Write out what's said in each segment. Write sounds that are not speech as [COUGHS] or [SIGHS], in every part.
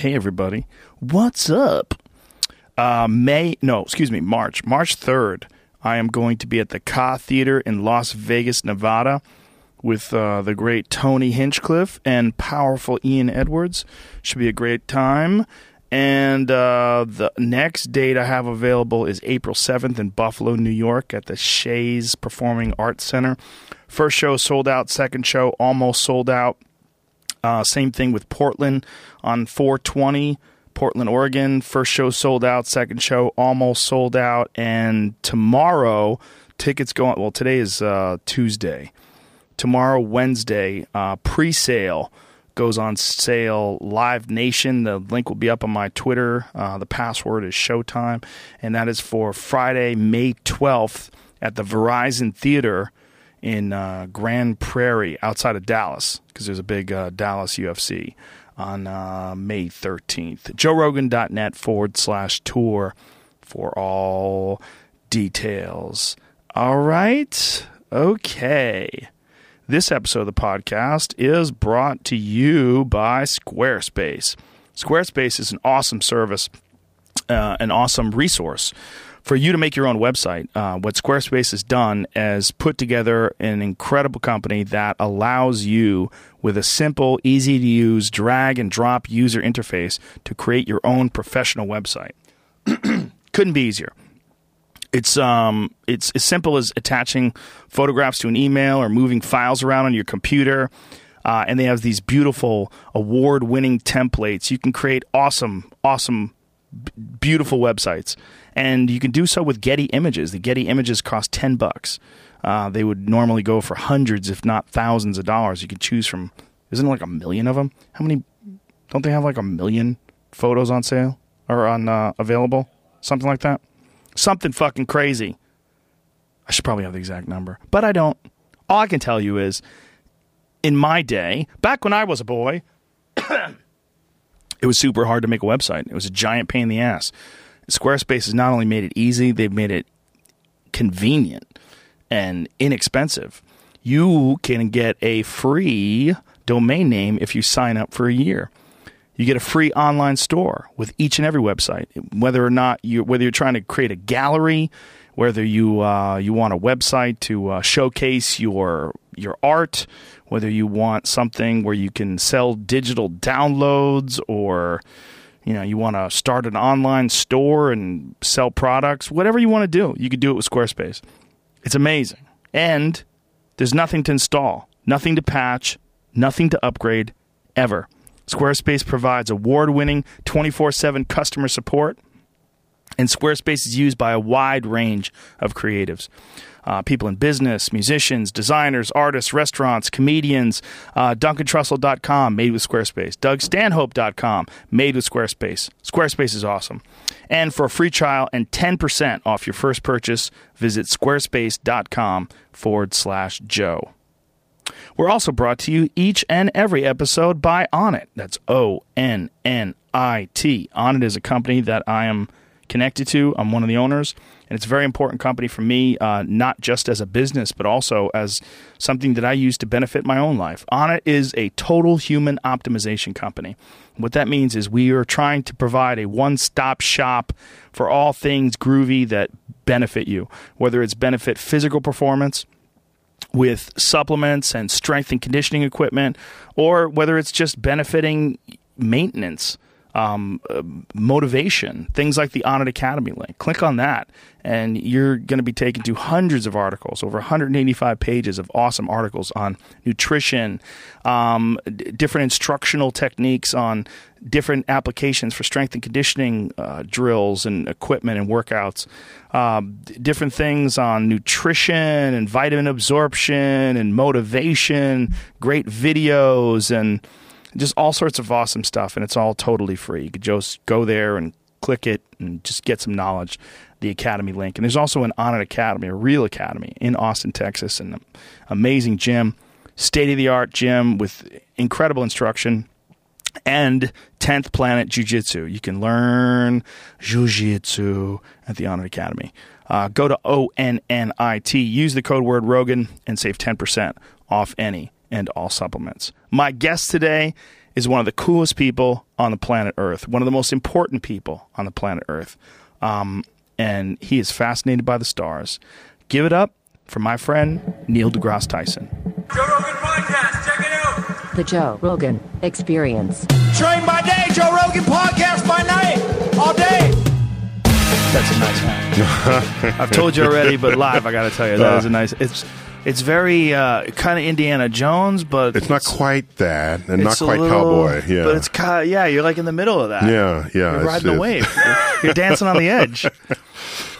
Hey, everybody. What's up? Uh, May, no, excuse me, March. March 3rd, I am going to be at the Ka Theater in Las Vegas, Nevada with uh, the great Tony Hinchcliffe and powerful Ian Edwards. Should be a great time. And uh, the next date I have available is April 7th in Buffalo, New York at the Shea's Performing Arts Center. First show sold out, second show almost sold out. Uh, same thing with Portland on 420, Portland, Oregon. First show sold out, second show almost sold out. And tomorrow, tickets go on. Well, today is uh, Tuesday. Tomorrow, Wednesday, uh, pre sale goes on sale. Live Nation. The link will be up on my Twitter. Uh, the password is Showtime, and that is for Friday, May 12th at the Verizon Theater in uh, Grand Prairie outside of Dallas because there's a big uh, Dallas UFC on uh, May 13th. JoeRogan.net forward slash tour for all details. All right. Okay. This episode of the podcast is brought to you by Squarespace. Squarespace is an awesome service, uh, an awesome resource for you to make your own website. Uh, what Squarespace has done is put together an incredible company that allows you, with a simple, easy to use, drag and drop user interface, to create your own professional website. [CLEARS THROAT] Couldn't be easier. It's um it's as simple as attaching photographs to an email or moving files around on your computer. Uh, and they have these beautiful award-winning templates. You can create awesome, awesome, b- beautiful websites, and you can do so with Getty Images. The Getty Images cost ten bucks. Uh, they would normally go for hundreds, if not thousands, of dollars. You could choose from. Isn't there like a million of them? How many? Don't they have like a million photos on sale or on uh, available? Something like that something fucking crazy. I should probably have the exact number, but I don't. All I can tell you is in my day, back when I was a boy, [COUGHS] it was super hard to make a website. It was a giant pain in the ass. Squarespace has not only made it easy, they've made it convenient and inexpensive. You can get a free domain name if you sign up for a year. You get a free online store with each and every website. Whether or not you whether you're trying to create a gallery, whether you uh, you want a website to uh, showcase your your art, whether you want something where you can sell digital downloads or you know you want to start an online store and sell products, whatever you want to do, you could do it with Squarespace. It's amazing. And there's nothing to install, nothing to patch, nothing to upgrade ever. Squarespace provides award winning 24 7 customer support, and Squarespace is used by a wide range of creatives. Uh, people in business, musicians, designers, artists, restaurants, comedians. Uh, DuncanTrussell.com, made with Squarespace. DougStanhope.com, made with Squarespace. Squarespace is awesome. And for a free trial and 10% off your first purchase, visit squarespace.com forward slash Joe. We're also brought to you each and every episode by Onnit. That's O N N I T. Onnit is a company that I am connected to. I'm one of the owners, and it's a very important company for me, uh, not just as a business, but also as something that I use to benefit my own life. Onnit is a total human optimization company. What that means is we are trying to provide a one stop shop for all things groovy that benefit you, whether it's benefit physical performance with supplements and strength and conditioning equipment, or whether it's just benefiting maintenance, um, uh, motivation, things like the Onnit Academy link. Click on that, and you're going to be taken to hundreds of articles, over 185 pages of awesome articles on nutrition, um, d- different instructional techniques on different applications for strength and conditioning uh, drills and equipment and workouts, um, d- different things on nutrition and vitamin absorption and motivation, great videos and just all sorts of awesome stuff. And it's all totally free. You could just go there and click it and just get some knowledge. The Academy link. And there's also an Onnit Academy, a real academy in Austin, Texas, and an amazing gym, state of the art gym with incredible instruction and 10th Planet Jiu Jitsu. You can learn Jiu Jitsu at the Onnit Academy. Uh, go to O N N I T, use the code word Rogan, and save 10% off any and all supplements. My guest today is one of the coolest people on the planet Earth, one of the most important people on the planet Earth. Um, and he is fascinated by the stars. Give it up for my friend Neil deGrasse Tyson. Joe Rogan Podcast, check it out. The Joe Rogan Experience. Train by day, Joe Rogan Podcast by night, all day. That's a nice hat. [LAUGHS] I've told you already, but live, I got to tell you, that that is a nice. It's it's very uh, kind of Indiana Jones, but It's not quite that, and not quite little- cowboy. Yeah, but it's kind. of, Yeah, you're like in the middle of that. yeah, yeah. You're riding it's- wave. You're dancing on the edge. [LAUGHS]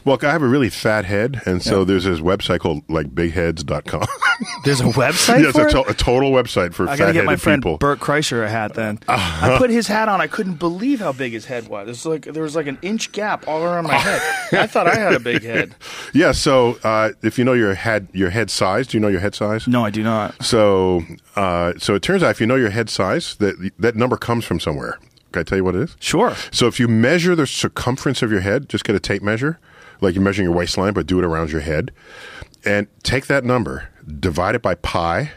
Well, I have a really fat head, and so there's this website called like bigheads.com. [LAUGHS] There's a website yeah, for a, to- a total website for I gotta get my friend people. Bert Kreischer a hat. Then [LAUGHS] I put his hat on. I couldn't believe how big his head was. It's like there was like an inch gap all around my head. [LAUGHS] I thought I had a big head. yeah, so uh, if you know your head, your head size, do you know your head size? No, I do not. So, uh, so it turns out if you know your head size, that that number comes from somewhere. Can I tell you what it is? Sure. So if you measure the circumference of your head, just get a tape measure, like you're measuring your waistline, but do it around your head, and take that number, divide it by pi,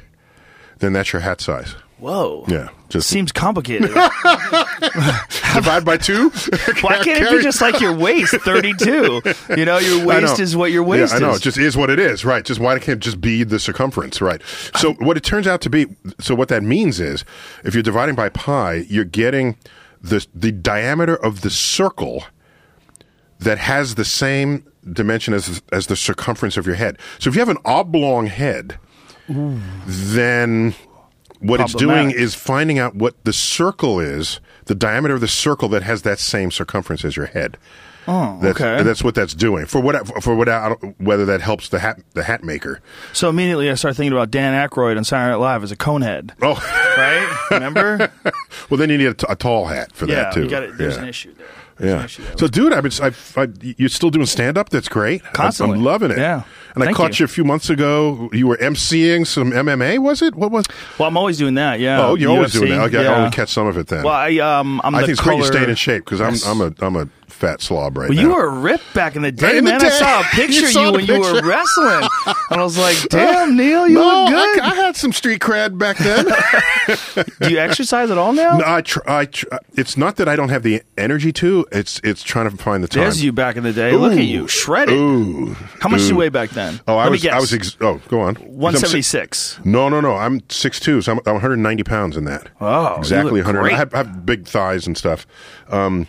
then that's your hat size. Whoa. Yeah, just Seems complicated. [LAUGHS] [LAUGHS] divide by two. Why [LAUGHS] can't it be just like your waist, 32? You know, your I know. waist is what your waist yeah, I know. is. It just is what it is, right? Just why can't it just be the circumference, right? So what it turns out to be, so what that means is, if you're dividing by pi, you're getting the the diameter of the circle that has the same dimension as as the circumference of your head. So if you have an oblong head, then what it's doing is finding out what the circle is, the diameter of the circle that has that same circumference as your head. Oh, That's, okay. That's what that's doing. For what for what I don't- whether that helps the hat the hat maker. so immediately I start thinking about Dan Aykroyd on Saturday Night Live as a conehead. Oh, Right? Remember? [LAUGHS] well then you need a, t- a tall hat for yeah, that too. you got it. There's yeah. an issue there. Yeah. So, dude, I've been, I've, I, you're still doing stand up. That's great. I'm- Constantly. I'm loving it. Yeah. And I caught you. you. a few months ago. You were emceeing some MMA. Was it? What was? well, I'm always doing that. Yeah. oh, you're always doing that. Okay, I yeah. only catch some of it then. Well, I um, I'm I think it's color. great you staying in shape because I'm, Yes. I'm a, I'm a fat slob right Well, now. you were ripped back in the day, In the man. I saw a [LAUGHS] picture of you when you were wrestling, and I was like, [LAUGHS] "Damn, Neil, you no, look good." I, I had some street cred back then. [LAUGHS] Do you exercise at all now? no, I, tr- I tr- it's not that I don't have the energy to. It's it's trying to find the time. There's you back in the day. Look at you, shredded. Ooh. How much did you weigh back then? Oh, I Let was. I was ex- oh, go on. one seventy six. No, no, no. I'm 6'2", so I'm, I'm 190 pounds in that. Oh, exactly look 100. great. I have, I have big thighs and stuff. Um,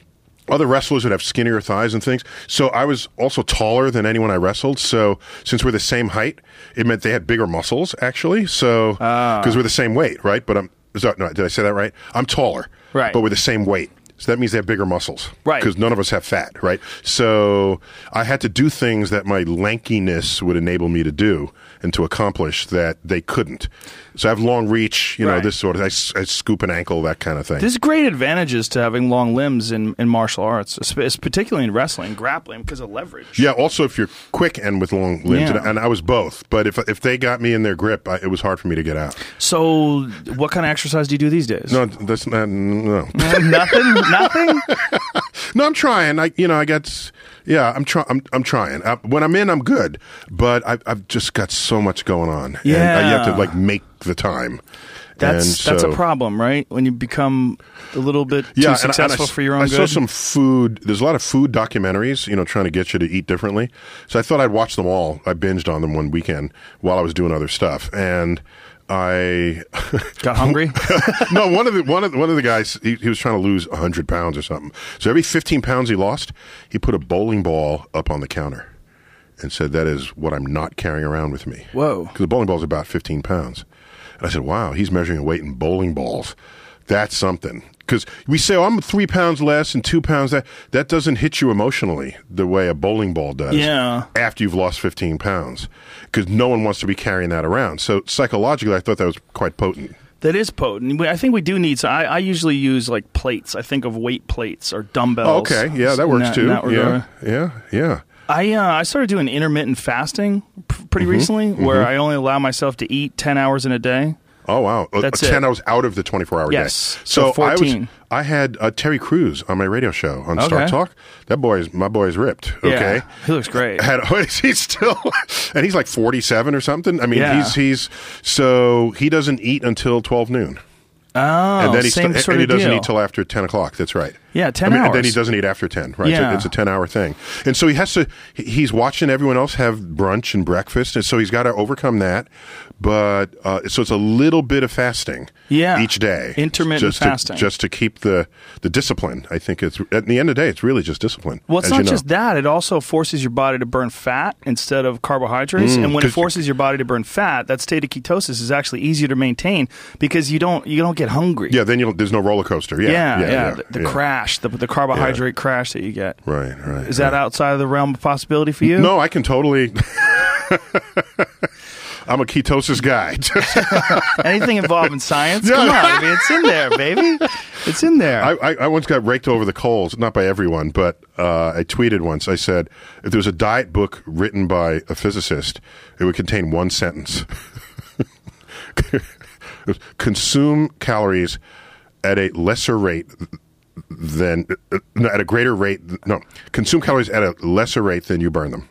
other wrestlers would have skinnier thighs and things. So I was also taller than anyone I wrestled. So since we're the same height, it meant they had bigger muscles actually. So Ah. because we're the same weight, right? But I'm sorry, no, did I say that right? I'm taller, Right. But we're the same weight. So that means they have bigger muscles, Right. Because none of us have fat, right? So I had to do things that my lankiness would enable me to do and to accomplish that they couldn't. So I have long reach, you know, this sort of, I, I scoop an ankle, that kind of thing. There's great advantages to having long limbs in, in martial arts, particularly in wrestling, grappling, because of leverage. yeah. Also, if you're quick and with long limbs, Yeah. and, and I was both. But if if they got me in their grip, I, it was hard for me to get out. So, what kind of exercise do you do these days? No, that's not. No, [LAUGHS] nothing. Nothing. [LAUGHS] no. I'm trying. I, you know, I got. Yeah, I'm trying. I'm, I'm trying. Uh, when I'm in, I'm good. But I've, I've just got so much going on. and I, you have to like make the time. That's And that's a problem, right? When you become a little bit too and I- and I successful for your own I good. saw some food. There's a lot of food documentaries, you know, trying to get you to eat differently. So I thought I'd watch them all. I binged on them one weekend while I was doing other stuff, and I [LAUGHS] Got hungry? [LAUGHS] no one of the one of the, one of the guys he, he was trying to lose hundred pounds or something. So every fifteen pounds he lost, he put a bowling ball up on the counter and said, "That is what I'm not carrying around with me." Whoa. because the bowling ball is about 15 pounds. I said, wow, he's measuring a weight in bowling balls. That's something. Because we say, oh, I'm three pounds less and two pounds that. That doesn't hit you emotionally the way a bowling ball does. Yeah. After you've lost 15 pounds. Because no one wants to be carrying that around. So psychologically, I thought that was quite potent. That is potent. I think we do need. So I, I usually use like plates. I think of weight plates or dumbbells. Oh, okay. Yeah, that works in too. that yeah. Yeah. Yeah. I uh, I started doing intermittent fasting p- pretty Mm-hmm. recently, where I only allow myself to eat ten hours in a day. Oh wow! Uh, That's ten it. hours out of the twenty-four hour Yes. day. So I was 14. I had uh, Terry Crews on my radio show on Star Talk. That boy is my boy is ripped. Okay, Yeah, he looks great. Had [LAUGHS] he's still, and he's like forty-seven or something. I mean, Yeah. he's he's so he doesn't eat until twelve noon. Oh, and then he same sta- sort and he doesn't deal. eat till after ten o'clock. That's right. Yeah, 10 I mean, And then he doesn't eat after ten. Right. It's a- Yeah. It's a ten hour thing, and so he has to. He's watching everyone else have brunch and breakfast, and so he's got to overcome that. But uh, so it's a little bit of fasting. Yeah. Each day, Intermittent just to- fasting. just to keep the the discipline. I think it's at the end of the day, it's really just discipline. Well, it's not you know. just that. It also forces your body to burn fat instead of carbohydrates. and when it forces your body to burn fat, that state of ketosis is actually easier to maintain because you don't you don't get hungry. Yeah. Then you there's no roller coaster. Yeah. yeah, Yeah. yeah. The, the yeah. crash, the, the carbohydrate crash that you get. Right. Right. Is that right. outside of the realm of possibility for you? No, I can totally. [LAUGHS] [LAUGHS] I'm a ketosis guy. [LAUGHS] Anything involving science? Come on, I mean, it's in there, baby. It's in there. I, I, I once got raked over the coals, not by everyone, but uh, I tweeted once. I said, if there was a diet book written by a physicist, it would contain one sentence [LAUGHS] Consume calories at a lesser rate than, no, at a greater rate, no, consume calories at a lesser rate than you burn them.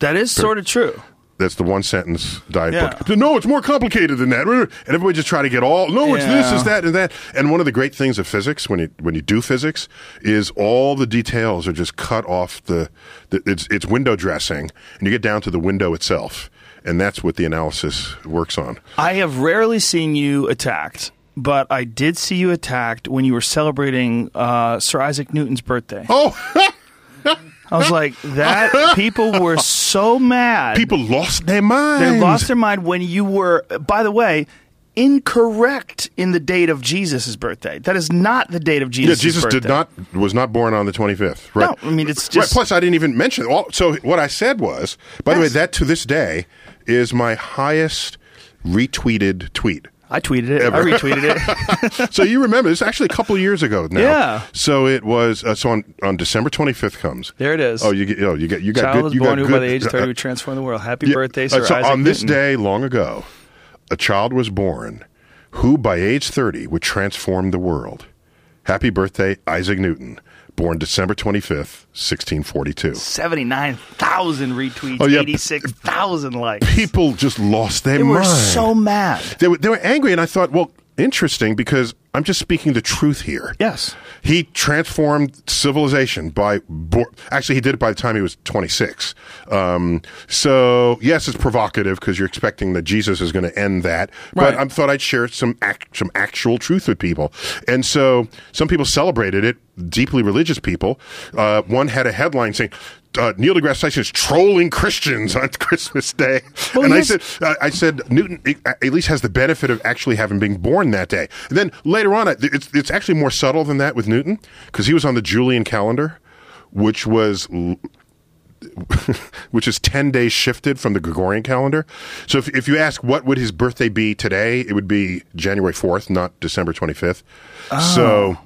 that is sort of true. That's the one sentence diet Yeah. book. No, it's more complicated than that. And everybody just try to get all. No, it's this, Yeah. it's that, and that. And one of the great things of physics, when you when you do physics, is all the details are just cut off the. the it's it's window dressing, and you get down to the window itself, and that's what the analysis works on. I have rarely seen you attacked, but I did see you attacked when you were celebrating uh, Sir Isaac Newton's birthday. Oh, [LAUGHS] I was like, that [LAUGHS] people were so mad. people lost their minds. they lost their mind when you were, by the way, incorrect in the date of Jesus' birthday. That is not the date of Yeah, Jesus' Jesus birthday. did not was not born on the 25th. Right. No, I mean, it's Right, just. plus, I didn't even mention. All, so what I said was, by the way, that to this day is my highest retweeted tweet. I tweeted it. Ever. I retweeted it. [LAUGHS] so you remember this is actually a couple of years ago now. Yeah. So it was uh, so on, on December 25th comes. There it is. Oh, you get oh you get you got Child good. was you born got who by the age of 30 uh, would transform the world. Happy yeah, birthday, uh, Sir so Isaac on this Newton. day long ago, a child was born who by age 30 would transform the world. Happy birthday, Isaac Newton, born December 25th, 1642. 79,000 retweets, Oh, yeah. 86,000 likes. People just lost their They mind. were so mad. they were, they were angry, and I thought, well, interesting because I'm just speaking the truth here. Yes. He transformed civilization by, bo- actually, he did it by the time he was 26. Um, so, yes, it's provocative because you're expecting that Jesus is going to end that. But I thought I'd share some act, some actual truth with people. And so, some people celebrated it, deeply religious people. Uh, one had a headline saying, uh, Neil deGrasse Tyson is trolling Christians on [LAUGHS] Christmas Day, Well, and I said, uh, I said Newton uh, at least has the benefit of actually having been born that day. And then later on, it's it's actually more subtle than that with Newton because he was on the Julian calendar, which was. l- [LAUGHS] Which is 10 days shifted from the Gregorian calendar. So, if, if you ask what would his birthday be today, it would be January 4th, not December 25th. So,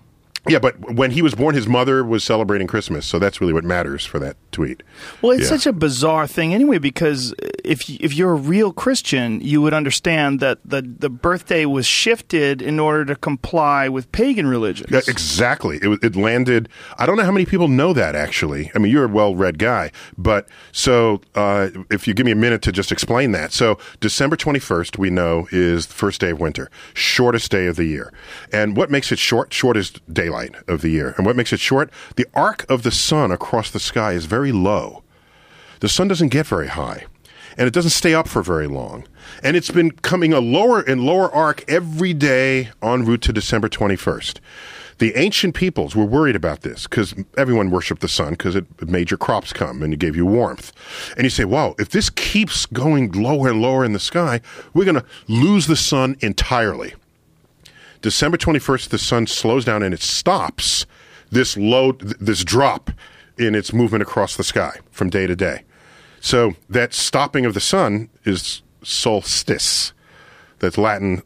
yeah, but when he was born, his mother was celebrating Christmas. So, that's really what matters for that tweet. Well, it's Yeah. such a bizarre thing anyway because if if you're a real Christian, you would understand that the the birthday was shifted in order to comply with pagan religions. Yeah, exactly. It, it landed. I don't know how many people know that actually. I mean, you're a well-read guy, but so uh, if you give me a minute to just explain that. So December 21st, we know is the first day of winter, shortest day of the year, and what makes it short? Shortest daylight of the year, and what makes it short? The arc of the sun across the sky is very low. The sun doesn't get very high. And it doesn't stay up for very long. And it's been coming a lower and lower arc every day en route to December 21st. The ancient peoples were worried about this because everyone worshiped the sun because it made your crops come and it gave you warmth. And you say, wow, if this keeps going lower and lower in the sky, we're going to lose the sun entirely. December 21st, the sun slows down and it stops this low, this drop in its movement across the sky from day to day. So that stopping of the sun is solstice. That's Latin,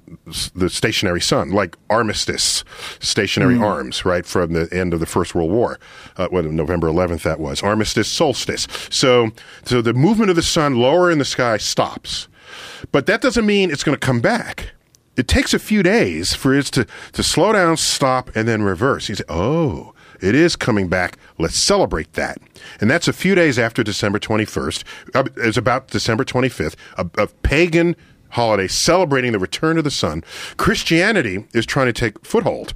the stationary sun, like armistice, stationary arms, right, from the end of the First World War, uh, what, November 11th that was. Armistice, solstice. So, so the movement of the sun lower in the sky stops. But that doesn't mean it's going to come back. It takes a few days for it to, to slow down, stop, and then reverse. You say, oh, it is coming back. Let's celebrate that. And that's a few days after December 21st. Uh, It's about December 25th, a, a pagan holiday celebrating the return of the sun. Christianity is trying to take foothold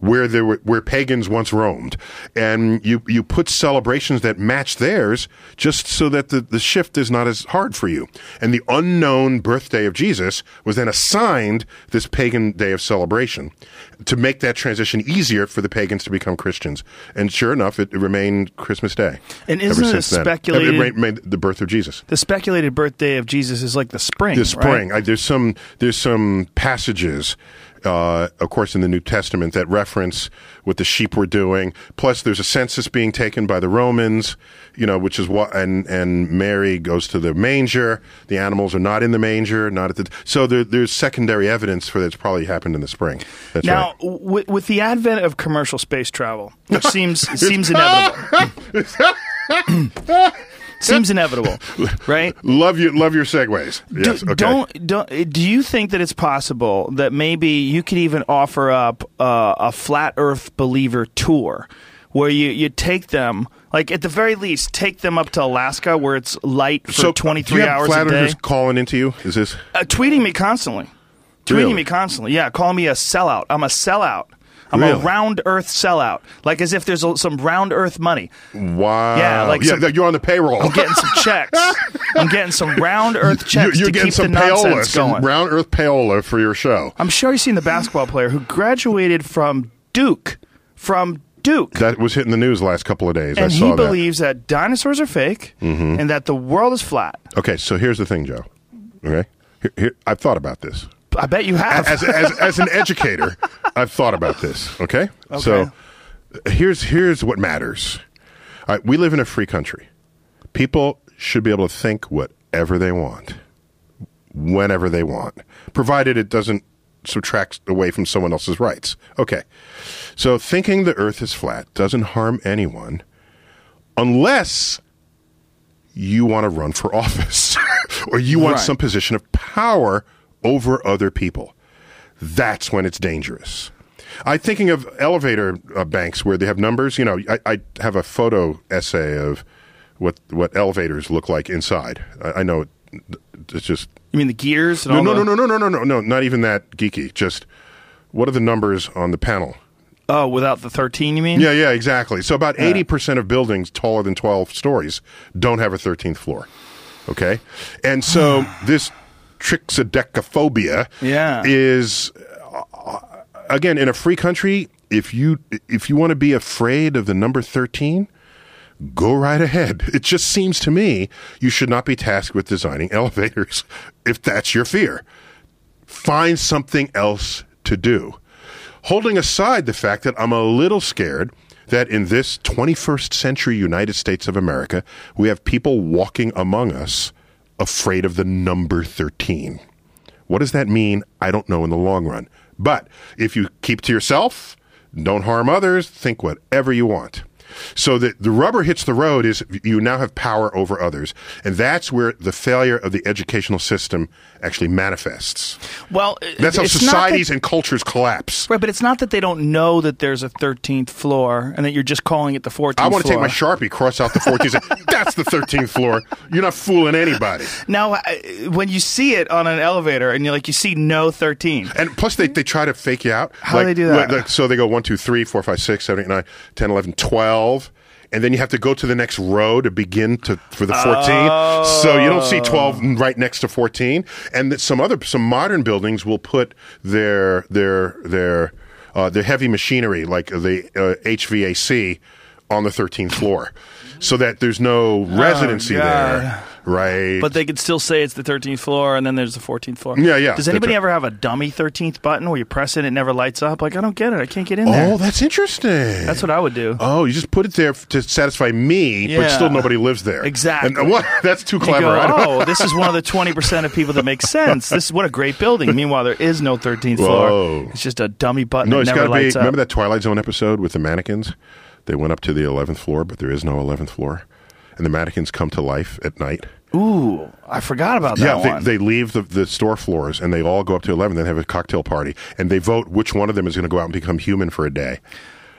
where there were, where pagans once roamed, and you you put celebrations that match theirs just so that the, the shift is not as hard for you. And the unknown birthday of Jesus was then assigned this pagan day of celebration to make that transition easier for the pagans to become Christians. And sure enough, it, it remained Christmas Day. And ever isn't it since then. speculated- It remained the birth of Jesus. The speculated birthday of Jesus is like the spring. The right? spring. I, there's some there's some passages, uh, of course, in the New Testament that reference what the sheep were doing. Plus, there's a census being taken by the Romans, you know, which is what and and Mary goes to the manger. The animals are not in the manger, not at the. So there, there's secondary evidence for that's probably happened in the spring. That's Now, right. with, with the advent of commercial space travel, which [LAUGHS] seems seems inevitable, [LAUGHS] [LAUGHS] seems inevitable, [LAUGHS] right? Love you. Love your segues. do, okay. Don't don't. Do you think that it's possible that maybe you could even offer up uh, a flat Earth believer tour, where you you take them, like at the very least, take them up to Alaska where it's light for so twenty do you three have hours flat a day, earthers calling into you? Is this? uh, tweeting me constantly, tweeting Really? me constantly. Yeah, calling me a sellout. I'm a sellout. I'm Really? a round Earth sellout. Like as if there's a, some round Earth money. Wow. Yeah, like yeah, some- you're on the payroll. I'm getting some checks. [LAUGHS] I'm getting some round Earth checks you're to getting some payola, some round earth payola for your show. I'm sure you've seen the basketball player who graduated from Duke, from Duke, That was hitting the news the last couple of days. I and saw he that. Mm-hmm. believes that dinosaurs are fake and that the world is flat. Okay, so here's the thing, Joe. Okay, here, here, I've thought about this I bet you have. as, as, as an educator. I've thought about this. Okay, so here's here's what matters. All right, we live in a free country. People should be able to think whatever they want, whenever they want, provided it doesn't subtract away from someone else's rights. Okay, so thinking the Earth is flat doesn't harm anyone, unless you want to run for [LAUGHS] office or you want Right. some position of power over other people. That's when it's dangerous. I'm thinking of elevator uh, banks where they have numbers. You know, I, I have a photo essay of what what elevators look like inside. I, I know it, it's just you mean the gears? And no, all no, the, no, no, no, no, no, no, not even that geeky. Just what are the numbers on the panel? Oh, without the 13, you mean? Yeah, yeah, exactly. So about eighty percent of buildings taller than twelve stories don't have a thirteenth floor. Okay, and so [SIGHS] this triskaidekaphobia Yeah. is uh, again in a free country. If you if you want to be afraid of the number thirteen, go right ahead. [LAUGHS] It just seems to me you should not be tasked with designing [LAUGHS] elevators if that's your fear. Find something else to do. Holding aside the fact that I'm a little scared that in this 21st century United States of America, we have people walking among us afraid of the number 13. What does that mean? I don't know in the long run. But if you keep to yourself, don't harm others, think whatever you want. So that the rubber hits the road is you now have power over others. And that's where the failure of the educational system actually manifests. Well, That's how not that- societies and cultures collapse. Right, but it's not that they don't know that there's a 13th floor and that you're just calling it the 14th I want to take my Sharpie, cross out the 14th. say, [LAUGHS] That's the 13th floor. You're not fooling anybody. Now, when you see it on an elevator and you're like, you see no 13. And plus, they, they try to fake you out. How do they do that? like- like- so they go 1, 2, 3, 4, 5, 6, 7, 8, 9, 10, 11, 12. And then you have to go to the next row to begin to for the 14. So you don't see 12 right next to 14. And that some other some modern buildings will put their their their uh, their heavy machinery like the uh, HVAC on the 13th floor. So that there's no residency God. there, right? But they could still say it's the 13th floor and then there's the 14th floor. Yeah, yeah, Does anybody right. ever have a dummy 13th button where you press it and it never lights up? Like, I don't get it. I can't get in oh, there. oh, that's interesting. That's what I would do. Oh, you just put it there to satisfy me, but still nobody lives there. Exactly. And, what? [LAUGHS] That's too clever. go, oh, [LAUGHS] this is one of the 20% of people that makes sense. This is what a great building. Meanwhile, there is no 13th floor. Whoa. It's just a dummy button no, that it's got to be. up. Remember that Twilight Zone episode with the mannequins? They went up to the eleventh floor, but there is no eleventh floor, and the mannequins come to life at night. Ooh, I forgot about that yeah, one. they, they leave the, the store floors and they all go up to eleven. Then have a cocktail party, and they vote which one of them is going to go out and become human for a day.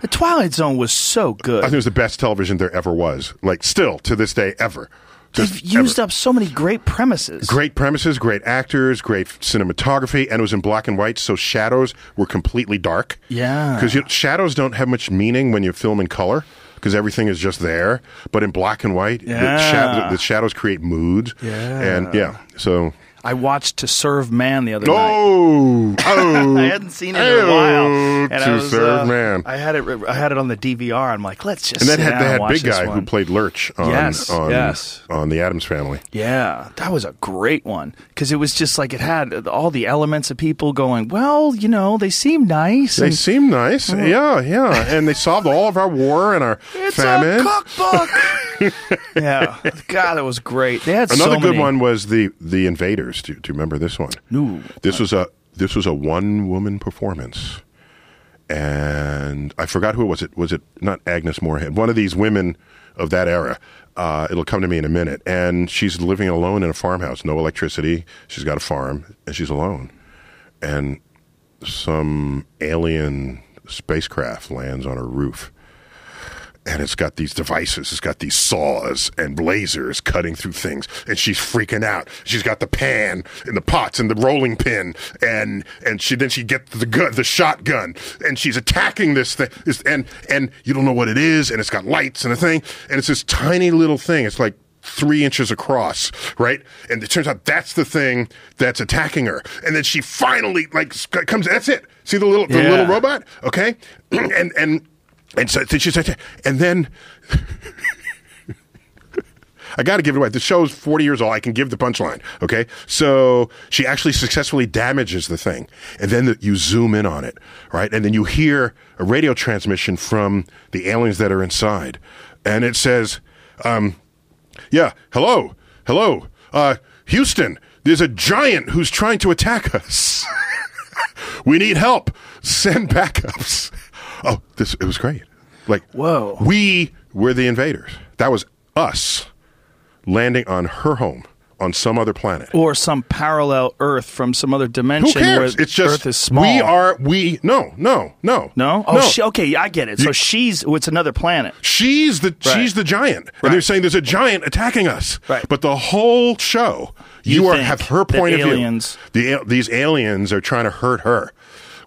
the Twilight Zone was so good. I think it was the best television there ever was. Like still to this day, ever. They've used ever. up so many great premises. Great premises, great actors, great cinematography, and it was in black and white, so shadows were completely dark. Yeah. Because you know, shadows don't have much meaning when you film in color, because everything is just there. But in black and white, the, Yeah. the, the shadows create mood. Yeah. And yeah, so. I watched To Serve Man the other night. Oh, oh! [LAUGHS] I hadn't seen it in a while. Oh, And I to was, serve uh, man. I had it. I had it on the DVR. I'm like, let's just. and then had, they had big guy who played Lurch on Yes, on, yes. on the Addams Family. Yeah, that was a great one because it was just like it had all the elements of people going. Well, you know, they seem nice. They and seem nice, yeah, yeah, and they solved all of our war and our [LAUGHS] it's famine. a cookbook. [LAUGHS] yeah, God, it was great. They had Another so good one was the the Invaders. Do, do you remember this one? No. This was a this was a one woman performance, and I forgot who it was. It was it not Agnes Moorehead, one of these women of that era. Uh, it'll come to me in a minute. And she's living alone in a farmhouse, no electricity. She's got a farm, and she's alone. And some alien spacecraft lands on her roof and it's got these devices. It's got these saws and blazers cutting through things, and she's freaking out. She's got the pan and the pots and the rolling pin, and and she then she gets the gun, the shotgun, and she's attacking this thing. And and you don't know what it is, and it's got lights and a thing, and it's this tiny little thing. It's like three inches across, right? And it turns out that's the thing that's attacking her. And then she finally like comes. That's it. See the little the Yeah. little robot, okay? [CLEARS THROAT] and and and so she's like, and then [LAUGHS] I got to give it away. The show's 40 years old. I can give the punchline. Okay. So she actually successfully damages the thing. And then the, you zoom in on it, right? And then you hear a radio transmission from the aliens that are inside. And it says, um, yeah, hello, hello, uh, Houston, there's a giant who's trying to attack us. [LAUGHS] we need help. Send backups. Oh, this it was great. Like, Whoa. we were the invaders. That was us landing on her home on some other planet. or some parallel Earth from some other dimension. Who cares? where It's just Earth is small. we are we. No, no, no, No. Oh, She, okay. I get it. So You- she's. Oh, it's another planet. She's the Right. she's the giant, and they're saying there's a giant attacking us. Right. But the whole show, you, You are have her point of aliens- view. The these aliens are trying to hurt her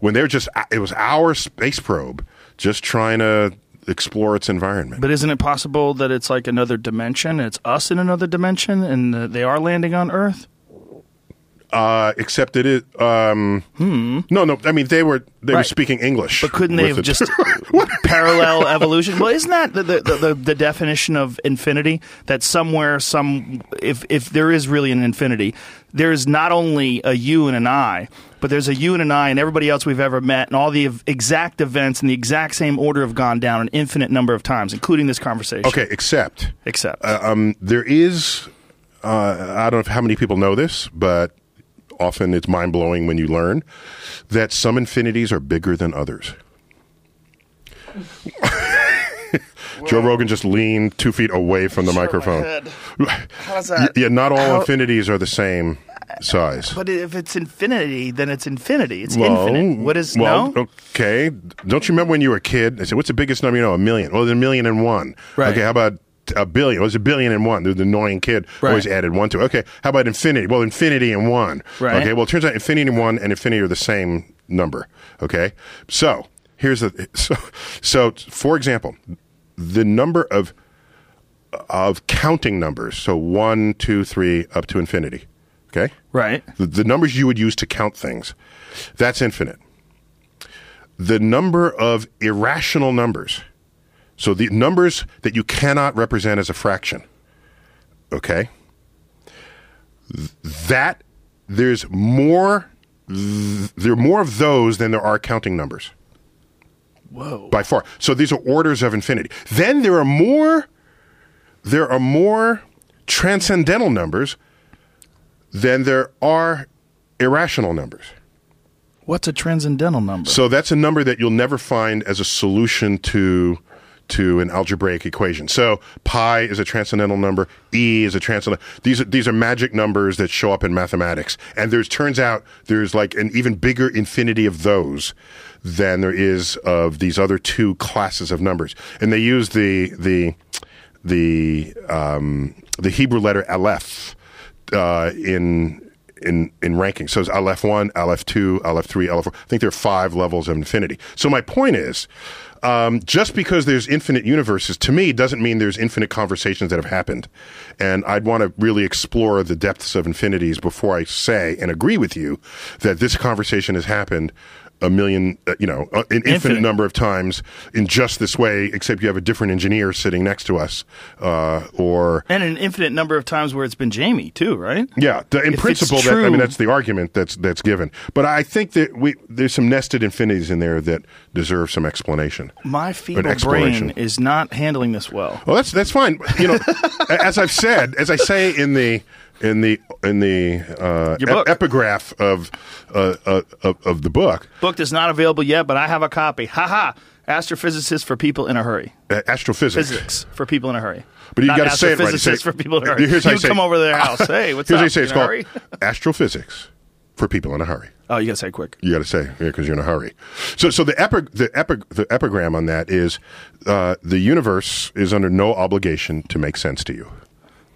when they're just it was our space probe just trying to explore its environment. But isn't it possible that it's like another dimension? It's us in another dimension, and they are landing on Earth. Uh, except it is um, no, no. I mean, they were they were Hmm. Speaking English. But couldn't they have just [LAUGHS] parallel evolution? Well, isn't that the, the, the, the definition of infinity? That somewhere, some if if there is really an infinity, there is not only a you and an I, but there's a you and an I, and everybody else we've ever met, and all the exact events in the exact same order have gone down an infinite number of times, including this conversation. okay, except except Uh, um, there is, uh, I don't know how many people know this, but often it's mind blowing when you learn that some infinities are bigger than others. [LAUGHS] Joe Rogan just leaned two feet away from the microphone. [LAUGHS] How's that? Yeah, not all How- infinities are the same size. But if it's infinity, then it's infinity. It's Well, infinite. What is well, no? Okay. Don't you remember when you were a kid? I said, "What's the biggest number you know?" A million. Well, there's a million and one. Right. Okay. How about a billion? It was a billion and one. The annoying kid Right. always added one to. it. Okay. How about infinity? Well, infinity and one. Right. Okay. Well, it turns out infinity and one and infinity are the same number. Okay. So here's the [LAUGHS] so so for example, the number of of counting numbers. So one, two, three, up to infinity. Okay Right. the, the numbers you would use to count things that's infinite the number of irrational numbers so the numbers that you cannot represent as a fraction okay Th- that there's more th- there are more of those than there are counting numbers Whoa. by far. So these are orders of infinity. Then there are more there are more transcendental numbers than there are irrational numbers. What's a transcendental number? So that's a number that you'll never find as a solution to to an algebraic equation. So pi is a transcendental number, e is a transcendental. These are these are magic numbers that show up in mathematics. And there's turns out there's like an even bigger infinity of those than there is of these other two classes of numbers. And they use the the the um, the Hebrew letter aleph uh, in in in ranking. So it's aleph one, aleph two, aleph three, aleph four. I think there are five levels of infinity. So my point is. Um, just because there's infinite universes, to me, doesn't mean there's infinite conversations that have happened. And I'd want to really explore the depths of infinities before I say and agree with you that this conversation has happened a million, uh, you know, uh, an infinite, Infinite. number of times in just this way, except you have a different engineer sitting next to us, uh, or And an infinite number of times where it's been Jamie too, right? yeah, the, in If principle, that, I mean, that's the argument that's that's given. But I think that we there's some nested infinities in there that deserve some explanation. My feeble brain is not handling this well. Well, that's that's fine. You know, [LAUGHS] as I've said, as I say in the in the in the uh, Your book. epigraph of, uh, uh, of of the book, Book is not available yet, but I have a copy. Ha ha! Astrophysicist for people in a hurry. uh, astrophysics. Physics for people in a hurry. But you got to say it right. You say- astrophysicist for people in a hurry. [LAUGHS] Here's how you say come over to their house. [LAUGHS] Hey, what's Here's up? how you say In it's a called hurry? astrophysics for people in a hurry. Oh, you got to say it quick. You got to say it because you're in a hurry. So, so the epi- the epi- the epigram on that is uh, the universe is under no obligation to make sense to you,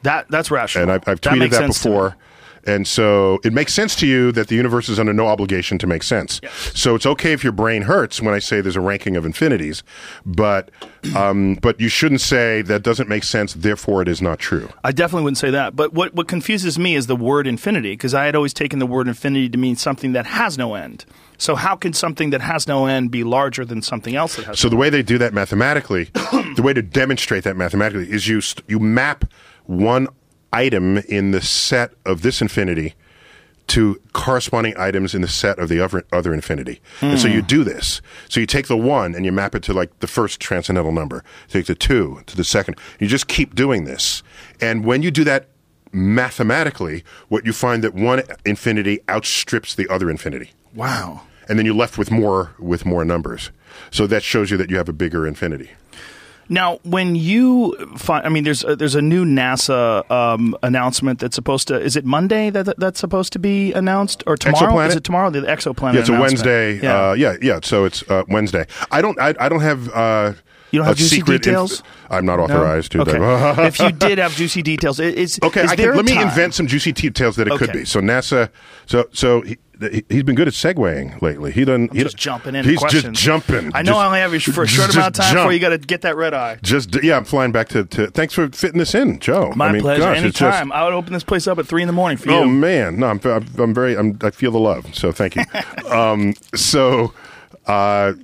That that's rational. and I've, I've That tweeted that, me. before. And so it makes sense to you that the universe is under no obligation to make sense. So it's okay if your brain hurts when I say there's a ranking of infinities, but um, but you shouldn't say that doesn't make sense. Therefore, it is not true. I definitely wouldn't say that. But what, what confuses me is the word infinity, because I had always taken the word infinity to mean something that has no end. So how can something that has no end be larger than something else that has So no the way they do that mathematically, [COUGHS] the way to demonstrate that mathematically is you st- you map one item in the set of this infinity to corresponding items in the set of the other, other infinity. And so you hmm. do this. So you take the one and you map it to like the first transcendental number. Take the two to the second. You just keep doing this. And when you do that mathematically, what you find that one infinity outstrips the other infinity Wow. and then you're left with more with more numbers. So that shows you that you have a bigger infinity. Now, when you find, I mean, there's a, there's a new NASA um, announcement that's supposed to. Is it Monday that that- that's supposed to be announced, or tomorrow? Exoplanet? Is it tomorrow? The exoplanet. Yeah, it's a. Wednesday. Yeah. Uh, yeah, yeah. So it's uh, Wednesday. I don't. I, I don't have. Uh, You don't have juicy details? I'm not No? authorized to. Okay. [LAUGHS] if you did have juicy details, it- is okay, Is I can, let me invent some juicy details that it could be. So NASA. So so he's been good at segueing lately. He doesn't. he Just jumping in. He's questions. just jumping. I know Just- I only have you for a short amount of time jump. before you got to get that red eye. Just yeah, I'm flying back to, to. Thanks for fitting this in, Joe. My I mean, pleasure. gosh, it's just- Anytime. I would open this place up at three in the morning for you. Oh man, no, I'm, I'm, I'm very, I'm, I feel the love. So thank you. [LAUGHS] um, so uh,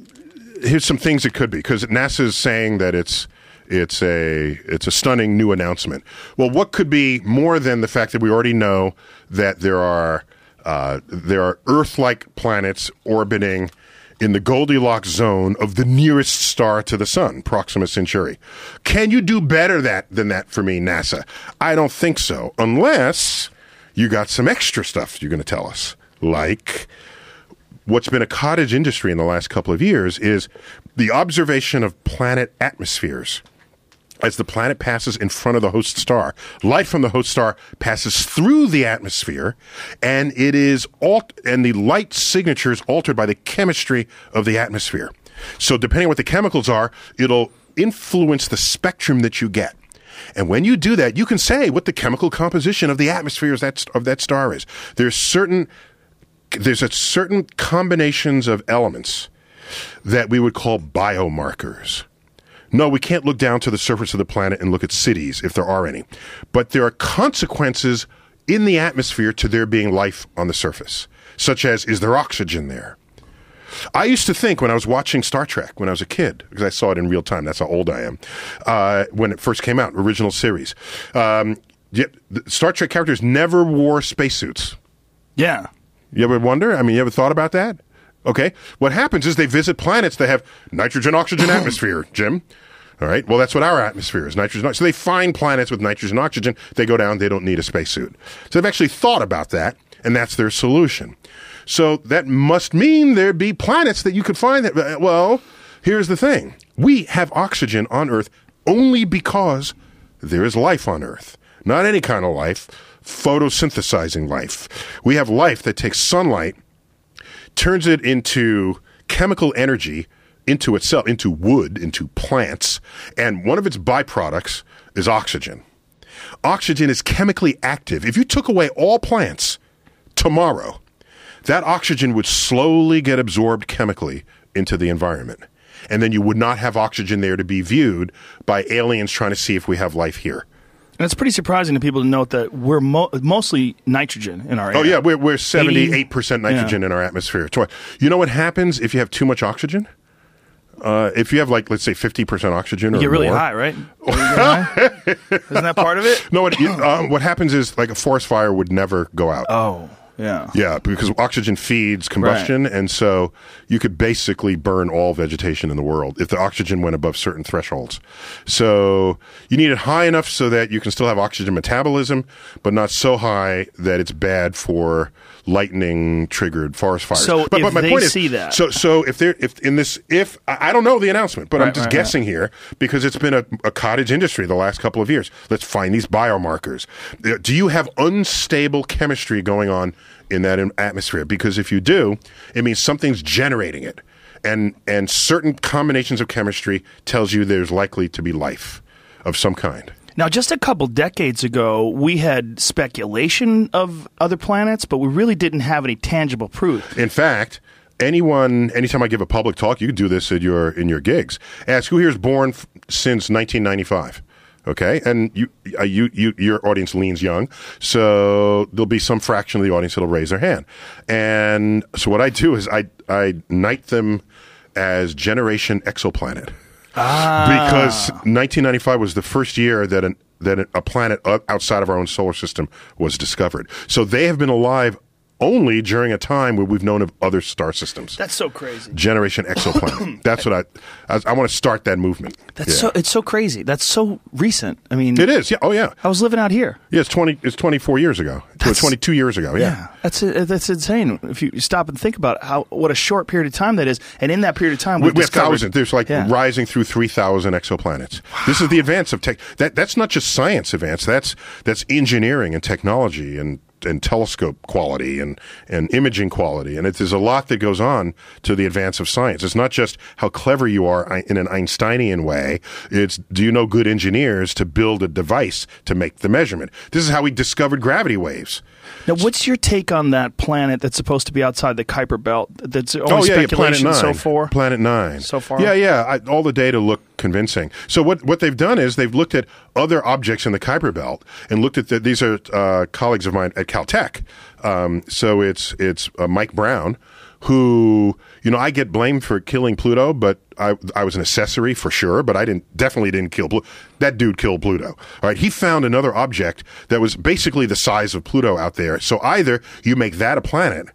here's some things it could be because NASA's saying that it's it's a it's a stunning new announcement. Well, what could be more than the fact that we already know that there are uh, there are Earth-like planets orbiting in the Goldilocks zone of the nearest star to the sun, Proxima Centauri. Can you do better that than that for me, NASA? I don't think so, unless you got some extra stuff you're going to tell us, like what's been a cottage industry in the last couple of years is the observation of planet atmospheres. As the planet passes in front of the host star, light from the host star passes through the atmosphere, and it is alt- and the light signature is altered by the chemistry of the atmosphere. So, depending on what the chemicals are, it'll influence the spectrum that you get. And when you do that, you can say what the chemical composition of the atmosphere is that, of that star is. There's certain there's a certain combinations of elements that we would call biomarkers. No, we can't look down to the surface of the planet and look at cities if there are any. But there are consequences in the atmosphere to there being life on the surface, such as is there oxygen there? I used to think when I was watching Star Trek when I was a kid, because I saw it in real time, that's how old I am, uh, when it first came out, original series. Um, yet the Star Trek characters never wore spacesuits. Yeah. You ever wonder? I mean, you ever thought about that? Okay. What happens is they visit planets that have nitrogen oxygen [CLEARS THROAT] atmosphere, Jim. All right. Well, that's what our atmosphere is nitrogen. So they find planets with nitrogen oxygen. They go down. They don't need a spacesuit. So they've actually thought about that, and that's their solution. So that must mean there'd be planets that you could find that. uh, Well, here's the thing we have oxygen on Earth only because there is life on Earth. Not any kind of life, photosynthesizing life. We have life that takes sunlight turns it into chemical energy into itself, into wood, into plants, and one of its byproducts is oxygen. Oxygen is chemically active. If you took away all plants tomorrow, that oxygen would slowly get absorbed chemically into the environment. And then you would not have oxygen there to be viewed by aliens trying to see if we have life here. And it's pretty surprising to people to note that we're mo- mostly nitrogen in our oh, air. Oh yeah, we're we're seventy eight percent nitrogen in our atmosphere. You know what happens if you have too much oxygen? Uh, if you have like let's say fifty percent oxygen, or You get really more- high, right? High? [LAUGHS] Isn't that part of it? No, um, what happens is like a forest fire would never go out. Oh, yeah. Yeah, because oxygen feeds combustion, and so you could basically burn all vegetation in the world if the oxygen went above certain thresholds. So you need it high enough so that you can still have oxygen metabolism, but not so high that it's bad for lightning triggered forest fires. So but, if but my they point is, see that- so so if they're if in this if I don't know the announcement, but I'm just right, guessing here because it's been a, a cottage industry the last couple of years. Let's find these biomarkers. Uh, Do you have unstable chemistry going on in that atmosphere? Because if you do, it means something's generating it, and and certain combinations of chemistry tells you there's likely to be life of some kind. Now, just a couple decades ago, we had speculation of other planets, but we really didn't have any tangible proof. In fact, anyone, anytime I give a public talk, you can do this in your in your gigs. Ask who here is born f- since 1995. Okay, and you, uh, you, you, your audience leans young, so there'll be some fraction of the audience that'll raise their hand. And so what I do is I I knight them as Generation Exoplanet Ah. because 1995 was the first year that an that a planet outside of our own solar system was discovered. So they have been alive only during a time where we've known of other star systems. That's so crazy. Generation [COUGHS] exoplanet. That's what I, I, I want to start that movement. That's Yeah. so it's so crazy. That's so recent. I mean, It is. Yeah. Oh yeah. I was living out here. Yeah. It's twenty. It's twenty four years ago. That's- Twenty two years ago. Yeah. Yeah, that's uh, that's insane. If you stop and think about how what a short period of time that is, and in that period of time, We, we've we have thousands. There's like Yeah. rising through three thousand exoplanets. This is the advance of tech. That that's not just science advance. That's that's engineering and technology and and telescope quality and and imaging quality. And it, there's a lot that goes on to the advance of science. It's not just how clever you are in an Einsteinian way. It's do you know good engineers to build a device to make the measurement. This is how we discovered gravity waves. Now, what's your take on that planet that's supposed to be outside the Kuiper Belt? That's only oh yeah, yeah, Planet Nine. so far. Planet Nine. So far? Yeah, yeah. I, all the data look convincing. So what what they've done is they've looked at other objects in the Kuiper Belt and looked at the, these are uh, colleagues of mine at Caltech. Um, so it's it's uh, Mike Brown. Who you know? I get blamed for killing Pluto, but I I was an accessory for sure. But I didn't definitely didn't kill Pluto. That dude killed Pluto. All right, he found another object that was basically the size of Pluto out there. So either you make that a planet,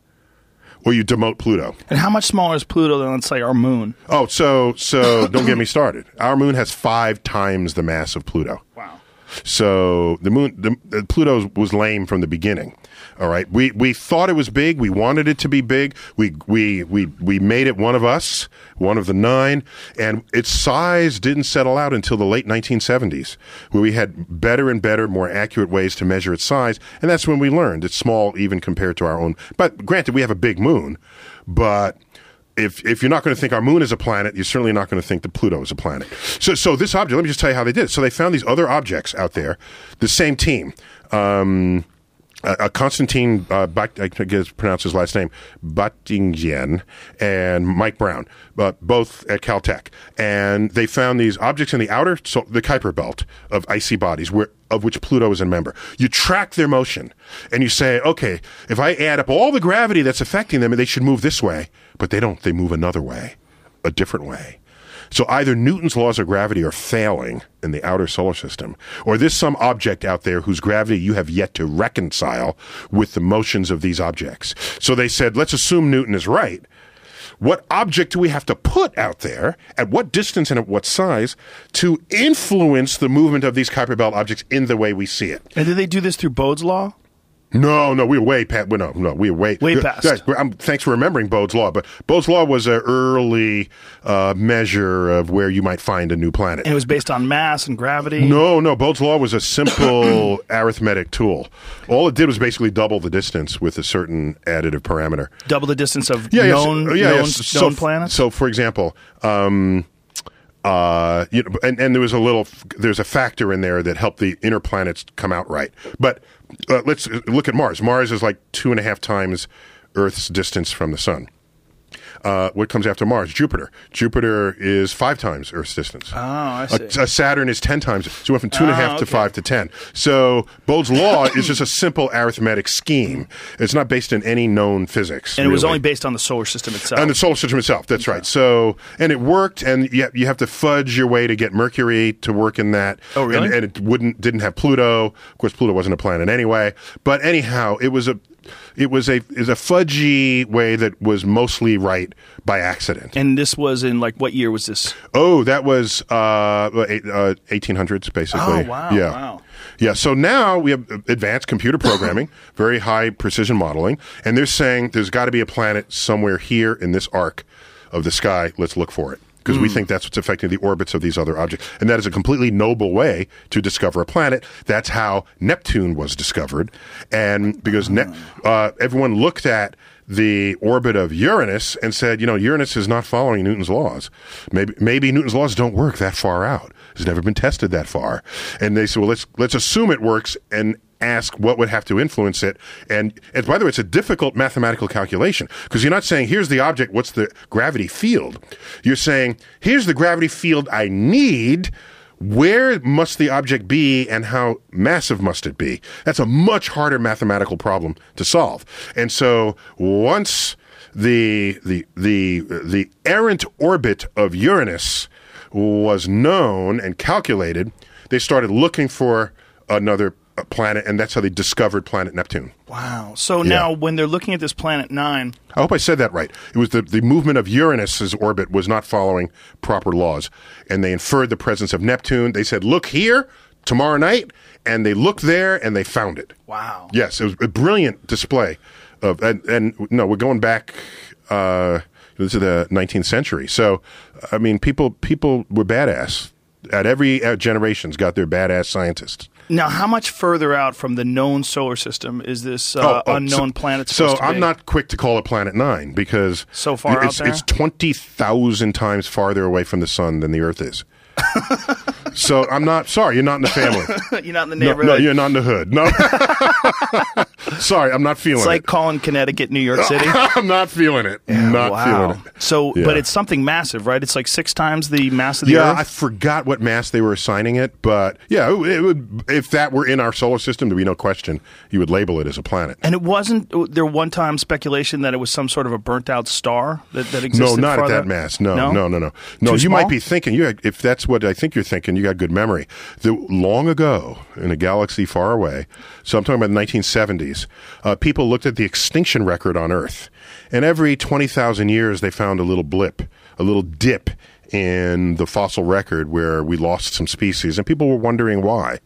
or you demote Pluto. And how much smaller is Pluto than, let's say, our moon? Oh, so so [COUGHS] don't get me started. Our moon has five times the mass of Pluto. Wow. So the moon, the, Pluto was lame from the beginning. All right, we we thought it was big. We wanted it to be big. We we we we made it one of us, one of the nine, and its size didn't settle out until the late 1970s, where we had better and better, more accurate ways to measure its size, and that's when we learned it's small even compared to our own. But granted, we have a big moon, but if if you're not going to think our moon is a planet, you're certainly not going to think that Pluto is a planet. So so this object, let me just tell you how they did it. So they found these other objects out there, the same team. Um, uh, uh, Constantine, uh, Bat- I guess pronounce his last name, Batygin, and Mike Brown, uh, both at Caltech, and they found these objects in the outer, so the Kuiper belt of icy bodies, where of which Pluto is a member. You track their motion, and you say, okay, if I add up all the gravity that's affecting them, they should move this way, but they don't. They move another way, a different way. So either Newton's laws of gravity are failing in the outer solar system, or there's some object out there whose gravity you have yet to reconcile with the motions of these objects. So they said, let's assume Newton is right. What object do we have to put out there, at what distance and at what size, to influence the movement of these Kuiper Belt objects in the way we see it? And did they do this through Bode's law? No, no, we were way past. No, no, we were way Way past. Yeah, I'm- thanks for remembering Bode's law, but Bode's law was an early uh, measure of where you might find a new planet. And it was based on mass and gravity. No, no. Bode's law was a simple [COUGHS] arithmetic tool. All it did was basically double the distance with a certain additive parameter. Double the distance of Yeah, yeah, known, so- yeah, yeah, known, so- known planets. So, for example, um, uh, you know, and, and there was a little, there's a factor in there that helped the inner planets come out right. But uh, let's look at Mars. Mars is like two and a half times Earth's distance from the sun. Uh, what comes after Mars? Jupiter. Jupiter is five times Earth's distance. Oh, I A, see. a Saturn is ten times. So we went from two and a half Ah, to five to ten. So Bode's law [LAUGHS] is just a simple arithmetic scheme. It's not based in any known physics. and it was only based on the solar system itself. And the solar system itself. That's right. So, and it worked, and you, you have to fudge your way to get Mercury to work in that. Oh, really? And, and it wouldn't didn't have Pluto. Of course, Pluto wasn't a planet anyway. But anyhow, it was a it was a was a fudgy way that was mostly right by accident. and this was in like what year was this? Oh, that was uh, eight- uh, 1800s, basically. Oh, wow, Yeah. wow. Yeah. So now we have advanced computer programming, [COUGHS] very high precision modeling, and they're saying there's got to be a planet somewhere here in this arc of the sky. Let's look for it. Because Hmm. we think that's what's affecting the orbits of these other objects. And that is a completely noble way to discover a planet. That's how Neptune was discovered. And because ne- uh, everyone looked at the orbit of Uranus and said, you know, Uranus is not following Newton's laws. Maybe maybe Newton's laws don't work that far out. It's never been tested that far. And they said, well, let's let's assume it works and ask what would have to influence it. And, and by the way, it's a difficult mathematical calculation because you're not saying here's the object, what's the gravity field. You're saying here's the gravity field I need. Where must the object be and how massive must it be? That's a much harder mathematical problem to solve. And so once the the the the errant orbit of Uranus was known and calculated, they started looking for another planet, and that's how they discovered planet Neptune. Wow. So now when they're looking at this planet nine, I hope I said that right. It was the, the movement of Uranus's orbit was not following proper laws, and they inferred the presence of Neptune. They said, "Look here tomorrow night," and they looked there and they found it. wow. Yes, it was a brilliant display of, and, and no, we're going back. Uh, this is the 19th century, so I mean, people people were badass. At every uh, generation's got their badass scientists. Now, how much further out from the known solar system is this uh, unknown Oh, so, planet So I'm be? not quick to call it Planet Nine because So far it's, it's twenty thousand times farther away from the sun than the Earth is. So I'm not sorry. You're not in the family. [LAUGHS] You're not in the neighborhood. no, you're not in the hood. No. [LAUGHS] sorry, I'm not feeling it. it's like it. calling Connecticut New York City. [LAUGHS] I'm not feeling it. not wow. feeling it. So, Yeah. but it's something massive, right? It's like six times the mass of the Yeah, Earth. I forgot what mass they were assigning it, but yeah, it, would. If that were in our solar system, there'd be no question you would label it as a planet. and it wasn't uh, there one time speculation that it was some sort of a burnt out star that, that existed. No, not at that mass. No, no, no, no. No, Too you might be thinking. You, if that's what I think you're thinking, you got good memory. The, long ago, in a galaxy far away, so I'm talking about the 1970s, uh, people looked at the extinction record on Earth, and every 20,000 years they found a little blip, a little dip in the fossil record where we lost some species, and people were wondering why.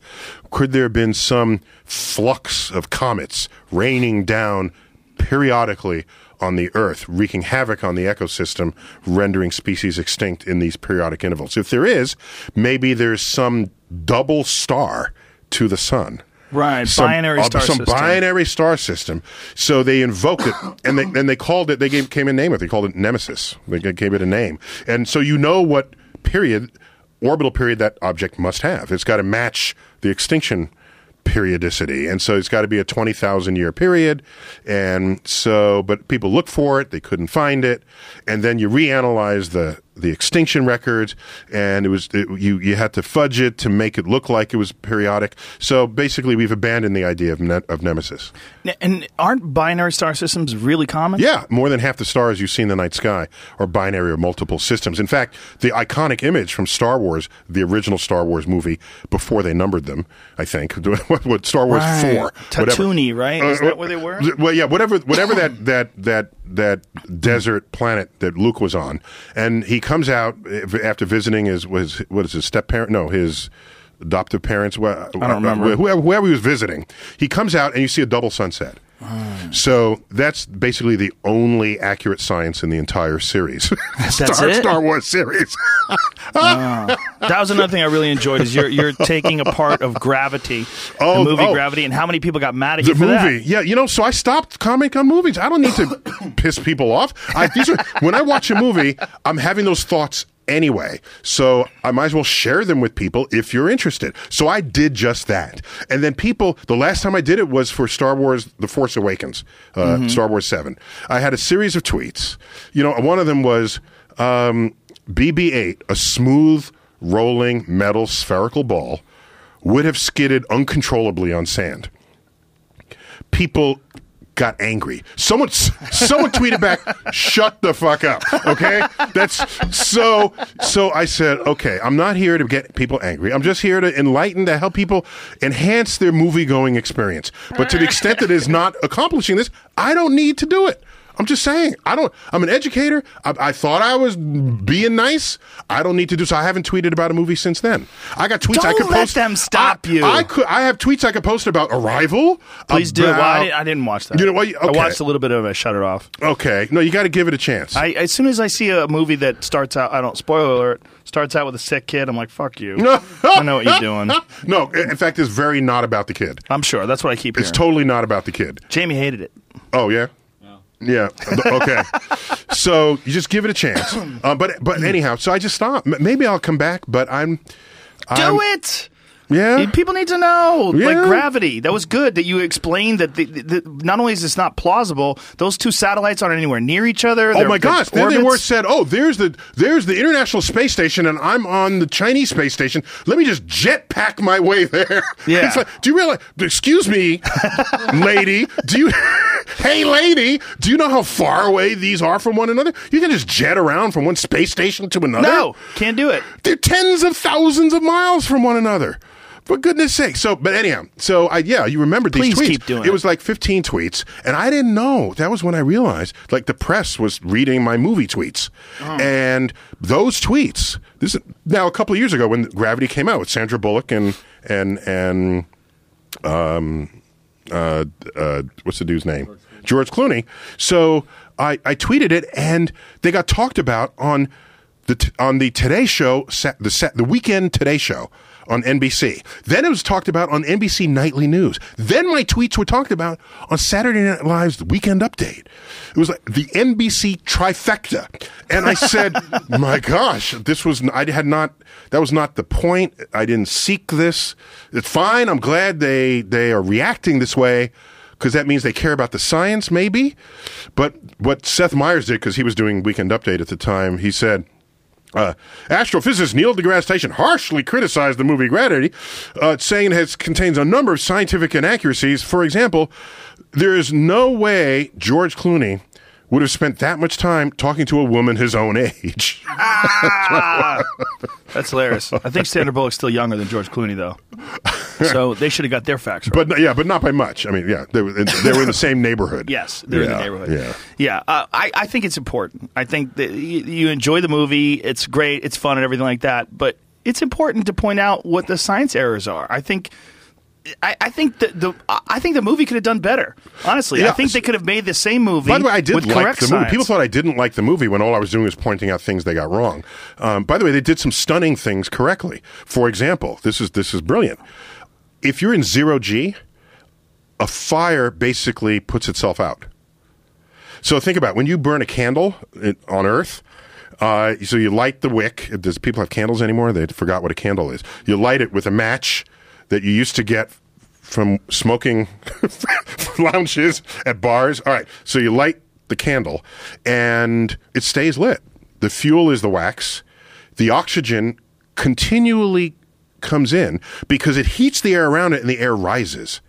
Could there have been some flux of comets raining down periodically on the Earth, wreaking havoc on the ecosystem, rendering species extinct in these periodic intervals. If there is, maybe there's some double star to the sun. Right, Some, binary uh, star some system. binary star system. So they invoked it, [COUGHS] and they and they called it. They gave, came in name it. They called it Nemesis. They gave it a name, and so you know what period, orbital period that object must have. It's got to match the extinction periodicity. And so it's got to be a 20,000 year period. And so, but people look for it, they couldn't find it. And then you reanalyze the, the extinction records and it was, it, you, you had to fudge it to make it look like it was periodic. So basically we've abandoned the idea of, ne- of nemesis. And aren't binary star systems really common? Yeah, more than half the stars you see in the night sky are binary or multiple systems. In fact, the iconic image from Star Wars, the original Star Wars movie, before they numbered them, I think, [LAUGHS] what, Star Wars Right. four. Tatooine, right? Is Uh, that where they were? Well, yeah, whatever, whatever that that that that desert planet that Luke was on, and he comes out after visiting his was what is his step parent? No, his adoptive parents. I don't remember. Whoever, whoever he was visiting, he comes out and you see a double sunset. So that's basically the only accurate science in the entire series. [LAUGHS] That's Star, it? Star Wars series. [LAUGHS] That was another thing I really enjoyed is you're you're taking a part of Gravity, Oh, the movie oh. Gravity, and how many people got mad at the you for movie. that. Yeah, you know, so I stopped commenting on movies. I don't need to [COUGHS] piss people off. I, these are, when I watch a movie, I'm having those thoughts anyway. So I might as well share them with people if you're interested. So I did just that. And then people, the last time I did it was for Star Wars The Force Awakens, uh, Star Wars 7. I had a series of tweets. You know, one of them was um, BB 8, a smooth, rolling metal spherical ball, would have skidded uncontrollably on sand people got angry. Someone someone tweeted back, "Shut the fuck up." Okay? That's so so I said, "Okay, I'm not here to get people angry. I'm just here to enlighten to help people enhance their movie-going experience. But to the extent that it is not accomplishing this, I don't need to do it." I'm just saying. I don't. I'm an educator. I, I thought I was being nice. I don't need to do so. I haven't tweeted about a movie since then. I got tweets I Don't could let post. them stop I- you. I could. I have tweets I could post about Arrival. Please do. Well, I, didn't, I didn't watch that. You know what? You- I watched a little bit of it. I shut it off. Okay, no, you got to give it a chance. I, as soon as I see a movie that starts out, I don't spoiler alert, starts out with a sick kid, I'm like, fuck you. I know what you're doing. [LAUGHS] no, in fact, it's very not about the kid. I'm sure. That's what I keep It's totally not about the kid. Jamie hated it. Oh yeah, yeah. Okay, [LAUGHS] so you just give it a chance. [COUGHS] Uh, but but anyhow, so I just stopped. M- Maybe I'll come back, but I'm. Do I'm- it. Yeah. People need to know, like gravity. That was good that you explained that. The, the, not only is this not plausible, those two satellites aren't anywhere near each other. Oh my gosh! Then they were said, "Oh, there's the there's the International Space Station, and I'm on the Chinese space station. Let me just jetpack my way there." [LAUGHS] Yeah. It's like, do you realize? Excuse me, [LAUGHS] lady. Do you? [LAUGHS] hey, lady. Do you know how far away these are from one another? You can just jet around from one space station to another. No, can't do it. They're tens of thousands of miles from one another. For goodness sake. So, but anyhow, so I, yeah, you remembered these Please tweets. keep doing it it. was like 15 tweets, and I didn't know. That was when I realized, like, the press was reading my movie tweets. Oh. And those tweets, this is now a couple of years ago when Gravity came out with Sandra Bullock and, and, and, um, uh, uh, what's the dude's name? George Clooney. So I, I tweeted it, and they got talked about on the t- on the Today Show, the the weekend Today Show on NBC. Then it was talked about on NBC Nightly News. Then my tweets were talked about on Saturday Night Live's Weekend Update. It was like the NBC trifecta, and I said, [LAUGHS] "My gosh, this was I had not that was not the point. I didn't seek this. It's fine. I'm glad they they are reacting this way." because that means they care about the science, maybe. But what Seth Meyers did, because he was doing Weekend Update at the time, he said. Uh, astrophysicist Neil deGrasse Tyson harshly criticized the movie Gravity, uh, saying it contains a number of scientific inaccuracies. For example, there is no way George Clooney would have spent that much time talking to a woman his own age. [LAUGHS] That's hilarious. I think Sandra Bullock's still younger than George Clooney, though. So they should have got their facts right. but yeah, but not by much. I mean, yeah, they were, they were in the same neighborhood. [LAUGHS] Yes, they're in Yeah, the neighborhood. Yeah. yeah. Uh, I, I think it's important. I think that you, you enjoy the movie. It's great. It's fun and everything like that. But it's important to point out what the science errors are. I think. I, I think the, the I think the movie could have done better. Honestly, I think they could have made the same movie. By the way, I did like the movie. People thought I didn't like the movie when all I was doing was pointing out things they got wrong. Um, by the way, they did some stunning things correctly. For example, this is this is brilliant. If you're in zero G, a fire basically puts itself out. So think about it. when you burn a candle on Earth. Uh, so you light the wick. Does people have candles anymore? They forgot what a candle is. You light it with a match that you used to get from smoking [LAUGHS] lounges at bars. All right. So you light the candle and it stays lit. The fuel is the wax. The oxygen continually comes in because it heats the air around it and the air rises.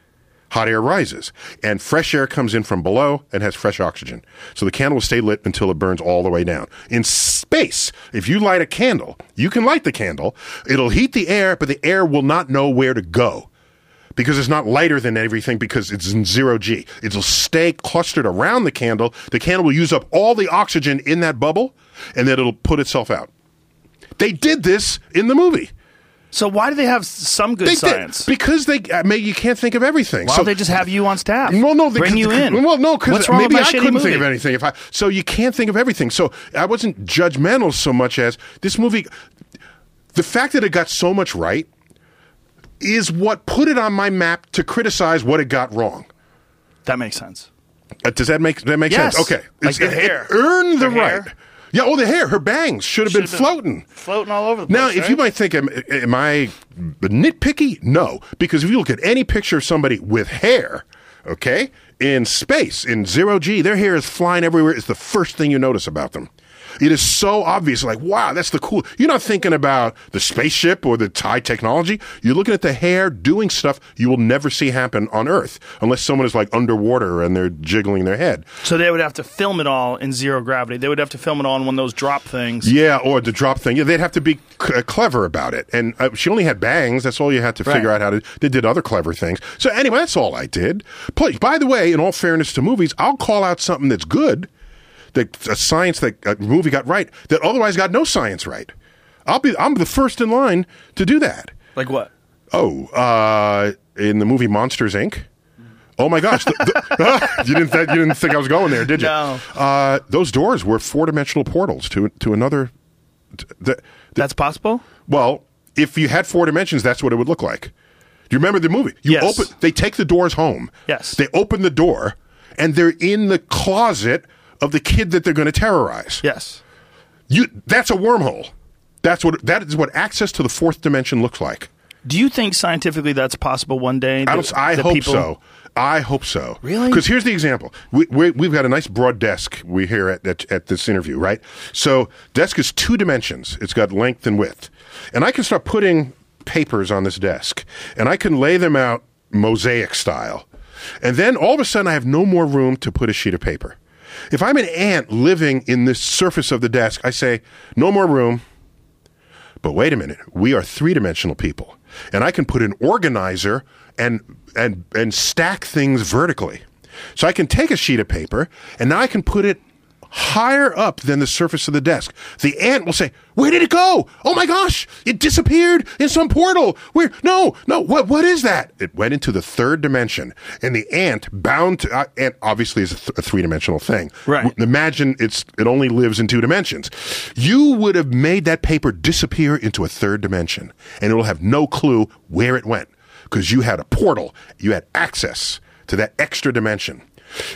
Hot air rises and fresh air comes in from below and has fresh oxygen. So the candle will stay lit until it burns all the way down. In space, if you light a candle, you can light the candle. It'll heat the air, but the air will not know where to go because it's not lighter than everything because it's in zero G. It'll stay clustered around the candle. The candle will use up all the oxygen in that bubble and then it'll put itself out. They did this in the movie. So why do they have some good They- they- science? because they uh, may, you can't think of everything. Why so they just have you on staff? Well, no, they bring you in. Well, no, because maybe I couldn't movie? think of anything. If I so you can't think of everything. So I wasn't judgmental so much as this movie. The fact that it got so much right is what put it on my map to criticize what it got wrong. That makes sense. Uh, does that make that make Yes. sense? Okay, Like It's- the it, hair. it earned the Her right. hair. Yeah, oh, the hair, her bangs should have been been floating. floating all over the place. Now, if you might think, am, am I nitpicky? No, because if you look at any picture of somebody with hair, okay, in space, in zero G, their hair is flying everywhere. It's the first thing you notice about them. It is so obvious, like, wow, that's the cool. You're not thinking about the spaceship or the high technology. You're looking at the hair doing stuff you will never see happen on Earth unless someone is like underwater and they're jiggling their head. So they would have to film it all in zero gravity. They would have to film it all in one of those drop things. Yeah, or the drop thing. Yeah, they'd have to be c- uh, clever about it. And uh, she only had bangs. That's all you had to figure out how to. They did other clever things. So anyway, that's all I did. Please, by the way, in all fairness to movies, I'll call out something that's good, that a science that a movie got right, that otherwise got no science right. I'll be. I'm the first in line to do that. Like what? Oh, uh, in the movie Monsters Inc. Oh my gosh! The- the- [LAUGHS] you didn't th- you didn't think I was going there, did you? No. Uh, those doors were four dimensional portals to to another. The, That's possible. well, if you had four dimensions, that's what it would look like. Do you remember the movie? You Yes. open. They take the doors home. Yes. They open the door, and they're in the closet of the kid that they're going to terrorize. Yes. You. That's a wormhole. That's what. That is what access to the fourth dimension looks like. Do you think scientifically that's possible one day? I, that- don't, I hope people- so. I hope so. Really? Because here's the example. We, we, we've got a nice broad desk we here at, at, at this interview, right? So desk is two dimensions. It's got length and width. And I can start putting papers on this desk. And I can lay them out mosaic style. And then all of a sudden I have no more room to put a sheet of paper. If I'm an ant living in this surface of the desk, I say, no more room. But wait a minute, we are three dimensional people. And I can put an organizer and and and stack things vertically. So I can take a sheet of paper and now I can put it higher up than the surface of the desk. The ant will say, "Where did it go? Oh my gosh, it disappeared in some portal. Where? No, no. What? What is that? It went into the third dimension, and the ant bound to uh, ant obviously is a, th- a three dimensional thing. Right. W- Imagine it's it only lives in two dimensions. You would have made that paper disappear into a third dimension, and it will have no clue where it went because you had a portal. You had access to that extra dimension.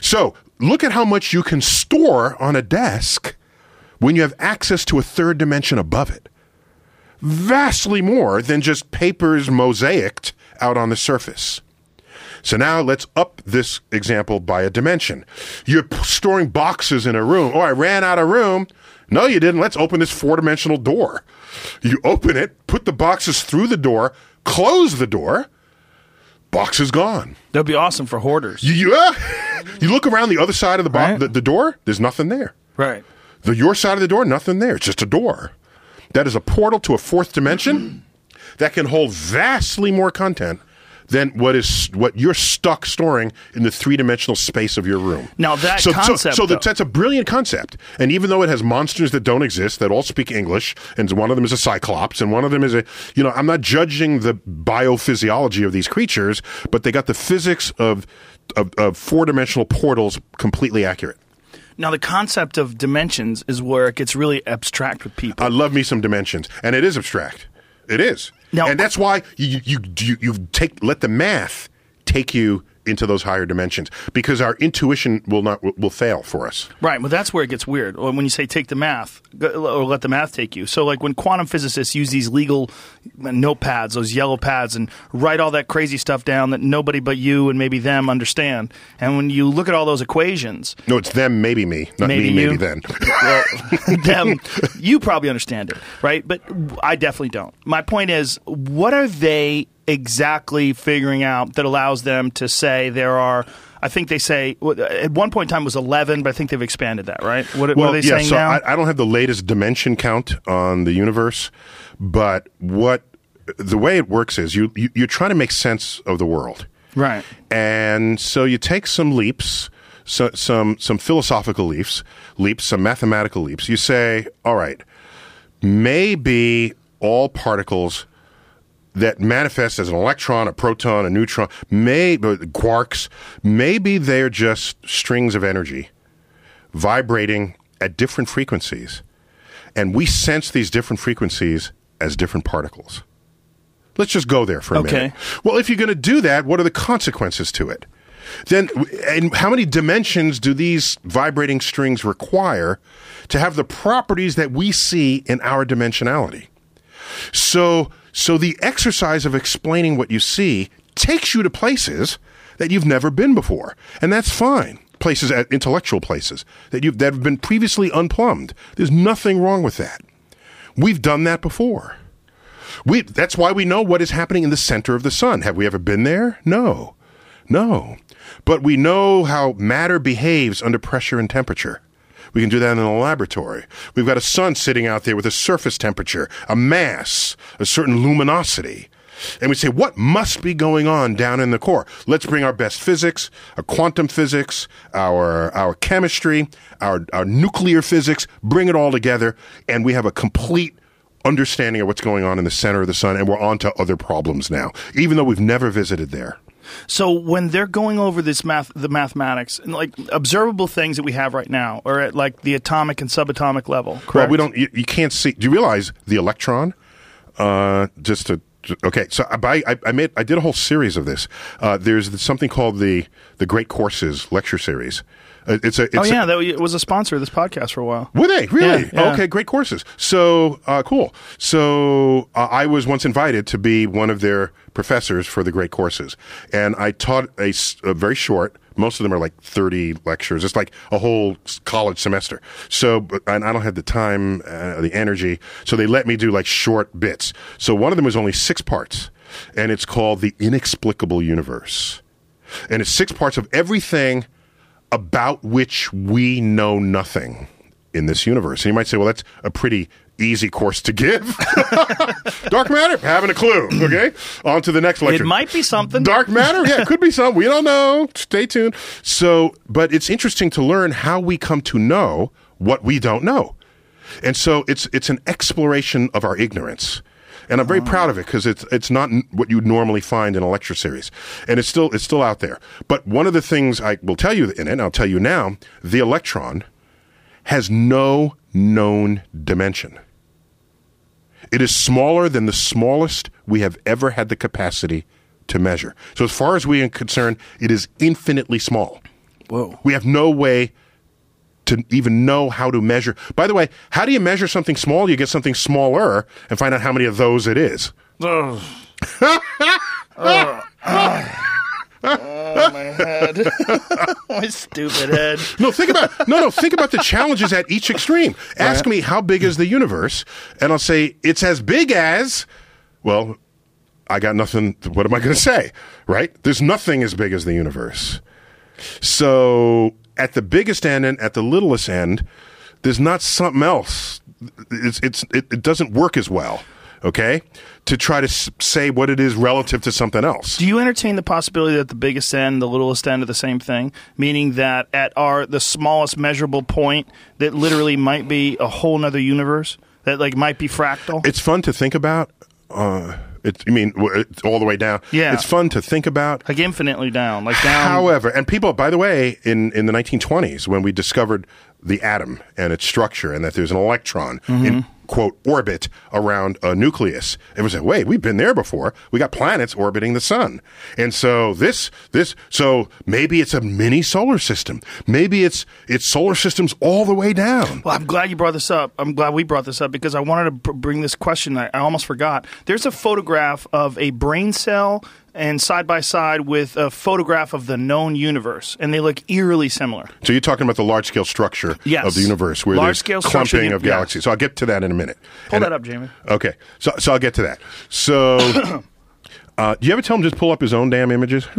So look at how much you can store on a desk when you have access to a third dimension above it. Vastly more than just papers mosaicked out on the surface. So now let's up this example by a dimension. You're storing boxes in a room. Oh, I ran out of room. No, you didn't. Let's open this four dimensional door. You open it, put the boxes through the door, close the door, box is gone. That'd be awesome for hoarders. You, ah! [LAUGHS] you, look around the other side of the, bo- Right. the, the door, there's nothing there. right. The your side of the door, nothing there. It's just a door. That is a portal to a fourth dimension that can hold vastly more content than what is what you're stuck storing in the three dimensional space of your room. Now, that so, so- concept, so, though- that- that's a brilliant concept. And even though it has monsters that don't exist that all speak English, and one of them is a cyclops, and one of them is a you know, I'm not judging the biophysiology of these creatures, but they got the physics of of, of four dimensional portals completely accurate. Now, the concept of dimensions is where it gets really abstract with people. I love me some dimensions, and it is abstract. It is, Now- and that's why you you you, you take let the math take you into those higher dimensions because our intuition will not will fail for us. Right, but that's where it gets weird. When you say take the math, or let the math take you. So, like when quantum physicists use these legal notepads, those yellow pads, and write all that crazy stuff down that nobody but you and maybe them understand. And when you look at all those equations, No, it's them, maybe me, not Maybe me, you. maybe then. [LAUGHS] well, [LAUGHS] them, you probably understand it, right? But I definitely don't. My point is, what are they exactly figuring out that allows them to say there are? I think they say at one point in time it was eleven, but I think they've expanded that, right? What, what are they yeah. saying so now? I, I don't have the latest dimension count on the universe, but what the way it works is you, you you're trying to make sense of the world. right. And so you take some leaps, so, some some philosophical leaps, leaps, some mathematical leaps. You say, all right, maybe all particles that manifest as an electron, a proton, a neutron, may quarks, maybe they're just strings of energy vibrating at different frequencies. And we sense these different frequencies as different particles. Let's just go there for a Okay. minute. Well, if you're going to do that, what are the consequences to it? Then, and how many dimensions do these vibrating strings require to have the properties that we see in our dimensionality? So, so the exercise of explaining what you see takes you to places that you've never been before, and that's fine. Places, at intellectual places that you've that have been previously unplumbed. There's nothing wrong with that. We've done that before. We, that's why we know what is happening in the center of the sun. Have we ever been there? No. No. But we know how matter behaves under pressure and temperature. We can do that in a laboratory. We've got a sun sitting out there with a surface temperature, a mass, a certain luminosity. And we say, what must be going on down in the core? Let's bring our best physics, our quantum physics, our, our chemistry, our, our nuclear physics, bring it all together, and we have a complete understanding of what's going on in the center of the sun, and we're on to other problems now, even though we've never visited there. So when they're going over this math, the mathematics, and like observable things that we have right now, or at like the atomic and subatomic level. Correct. Well, we don't. You, you can't see. Do you realize the electron? Uh, just to okay. So I, I, I made I did a whole series of this. Uh, there's something called the the Great Courses lecture series. Uh, it's a. It's Oh a- yeah, that was- a sponsor of this podcast for a while. Were they really? Yeah, yeah. Okay, great courses. So uh, cool. So uh, I was once invited to be one of their professors for the great courses, and I taught a very short. Most of them are like thirty lectures. It's like a whole college semester. So, but, and I don't have the time, uh, the energy. So they let me do like short bits. So one of them was only six parts, and it's called the inexplicable universe, and it's six parts of everything about which we know nothing in this universe. And you might say, well, that's a pretty easy course to give. [LAUGHS] Dark matter, having a clue. [CLEARS THROAT] Okay, on to the next lecture. It might be something. Dark matter, yeah, it could be something. We don't know. Stay tuned. So, but it's interesting to learn how we come to know what we don't know, and so it's it's an exploration of our ignorance. And I'm very proud of it because it's it's not n- what you'd normally find in a lecture series, and it's still it's still out there. But one of the things I will tell you in it, and I'll tell you now, the electron has no known dimension. It is smaller than the smallest we have ever had the capacity to measure. So, as far as we are concerned, it is infinitely small. Whoa. We have no way to even know how to measure. By the way, how do you measure something small? You get something smaller and find out how many of those it is. Ugh. Ugh. oh, my head. [LAUGHS] my stupid head. No, think about no, no. Think about the challenges at each extreme. Ask me how big is the universe, and I'll say it's as big as. Well, I got nothing. What am I going to say? Right? There's nothing as big as the universe. So at the biggest end and at the littlest end, there's not something else. It's it's it, it doesn't work as well. Okay, to try to s- say what it is relative to something else. Do you entertain the possibility that the biggest end, the littlest end, are the same thing? Meaning that at our the smallest measurable point, that literally might be a whole nother universe that like might be fractal. it's fun to think about. Uh, it, I mean, it's all the way down. Yeah. it's fun to think about. like infinitely down, like down. However, and people, by the way, in, in the 1920s, when we discovered the atom and its structure, and that there's an electron Mm-hmm. in quote orbit around a nucleus, it was like, wait, we've been there before. We got planets orbiting the sun, and so this this so maybe it's a mini solar system. Maybe it's it's solar systems all the way down. Well, I'm glad you brought this up. I'm glad we brought this up because I wanted to br- bring this question. I, I almost forgot. There's a photograph of a brain cell and side by side with a photograph of the known universe, and they look eerily similar. So you're talking about the large scale structure Yes. of the universe, where Large-scale there's clumping of galaxies. So I'll get to that in a minute. Pull And- that up, Jamie. Okay, so so I'll get to that. So, [COUGHS] uh, do you ever tell him just pull up his own damn images? [LAUGHS]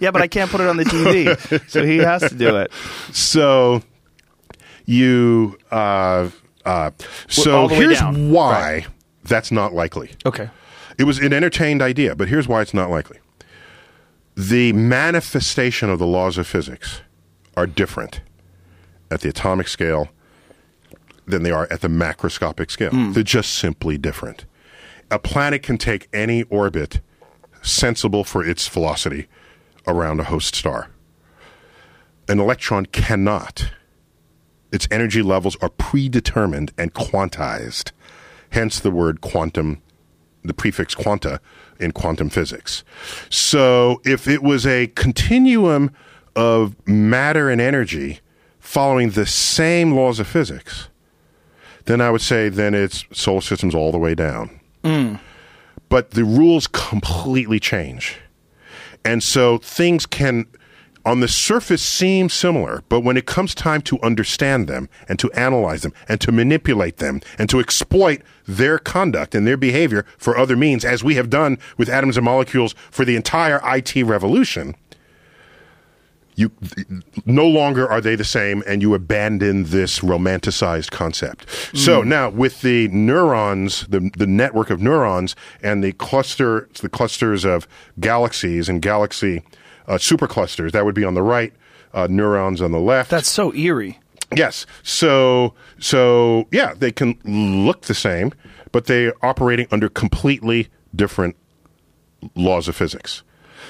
yeah, but I can't put it on the TV, so he has to do it. so, you uh, uh, so here's down. why that's not likely. Okay. It was an entertained idea, but here's why it's not likely. The manifestation of the laws of physics are different at the atomic scale than they are at the macroscopic scale. Hmm. They're just simply different. a planet can take any orbit sensible for its velocity around a host star. An electron cannot. Its energy levels are predetermined and quantized. Hence the word quantum, the prefix quanta in quantum physics. So if it was a continuum of matter and energy following the same laws of physics, then I would say then it's solar systems all the way down. Hmm. But the rules completely change. And so things can, on the surface, seem similar, but when it comes time to understand them and to analyze them and to manipulate them and to exploit their conduct and their behavior for other means, as we have done with atoms and molecules for the entire IT revolution, you no longer are they the same and you abandon this romanticized concept. So mm. now with the neurons the, the network of neurons and the cluster the clusters of galaxies and galaxy uh, superclusters that would be on the right uh, neurons on the left That's so eerie. Yes. So so yeah, they can look the same, but they're operating under completely different laws of physics.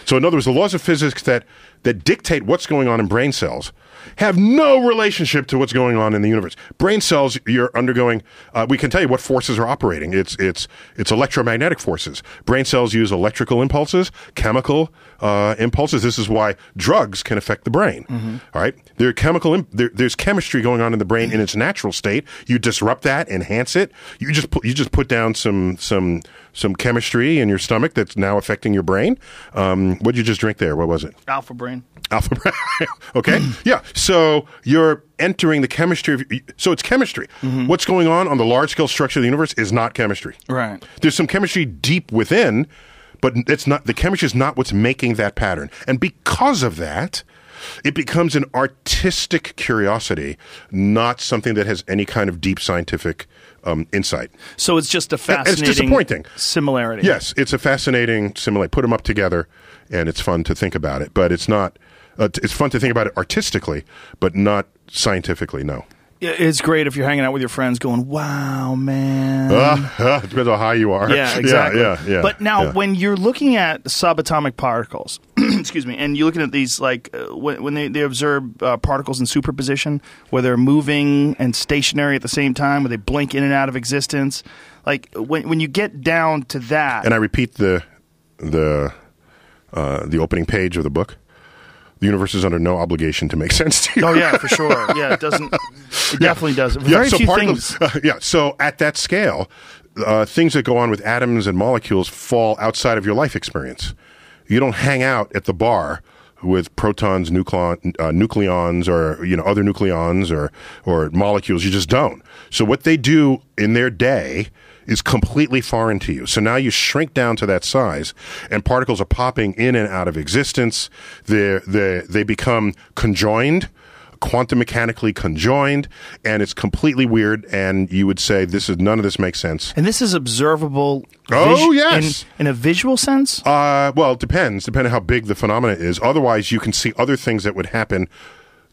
So in other words, the laws of physics that that dictate what's going on in brain cells have no relationship to what's going on in the universe. Brain cells, you're undergoing. Uh, we can tell you what forces are operating. It's it's it's electromagnetic forces. Brain cells use electrical impulses, chemical uh, impulses. This is why drugs can affect the brain. All right, there are chemical. Imp- there, there's chemistry going on in the brain in its natural state. You disrupt that, enhance it. You just put, you just put down some some some chemistry in your stomach that's now affecting your brain. Um, what did you just drink there? What was it? Alpha brain. Alpha brain. [LAUGHS] okay. yeah. So you're entering the chemistry of. So it's chemistry. What's going on on the large scale structure of the universe is not chemistry. Right. There's some chemistry deep within, but it's not. The chemistry is not what's making that pattern, and because of that. It becomes an artistic curiosity, not something that has any kind of deep scientific um, insight. So it's just a fascinating, it's disappointing. similarity. Yes, it's a fascinating simile. Put them up together, and it's fun to think about it. But it's not. Uh, it's fun to think about it artistically, but not scientifically. No. Yeah, It's great if you're hanging out with your friends going, wow, man. [LAUGHS] Ah, ah, depends on how high you are. Yeah, [LAUGHS] exactly. Yeah, yeah, yeah. But now, yeah. when you're looking at subatomic particles, [CLEARS THROAT] excuse me, and you're looking at these, like uh, when, when they, they observe uh, particles in superposition, where they're moving and stationary at the same time, where they blink in and out of existence, like when when you get down to that, and I repeat the the uh, the opening page of the book. The universe is under no obligation to make [LAUGHS] sense to you. oh yeah, for sure, yeah, it doesn't, it [LAUGHS] definitely doesn't. Very so few particles, things. [LAUGHS] yeah, so at that scale, uh, things that go on with atoms and molecules fall outside of your life experience. You don't hang out at the bar with protons, nucleon, uh, nucleons, or you know other nucleons or or molecules. You just don't. So what they do in their day is completely foreign to you. So now you shrink down to that size, and particles are popping in and out of existence. They they they become conjoined quantum mechanically conjoined and it's completely weird and you would say this is none of this makes sense And this is observable. Oh, yes. in, in a visual sense. uh, well it depends depending on how big the phenomena is otherwise you can see other things that would happen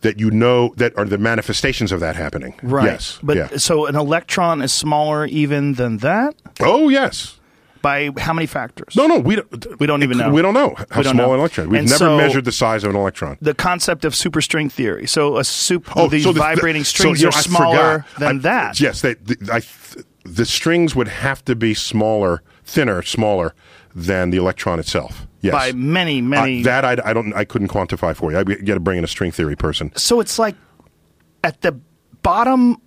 that you know that are the manifestations of that happening Right. yes But yeah. so an electron is smaller even than that oh yes by how many factors? no no we don't We don't even know. we don't know how don't small know. an electron we've And never so- measured the size of an electron The concept of superstring theory. So a super Oh, these so the- vibrating so, strings know, are I smaller than I- that. Yes, they, the, I, the strings would have to be smaller, thinner, smaller than the electron itself. Yes, By many, many. Uh, that I, I don't. I couldn't quantify for you. I got to bring in a string theory person. so it's like at the bottom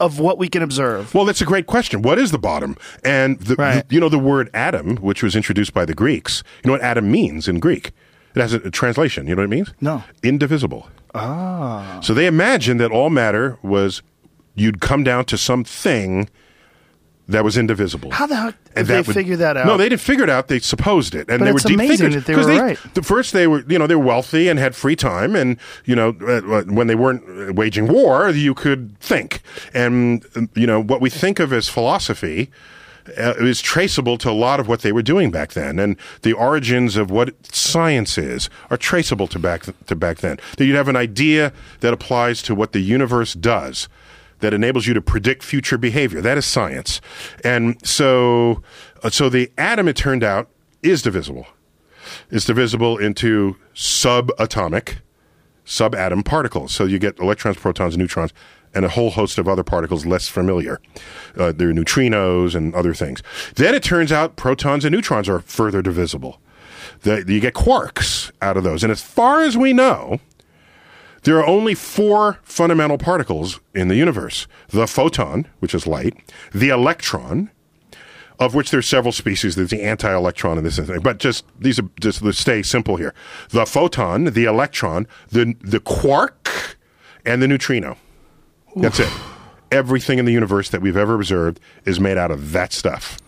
of what we can observe. Well, that's a great question. What is the bottom? And the, Right. the- you know the word atom, which was introduced by the Greeks. You know what atom means in Greek? It has a, a translation. You know what it means? No. Indivisible. Ah. So they imagined that all matter was you'd come down to something that was indivisible. How the heck did they would- figure that out? No, they didn't figure it out. They supposed it, and But they it's were deep amazing thinkers that they were right. The first, they were you know they were wealthy and had free time, and you know uh, when they weren't waging war, you could think. And you know what we think of as philosophy uh, is traceable to a lot of what they were doing back then, and the origins of what science is are traceable to back to back then. That you'd have an idea that applies to what the universe does that enables you to predict future behavior. That is science. And so Uh, so the atom, it turned out, is divisible. It's divisible into subatomic, subatom particles. So you get electrons, protons, neutrons, and a whole host of other particles less familiar. Uh, there are neutrinos and other things. Then it turns out protons and neutrons are further divisible. The, you get quarks out of those. And as far as we know, there are only four fundamental particles in the universe the photon, which is light, the electron, of which there's several species. There's the anti-electron and this and that. But just these are just let's stay simple here. The photon, the electron, the the quark, and the neutrino. That's it. Everything in the universe that we've ever observed is made out of that stuff.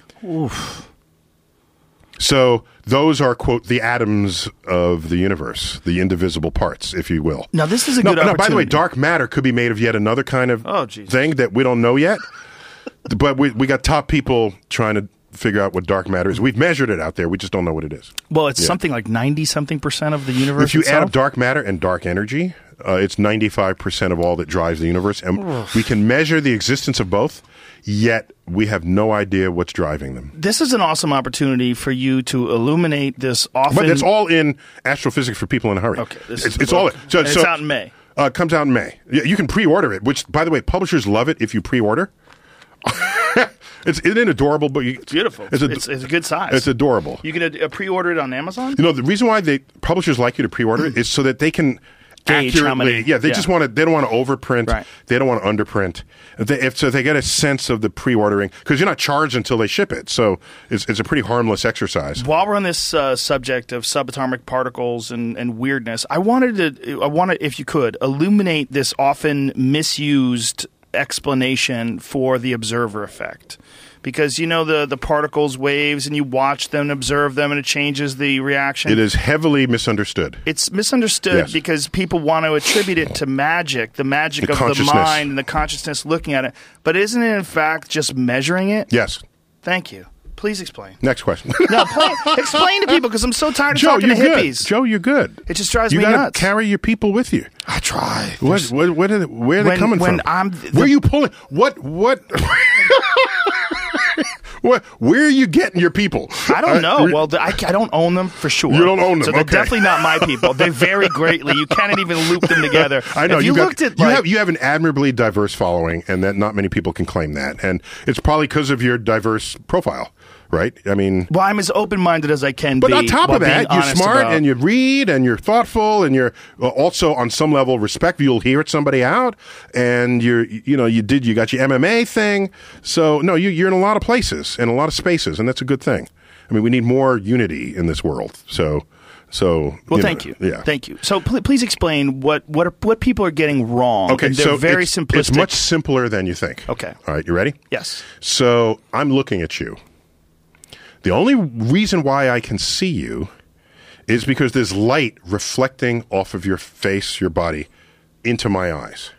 So those are quote the atoms of the universe, the indivisible parts, if you will. Now, this is a no, good no, by the way, dark matter could be made of yet another kind of Oh, Jesus. thing that we don't know yet. but we we got top people trying to figure out what dark matter is. We've measured it out there. We just don't know what it is. Well, it's Yeah. something like ninety something percent of the universe. If you add up dark matter and dark energy, uh, it's 95% of all that drives the universe. And we can measure the existence of both, yet we have no idea what's driving them. this is an awesome opportunity for you to illuminate this often. But it's all in astrophysics for people in a hurry. Okay, this it's, is it's all. So, it's so- out in May. Uh, it comes out in May. Yeah, You can pre-order it, which, by the way, publishers love it if you pre-order. [LAUGHS] it's isn't it adorable? But you, It's beautiful. It's, It's, a, it's, a good size. it's adorable. you can uh, pre-order it on Amazon. You know, the reason why they publishers like you to pre-order it [CLEARS THROAT] is so that they can Gauge how accurately. many- yeah, they yeah. just want to. They don't want to overprint. Right. They don't want to underprint. If they, if so, they get a sense of the pre-ordering because you're not charged until they ship it. So it's it's a pretty harmless exercise. While we're on this uh, subject of subatomic particles and, and weirdness, I wanted to, I wanted, if you could, illuminate this often misused explanation for the observer effect. Because you know the the particles waves and you watch them and observe them and it changes the reaction. It is heavily misunderstood. it's misunderstood Yes. because people want to attribute it to magic, the magic The of the mind and the consciousness looking at it. But isn't it in fact just measuring it? Yes. Thank you. Please explain. Next question. [LAUGHS] No, play, explain to people because I'm so tired of Joe, talking you're to good. hippies. Joe, you're good. It just drives you me gotta nuts. carry your people with you. I try. What, what, what are they, where are they coming when from? I'm- where are you pulling? What? What? [LAUGHS] what? Where are you getting your people? I don't uh, know. re- well, I, I don't own them for sure. You don't own them, so they're okay. definitely not my people. They vary greatly. You cannot even loop them together. [LAUGHS] I know If you, got- looked at you like, have you have an admirably diverse following, and that not many people can claim that, and it's probably because of your diverse profile, right? I mean, well, I'm as open minded as I can but be. But on top of that, you're smart about- and you read and you're thoughtful and you're uh, also on some level respectful. You'll hear somebody out, and you're you know you did you got your MMA thing. So no, you, you're in a lot of places and a lot of spaces, and that's a good thing. I mean, we need more unity in this world. So so Well, you thank know, you. Yeah. Thank you. So pl- please explain what what are, what people are getting wrong. Okay, they're so very it's, simplistic. It's much simpler than you think. Okay. All right, you ready? Yes. So I'm looking at you. The only reason why I can see you is because there's light reflecting off of your face, your body, into my eyes.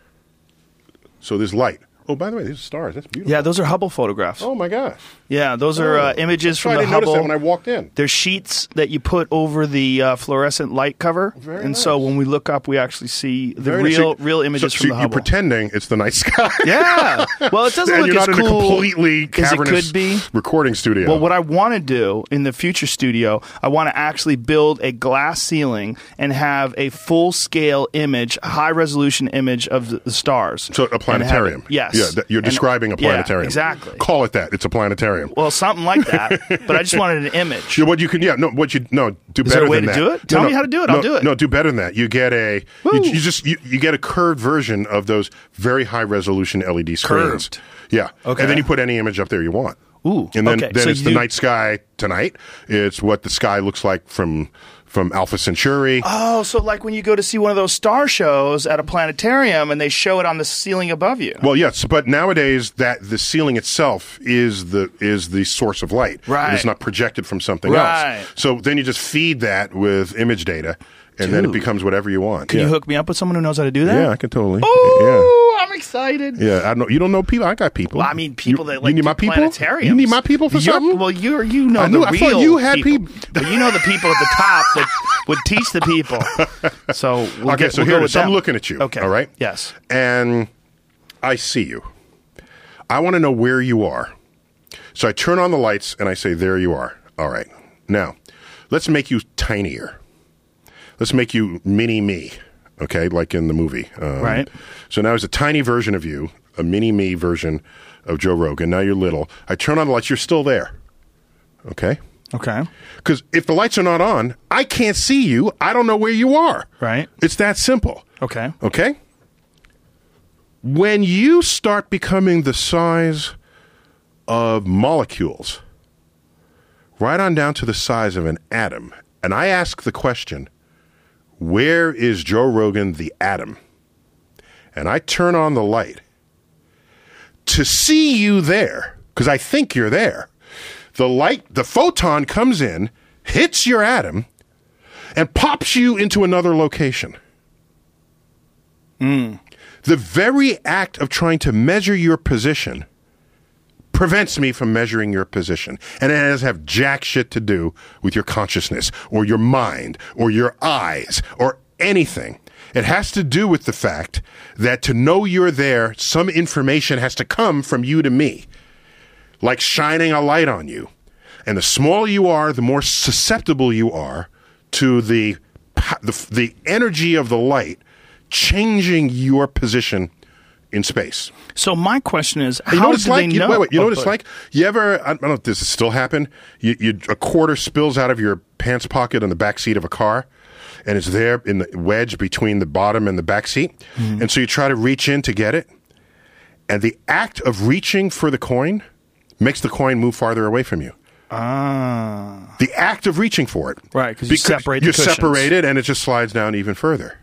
So there's light. Oh, by the way, these are stars. That's beautiful. Yeah, those are Hubble photographs. Oh my gosh. Yeah, those are uh, Oh. images That's from the didn't notice Hubble. that when I walked in. They're sheets that you put over the uh, fluorescent light cover, Very and so when we look up, we actually see the Very real So- real images so, from so the Hubble. you're pretending it's the night sky. [LAUGHS] yeah. Well, it doesn't and look you're as not in a cool completely as it cavernous could be. recording studio. Well, what I want to do in the future studio, I want to actually build a glass ceiling and have a full scale image, high resolution image of the, stars. So a And have planetarium. yes. Yeah, that- you're And- describing a yeah, planetarium. exactly. Call it that. It's a planetarium. Well, something like that. [LAUGHS] but I just wanted an image. Yeah, what you can, yeah, no, what you, no, do Is better there a way than to that. do it? Tell no, me how to do it. No, I'll do it. No, do better than that. You get a, you, you just, you, you get a curved version of those very high resolution LED screens. Curved. Yeah. Okay. And then you put any image up there you want. Ooh, And then, okay. then So it's the night sky tonight. It's what the sky looks like from, from Alpha Centauri. Oh, so like when you go to see one of those star shows at a planetarium and they show it on the ceiling above you. Well, yes, but nowadays that the ceiling itself is the is the source of light. Right. It's not projected from something Right. else. So then you just feed that with image data, and then it becomes whatever you want. Can yeah. you hook me up with someone who knows how to do that? Yeah, I can totally. Oh, I'm excited. Yeah. I don't know. You don't know people. I got people. Well, I mean, people you, that like you need my people. You need my people for You're- something. Well, you're you know I knew- the I real thought you had people. peop- but you know the people at the top that would teach the people. [LAUGHS] So we'll okay, get, so we'll here it is. I'm looking at you. Okay. All right. Yes. And I see you. I want to know where you are. So I turn on the lights and I say, There you are. All right. Now, let's make you tinier. Let's make you mini me, okay, like in the movie. Um, Right. So now it's a tiny version of you, a mini me version of Joe Rogan. Now you're little. I turn on the lights, you're still there. Okay? Okay. Because if the lights are not on, I can't see you. I don't know where you are. Right. It's that simple. Okay. Okay? When you start becoming the size of molecules, right on down to the size of an atom, and I ask the question, where is Joe Rogan the atom? And I turn on the light to see you there, because I think you're there. The light, the photon comes in, hits your atom, and pops you into another location. Hmm. The very act of trying to measure your position prevents me from measuring your position. And it doesn't have jack shit to do with your consciousness or your mind or your eyes or anything. It has to do with the fact that to know you're there, some information has to come from you to me, like shining a light on you. And the smaller you are, the more susceptible you are to the, the, the energy of the light changing your position in space. So my question is, You know what it's like? You, know? wait, wait, you know what it's like? You ever? I don't know if this still happen. You, you a quarter spills out of your pants pocket on the back seat of a car, and it's there in the wedge between the bottom and the back seat, Mm-hmm. and so you try to reach in to get it, and the act of reaching for the coin makes the coin move farther away from you. Ah. The act of reaching for it, Right, 'cause you separate You're cushions. separated, and it just slides down even further.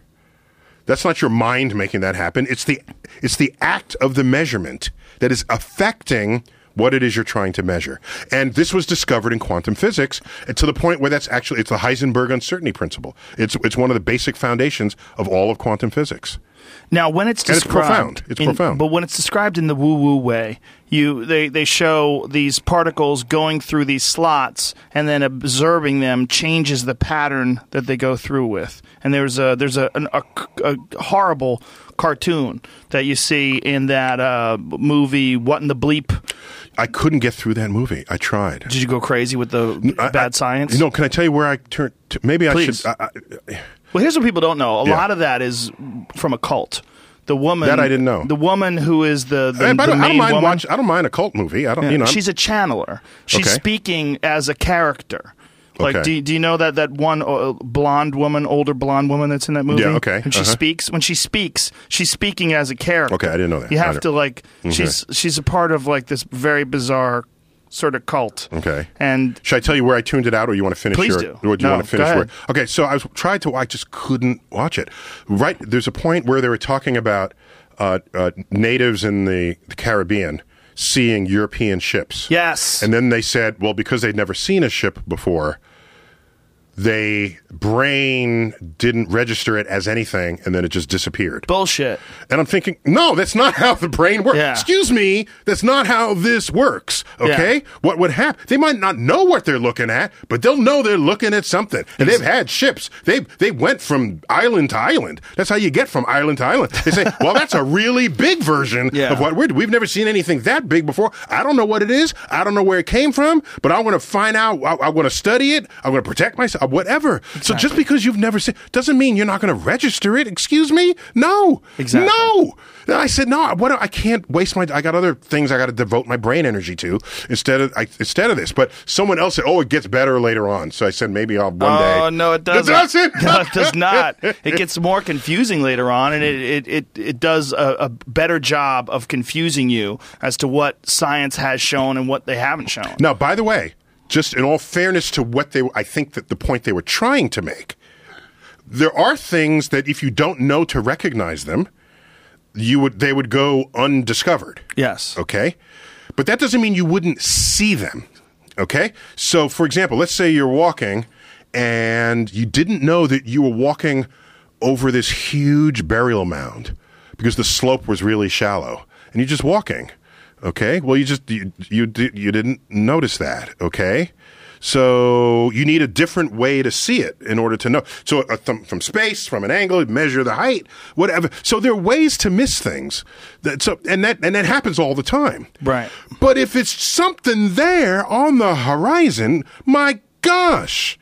That's not your mind making that happen. It's the it's the act of the measurement that is affecting what it is you're trying to measure. And this was discovered in quantum physics to the point where that's actually it's the Heisenberg uncertainty principle. It's it's one of the basic foundations of all of quantum physics. Now, when it's And it's described, profound. It's in- profound. But when it's described in the woo-woo way, you they they show these particles going through these slots, and then observing them changes the pattern that they go through with. And there's a there's a an, a, a horrible cartoon that you see in that uh, movie. What in the bleep? I couldn't get through that movie. I tried. Did you go crazy with the I- bad I- science? No. can I tell you where I turned? To, maybe I should. I, Well, here's what people don't know. A Yeah. lot of that is from a cult. The woman That I didn't know. The woman who is the the, I, the I don't mind woman. watch. I don't mind a cult movie. I don't. Yeah, You know, I'm- she's a channeler. She's Okay. speaking as a character. Like, Okay. do, do you know that that one uh, blonde woman, older blonde woman that's in that movie? Yeah, okay, And she uh-huh. speaks when she speaks, she's speaking as a character. Okay, I didn't know that. You have to like, she's she's a part of like this very bizarre sort of cult. Okay. And Should I tell you where I tuned it out, or you want to finish Please your? do. Or do you No, want to finish where? Okay, so I was tried to. I just couldn't watch it. Right, there's a point where they were talking about uh, uh, natives in the, the Caribbean seeing European ships. yes, And then they said, well, because they'd never seen a ship before, they brain didn't register it as anything, and then it just disappeared. bullshit. And I'm thinking, no, that's not how the brain works. Yeah. Excuse me, that's not how this works. Okay? Yeah. What would happen? They might not know what they're looking at, but they'll know they're looking at something. And they've had ships. They they went from island to island. That's how you get from island to island. They say, well, that's a really big version [LAUGHS] Yeah. of what we're. We've never seen anything that big before. I don't know what it is. I don't know where it came from, but I want to find out. I, I want to study it. I want to protect myself. Whatever. So just because you've never seen doesn't mean you're not going to register it. Excuse me? No. Exactly. No. Then I said, no. What? I can't waste my. I got other things I got to devote my brain energy to instead of I, instead of this. But someone else said, oh, it gets better later on. So I said, maybe I'll one day. Oh no, it doesn't. doesn't? [LAUGHS] no, it does not. It gets [LAUGHS] more confusing later on, and it it it, it does a, a better job of confusing you as to what science has shown and what they haven't shown. Now, by the way, just in all fairness to what they, I think that the point they were trying to make, there are things that if you don't know to recognize them, you would they would go undiscovered. Yes. Okay, but that doesn't mean you wouldn't see them. Okay, so for example, let's say you're walking and you didn't know that you were walking over this huge burial mound because the slope was really shallow, and you're just walking. Okay, well you just you you, you didn't notice that. Okay, So you need a different way to see it in order to know. So uh, th- from space, from an angle, measure the height, whatever. So there are ways to miss things. That, so and that and that happens all the time. Right. But if it's something there on the horizon, my gosh.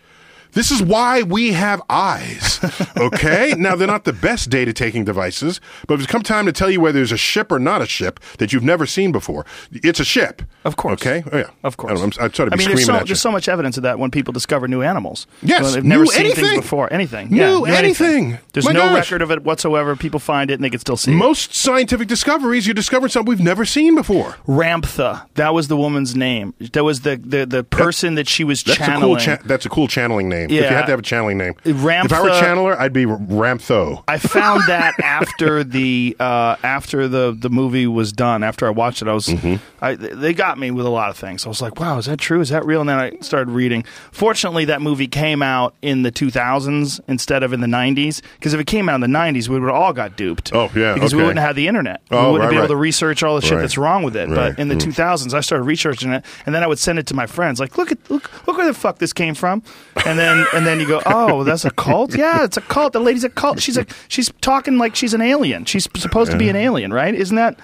This is why we have eyes. [LAUGHS] Okay? now, they're not the best data taking devices, but if it's come time to tell you whether there's a ship or not a ship that you've never seen before, it's a ship. Of course. Okay? Oh, yeah. Of course. I I'm, I'm sorry to I be mean, there's screaming so, at you. there's so much evidence of that when people discover new animals. Yes, When they've never new seen anything. things before. Anything. New yeah, anything. There's My no gosh. record of it whatsoever. People find it and they can still see it. Most scientific discoveries, you discover something we've never seen before. Ramtha. That was the woman's name. That was the the, the person that, she was That's a cool. Cha- that's a cool channeling name. If you had to have a channeling name, Ramtha- if I were a channeler, I'd be Ramtho. I found that after the uh, after the the movie was done. After I watched it, I was Mm-hmm. I, they got me with a lot of things. I was like, "Wow, is that true? Is that real?" And then I started reading. Fortunately, that movie came out in the 2000s instead of in the 90s. Because if it came out in the 90s, we would all got duped. Oh, yeah, because we wouldn't have the internet. Oh, we wouldn't right, be able right. to research all the shit Right. that's wrong with it. But in the Mm. 2000s, I started researching it, and then I would send it to my friends. Like, look at look look where the fuck this came from. And then and then you go, oh, that's a cult. Yeah, it's a cult. The lady's a cult. She's like she's talking like she's an alien. She's supposed to be an alien, right? Isn't that?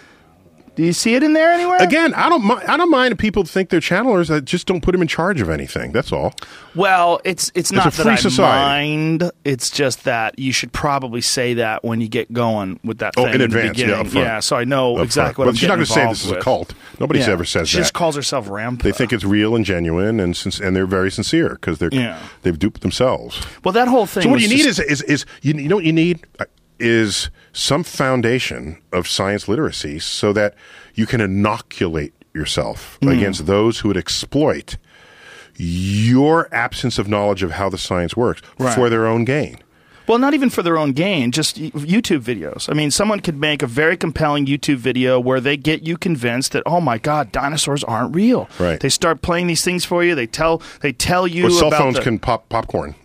Do you see it in there anywhere? Again, I don't. mi- I don't mind if people think they're channelers. I just don't put them in charge of anything. That's all. Well, it's it's not that free I society. mind. It's just that you should probably say that when you get going with that Oh, thing in the advance, yeah, beginning. up yeah, so I know Up exactly front. what But I'm she's not going gonna say this is a cult. Nobody's Yeah. ever says She that. just calls herself Ramtha. they think it's real and genuine, and since and they're very sincere because they're Yeah. they've duped themselves. well, that whole thing. So what was you need is, is is you, you know what you need Uh, is some foundation of science literacy so that you can inoculate yourself Mm. against those who would exploit your absence of knowledge of how the science works Right. for their own gain. Well, not even for their own gain, just YouTube videos. I mean, someone could make a very compelling YouTube video where they get you convinced that, oh my God, dinosaurs aren't real. Right. They start playing these things for you. They tell they tell you Or cell phones the- can pop popcorn.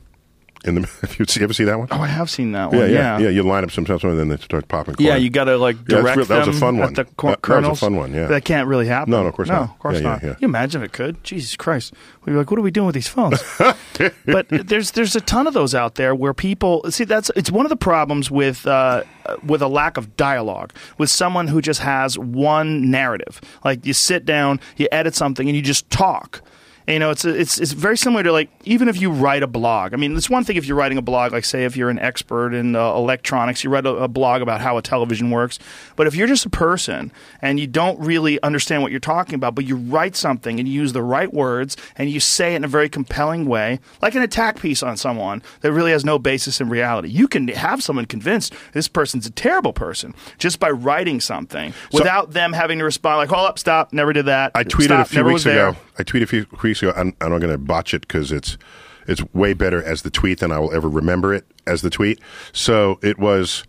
In the, [LAUGHS] if you see, ever see that one? Oh, I have seen that yeah, one. yeah, yeah, You line up some cell and then they start popping. Yeah, you got to like Yeah, direct real- that was a fun one. the cor- That- that was a fun one, yeah. that can't really happen. No, no, of course no, not. of course Yeah, yeah, not. yeah. Can you imagine if it could? Jesus Christ, we'd be like, what are we doing with these phones? [LAUGHS] but there's there's a ton of those out there where people see that's it's one of the problems with uh, with a lack of dialogue with someone who just has one narrative. Like you sit down, you edit something, and you just talk. And, you know, it's it's it's very similar to like even if you write a blog. I mean, it's one thing if you're writing a blog, like say if you're an expert in uh, electronics, you write a, a blog about how a television works. But if you're just a person and you don't really understand what you're talking about, but you write something and you use the right words and you say it in a very compelling way, like an attack piece on someone that really has no basis in reality, you can have someone convinced this person's a terrible person just by writing something without them having to respond like, "Hold up, stop, never did that." I tweeted Stop, a few weeks ago. I tweeted a few weeks ago. I'm, I'm not going to botch it because it's it's way better as the tweet than I will ever remember it as the tweet. So it was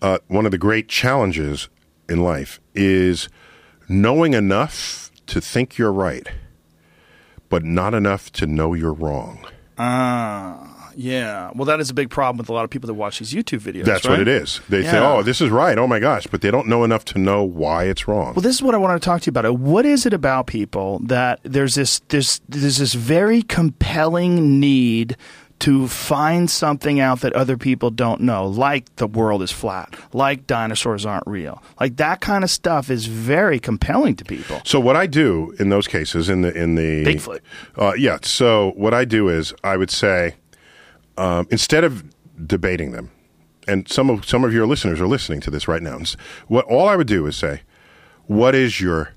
uh, one of the great challenges in life is knowing enough to think you're right, but not enough to know you're wrong. Yeah, well, that is a big problem with a lot of people that watch these YouTube videos. That's right? what it is. They say, "Oh, this is right. Oh my gosh," but they don't know enough to know why it's wrong. Well, this is what I want to talk to you about. What is it about people that there's this there's there's this very compelling need to find something out that other people don't know, like the world is flat, like dinosaurs aren't real, like that kind of stuff is very compelling to people. So what I do in those cases, in the in the Bigfoot. uh, yeah. So what I do is I would say um, instead of debating them, and some of some of your listeners are listening to this right now. What all I would do is say, what is your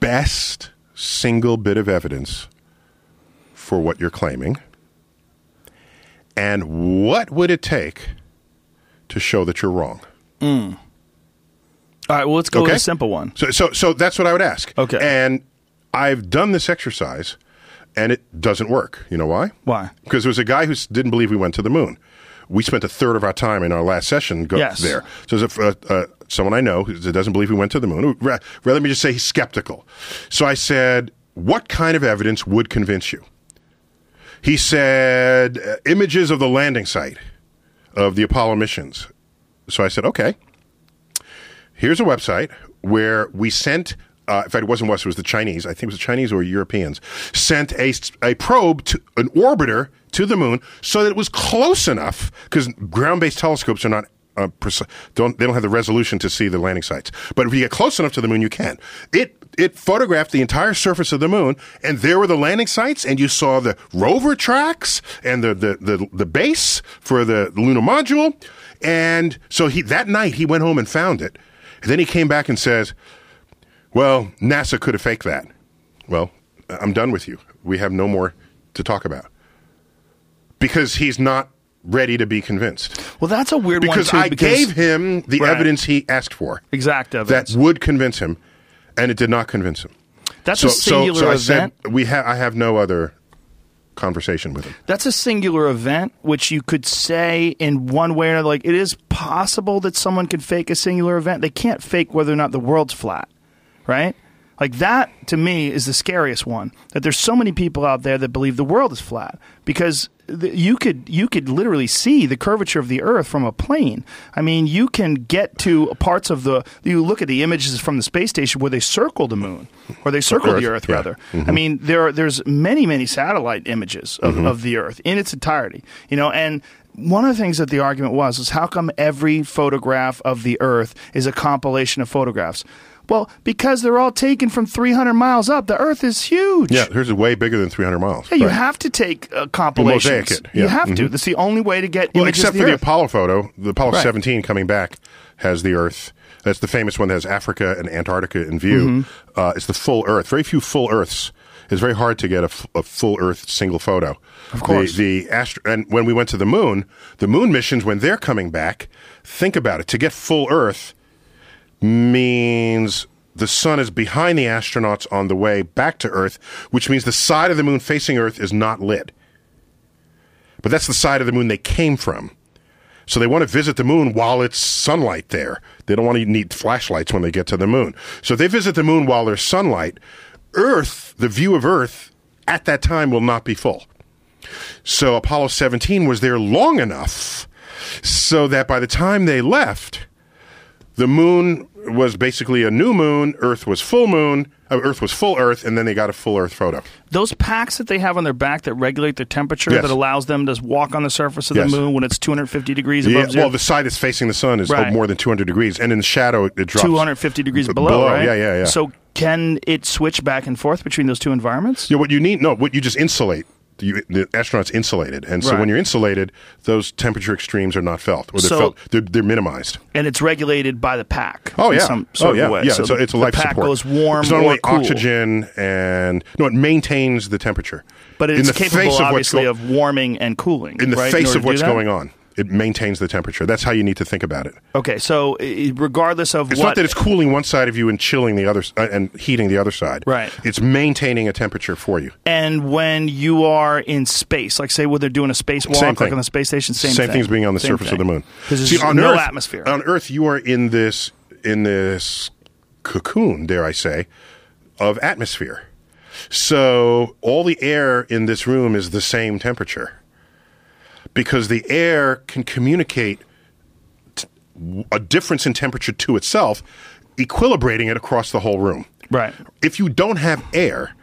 best single bit of evidence for what you're claiming, and what would it take to show that you're wrong? All right, well, let's go with Okay. a simple one. So, so, so that's what I would ask. Okay. And I've done this exercise, and it doesn't work. You know why? Why? Because there was a guy who didn't believe we went to the moon. We spent a third of our time in our last session go Yes. there. So there's a, uh, uh, someone I know who doesn't believe we went to the moon. Ra- Rather, let me just say he's skeptical. So I said, "What kind of evidence would convince you?" He said, uh, "Images of the landing site of the Apollo missions." So I said, "Okay." here's a website where we sent uh, in fact, it wasn't West, it was the Chinese. I think it was the Chinese or Europeans sent a, a probe to an orbiter to the moon so that it was close enough because ground-based telescopes are not uh, preci- don't they don't have the resolution to see the landing sites. But if you get close enough to the moon, you can. It it photographed the entire surface of the moon, and there were the landing sites, and you saw the rover tracks and the the the, the base for the lunar module. And so he that night he went home and found it. And then he came back and says, "Well, NASA could have faked that." Well, I'm done with you. We have no more to talk about because he's not ready to be convinced. Well, that's a weird Because one too. I because gave him the Right. evidence he asked for exact evidence that would convince him, and it did not convince him. that's So, a singular so I event. said we ha- I have no other conversation with him. That's a singular event, which you could say in one way or another. Like it is possible that someone can fake a singular event. They can't fake whether or not the world's flat, right? Like that to me is the scariest one. That there's so many people out there that believe the world is flat because th- you could you could literally see the curvature of the Earth from a plane. I mean, you can get to parts of the. You look at the images from the space station where they circle the moon, or they circle the Earth, Earth yeah. rather. I mean, there are, there's many many satellite images of, Mm-hmm. of the Earth in its entirety. You know, and one of the things that the argument was is how come every photograph of the Earth is a compilation of photographs? Well, because they're all taken from 300 miles up. The Earth is huge. Yeah, here's a way bigger than 300 miles. Yeah, you Right. have to take uh, compilations. mosaic it, You have to. Mhm. That's the only way to get Well, except of for the the Apollo photo, the Apollo Right. 17 coming back has the Earth. That's the famous one that has Africa and Antarctica in view. Mm-hmm. Uh, it's the full Earth. Very few full Earths. It's very hard to get a, f- a full Earth single photo. Of course. The, the astro- and when we went to the moon, the moon missions when they're coming back, think about it. To get full Earth means the sun is behind the astronauts on the way back to Earth, which means the side of the moon facing Earth is not lit. But that's the side of the moon they came from. So they want to visit the moon while it's sunlight there. They don't want to need flashlights when they get to the moon. So if they visit the moon while there's sunlight, Earth, the view of Earth at that time will not be full. So Apollo 17 was there long enough so that by the time they left, the moon was basically a new moon, Earth was full moon, uh, Earth was full Earth, and then they got a full Earth photo. Those packs that they have on their back that regulate their temperature, Yes. that allows them to walk on the surface of Yes. the moon when it's 250 degrees Yeah, above zero. well, the side that's facing the sun is Right. more than 200 degrees, and in the shadow, it drops 250 degrees b- below, right? Yeah, yeah, yeah. So can it switch back and forth between those two environments? Yeah, what you need, no, what you just insulate. You, the astronauts insulated, and so Right. when you're insulated, those temperature extremes are not felt, or they're So- felt. They're, they're minimized. And it's regulated by the pack. Oh in oh, yeah, some sort oh yeah, of way. yeah. So So, it's a the life pack support. goes warm It's not only cool. oxygen and no, it maintains the temperature. but in it's the capable, obviously, go- of warming and cooling. in the right, face order of what's going on. It maintains the temperature. That's how you need to think about it. Okay, so regardless of It's what not that it's cooling one side of you and chilling the other uh, and heating the other side. Right. It's maintaining a temperature for you. And when you are in space, like say when they're doing a spacewalk, Same like on the space station, same, Same thing. thing's being on the Same surface of the moon. because there's on no Earth, atmosphere. On Earth, you are in this in this cocoon, dare I say, of atmosphere. So all the air in this room is the same temperature because the air can communicate t- a difference in temperature to itself, equilibrating it across the whole room. right. If you don't have air,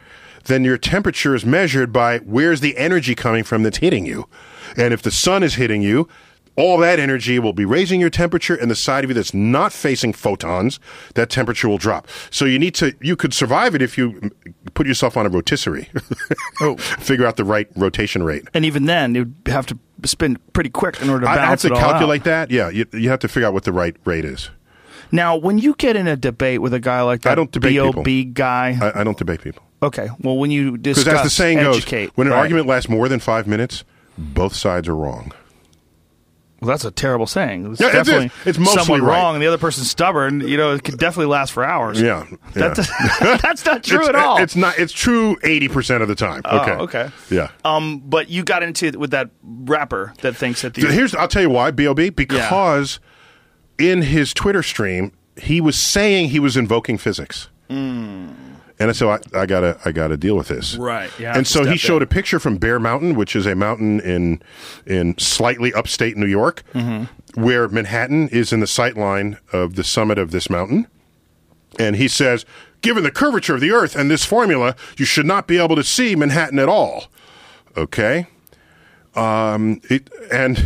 then your temperature is measured by where's the energy coming from that's hitting you. And if the sun is hitting you, all that energy will be raising your temperature, and the side of you that's not facing photons, that temperature will drop. So you need to, you could survive it if you put yourself on a rotisserie. [LAUGHS] Oh. Figure out the right rotation rate. And even then, you'd have to spin pretty quick in order to I I have balance to it all out. calculate that. Yeah, you, you have to figure out what the right rate is. Now, when you get in a debate with a guy like that I don't debate B.o.B people. guy, I, I don't debate people. okay, well, when you discuss, Because as the saying educate, goes, when an right. argument lasts more than five minutes, both sides are wrong. Well, that's a terrible saying. It's Yeah, definitely It's mostly someone right. wrong, and the other person's stubborn. You know, it could definitely last for hours. Yeah, yeah. That, [LAUGHS] [LAUGHS] that's not true it's, at all. It's not. It's true eighty percent of the time. Oh, Okay. okay. Yeah. Um, but you got into it with that rapper that thinks that the Here's. I'll tell you why. B.o.B because in his Twitter stream he was saying he was invoking physics. And so I, I gotta I gotta deal with this. Right, have And so he showed in. a picture from Bear Mountain, which is a mountain in in slightly upstate New York, Mm-hmm. where Manhattan is in the sight line of the summit of this mountain. And he says, given the curvature of the Earth and this formula, you should not be able to see Manhattan at all. Okay? Um, it, and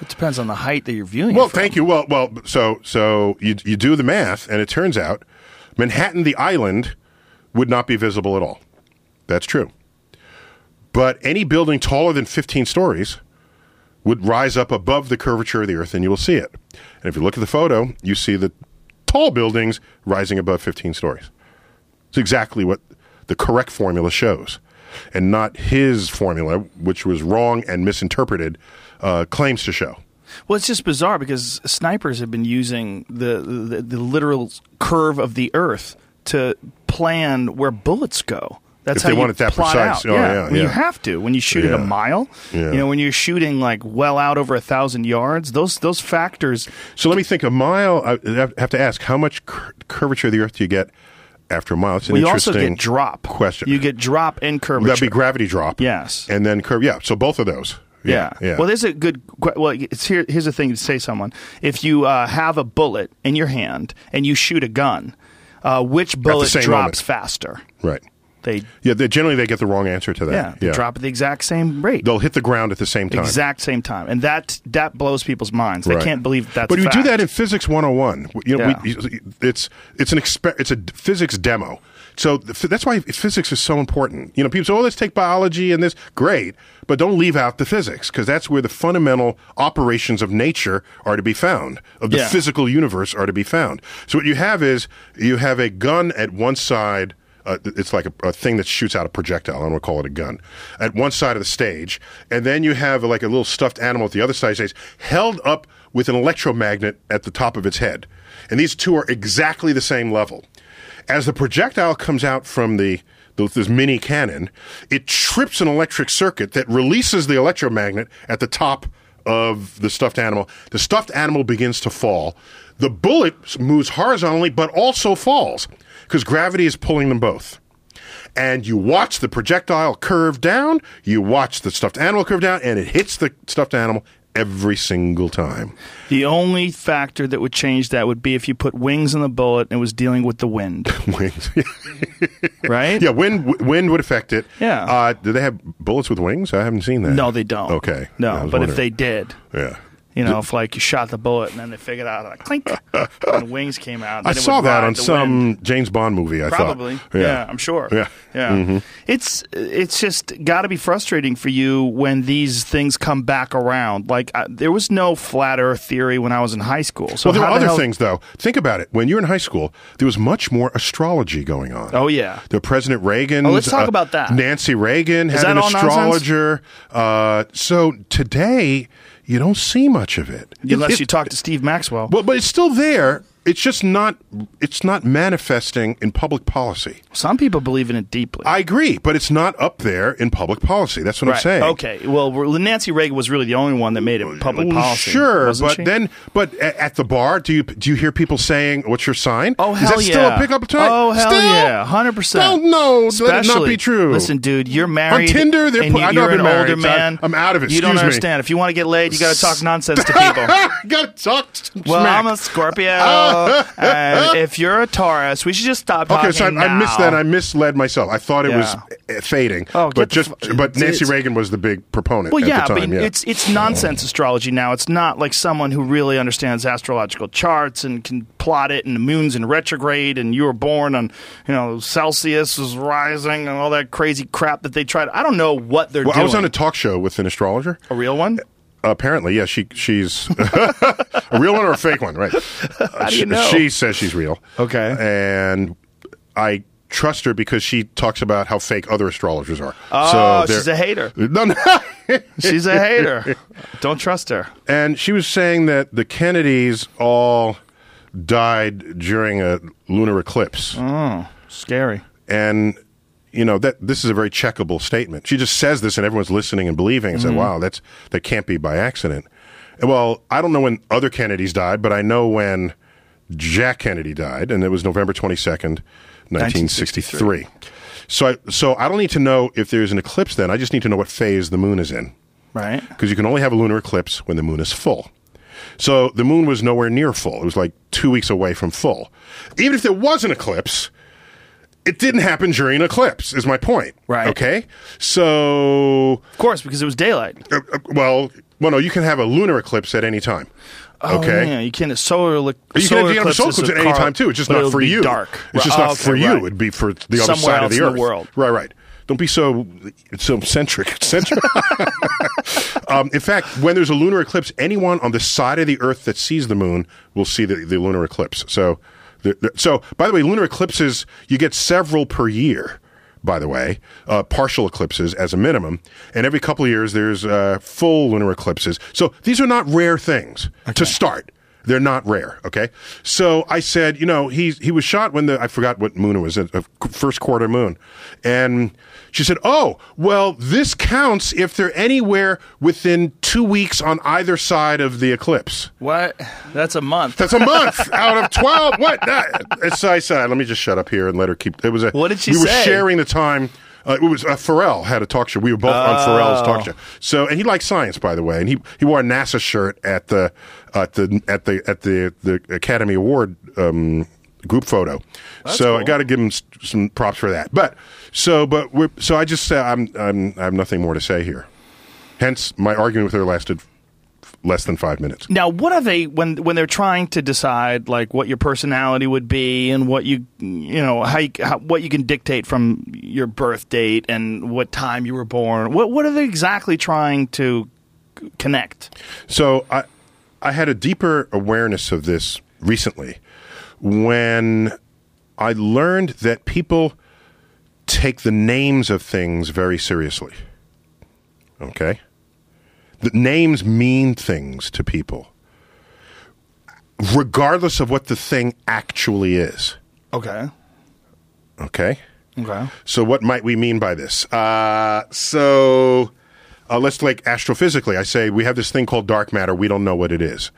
It depends on the height that you're viewing. well, thank you. Well, well, so so you you do the math, and it turns out Manhattan, the island, would not be visible at all. That's true. But any building taller than 15 stories would rise up above the curvature of the Earth, and you will see it. And if you look at the photo, you see the tall buildings rising above 15 stories. It's exactly what the correct formula shows, and not his formula, which was wrong and misinterpreted, uh, claims to show. Well, it's just bizarre because snipers have been using the, the the literal curve of the Earth to plan where bullets go. That's If how they you want it that plot precise. Out. Oh, yeah, yeah, when you have to. When you shoot at a mile, Yeah. you know, when you're shooting like well out over a thousand yards, those those factors. So let me think. A mile. I have to ask how much cur- curvature of the Earth do you get after a mile? It's an Well, you also get drop question. You get drop and curvature. That'd be gravity drop. Yes. and then curve. Yeah, so both of those. Yeah. yeah. Well, there's a good. Well, it's here. Here's the thing to say, someone. If you uh, have a bullet in your hand and you shoot a gun, uh, which bullet drops moment. faster? right. They Yeah, they, generally they get the wrong answer to that. yeah, they drop at the exact same rate. They'll hit the ground at the same time. Exact same time, and that that blows people's minds. They Right. can't believe that. But you do that in physics 101. You know, Yeah. we, it's it's an exper- it's a physics demo. So the, that's why physics is so important. You know, people say, "Oh, let's take biology and this." Great, but don't leave out the physics because that's where the fundamental operations of nature are to be found, of the Yeah. physical universe are to be found. So what you have is you have a gun at one side. Uh, it's like a, a thing that shoots out a projectile. I don't want to call it a gun. At one side of the stage, and then you have like a little stuffed animal at the other side of the stage, held up with an electromagnet at the top of its head. And these two are exactly the same level. As the projectile comes out from the this mini cannon, it trips an electric circuit that releases the electromagnet at the top of the stuffed animal. The stuffed animal begins to fall. The bullet moves horizontally, but also falls because gravity is pulling them both. And you watch the projectile curve down, you watch the stuffed animal curve down, and it hits the stuffed animal every single time. The only factor that would change that would be if you put wings on the bullet and it was dealing with the wind, [LAUGHS] Wings. right? yeah, wind wind would affect it. Yeah. Uh, do they have bullets with wings? I haven't seen that. No, they don't. Okay. No, but if they did, Yeah. You know, if like you shot the bullet and then they figured out like clink, and the wings came out. I saw that on some wind. James Bond movie. I Probably, thought. yeah. I'm sure. Yeah. Mm-hmm. yeah. It's it's just got to be frustrating for you when these things come back around. Like I, there was no flat Earth theory when I was in high school. So Well, there how are the other hell- things, though. Think about it. When you're in high school, there was much more astrology going on. Oh yeah. The President Reagan. Oh, let's talk about that. Nancy Reagan Is had an astrologer. Uh, so today, you don't see much of it. Unless It- you talk to Steve Maxwell. Well, but it's still there. It's just not. It's not manifesting in public policy. Some people believe in it deeply. I agree, but it's not up there in public policy. That's what I'm saying. Okay. Well, Nancy Reagan was really the only one that made it public Well, policy. Sure, but she? then, but at the bar, do you do you hear people saying, "What's your sign"? Oh Is hell that yeah! still a pickup time? Oh hell Still? yeah! Hundred percent. Don't know. Let it not be true. Listen, dude, you're married On Tinder, they're and you- I know you're an married, older so I'm- man. I'm out of it. You don't Excuse me. understand. If you want to get laid, you got to talk nonsense to [LAUGHS] people. Got talk. Well, smack. I'm a Scorpio, ah, and if you're a Taurus, we should just stop talking Okay, so I, I missed that. I misled myself. I thought it was uh, fading. Oh, but just but Nancy Reagan was the big proponent. Well, at yeah, the time, but it's it's nonsense astrology now. It's not like someone who really understands astrological charts and can plot it, and the moon's in retrograde, and you were born on, you know, Celsius is rising, and all that crazy crap that they tried. I don't know what they're Well, doing. I was on a talk show with an astrologer. a real one. Apparently, yeah, she she's [LAUGHS] a real one or a fake one, right? How do you she, know? She says she's real. Okay. and I trust her because she talks about how fake other astrologers are. Oh, they're- she's a hater. [LAUGHS] No, no. She's a hater. [LAUGHS] Don't trust her. and she was saying that the Kennedys all died during a lunar eclipse, Oh, Scary. and you know that this is a very checkable statement. She just says this, and everyone's listening and believing, and Mm-hmm. said, "Wow, that's that can't be by accident." Well, I don't know when other Kennedys died, but I know when Jack Kennedy died, and it was November twenty second, nineteen sixty three. So, I, so I don't need to know if there's an eclipse. Then I just need to know what phase the moon is in Right. because you can only have a lunar eclipse when the moon is full. So the moon was nowhere near full. It was like two weeks away from full. Even if there was an eclipse, it didn't happen during an eclipse, is my point. Right. Okay. So, Of course, because it was daylight. uh, uh, well, well, no, you can have a lunar eclipse at any time. Oh, okay. yeah, you can a solar. li- You solar can have the solar eclipses eclipse at any time too. It's just but not it'll for be you. Dark. It's just Oh, not okay, for you. right. It'd be for the other Somewhere side of else the in earth. the world. Right, right. Don't be so so centric. Centric. [LAUGHS] um, in fact, when there's a lunar eclipse, anyone on the side of the Earth that sees the moon will see the, the lunar eclipse. So, so by the way, lunar eclipses you get several per year. By the way, uh, partial eclipses as a minimum, and every couple of years there's uh, full lunar eclipses. So these are not rare things to start. They're not rare. Okay. So I said, you know, he he was shot when the I forgot what moon it was, a, a first quarter moon, and she said, oh, well, this counts if they're anywhere within two weeks on either side of the eclipse. What? That's a month. That's a month [LAUGHS] out of twelve. What? That, it's I said. Let me just shut up here and let her keep. It was a. What did she We were say? sharing the time. Uh, it was uh, Pharrell had a talk show. We were both on Pharrell's talk show. So, and he likes science, by the way. And he he wore a NASA shirt at the at the at the at the the Academy Award um, group photo. so I got to give him some props for that. But so but we're, so I just say I'm I'm I have nothing more to say here. Hence, my argument with her lasted f- less than five minutes. Now, what are they when when they're trying to decide like what your personality would be and what you you know how, you, how what you can dictate from your birth date and what time you were born? What what are they exactly trying to connect? So I I had a deeper awareness of this recently when I learned that people take the names of things very seriously. Okay? The names mean things to people. Regardless of what the thing actually is. Okay. Okay? Okay. So, what might we mean by this? Uh, so, uh, let's like astrophysically. I say we have this thing called dark matter. We don't know what it is.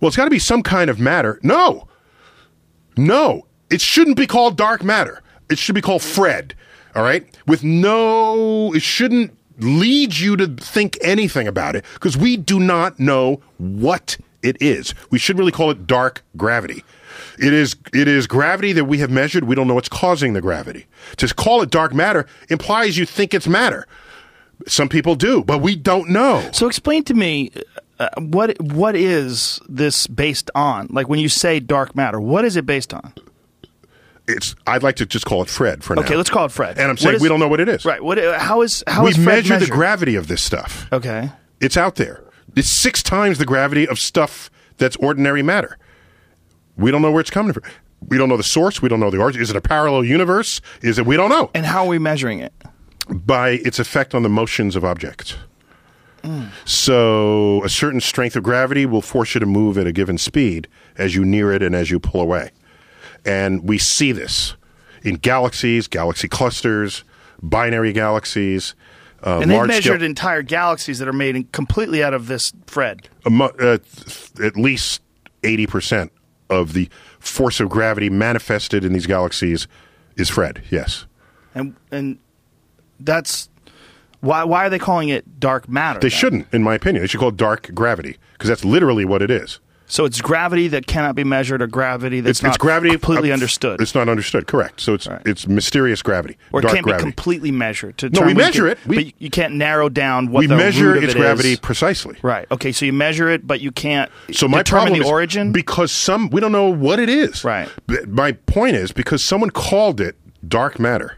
Well, it's got to be some kind of matter. No, no, it shouldn't be called dark matter. It should be called Fred. All right, with no, it shouldn't lead you to think anything about it because we do not know what it is. We should really call it dark gravity. It is it is gravity that we have measured. We don't know what's causing the gravity. To call it dark matter implies you think it's matter. Some people do, but we don't know. So explain to me uh, what what is this based on? Like when you say dark matter, what is it based on? It's I'd like to just call it Fred for now. Okay, let's call it Fred. And I'm saying is- we don't know what it is. Right. What? Uh, how is how we is Fred measure the gravity of this stuff. Okay. It's out there. It's six times the gravity of stuff that's ordinary matter. We don't know where it's coming from. We don't know the source. We don't know the origin. Is it a parallel universe? Is it? We don't know. And how are we measuring it? By its effect on the motions of objects. So, a certain strength of gravity will force you to move at a given speed as you near it and as you pull away. And we see this in galaxies, galaxy clusters, binary galaxies. Uh, And they've measured scale- entire galaxies that are made in- completely out of this Fred. mu- uh, at least 80% of the force of gravity manifested in these galaxies is Fred, yes. And and that's why why are they calling it dark matter? They then? shouldn't, in my opinion. They should call it dark gravity because that's literally what it is. So it's gravity that cannot be measured or gravity that's It's, not it's gravity completely uh, understood. It's not understood, correct. So it's Right. it's mysterious gravity, or it can't gravity. be completely measured. To No, we measure you it. We- but you- can't narrow down what we the measure root of its it gravity is. precisely. Right. Okay. So you measure it, but you can't So my determine problem the origin. because some we don't know what it is. Right. My point is because someone called it dark matter.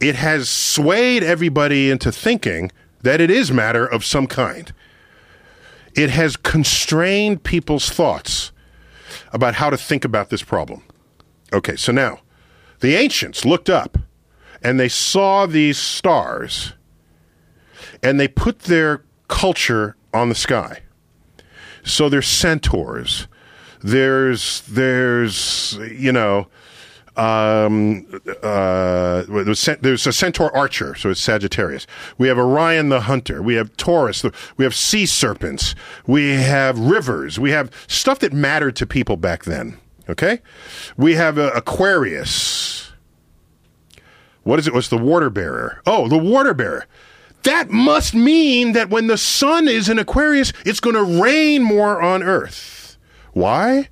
It has swayed everybody into thinking that it is matter of some kind. It has constrained people's thoughts about how to think about this problem. Okay, so now the ancients looked up and they saw these stars and they put their culture on the sky. So there's centaurs. There's there's you know um, uh, there's a centaur archer, so it's Sagittarius. We have Orion the hunter. We have Taurus. the- We have sea serpents. We have rivers. We have stuff that mattered to people back then. Okay, we have uh, Aquarius. What is it? What's the water bearer? Oh, the water bearer. that must mean that when the sun is in Aquarius, it's going to rain more on Earth. Why?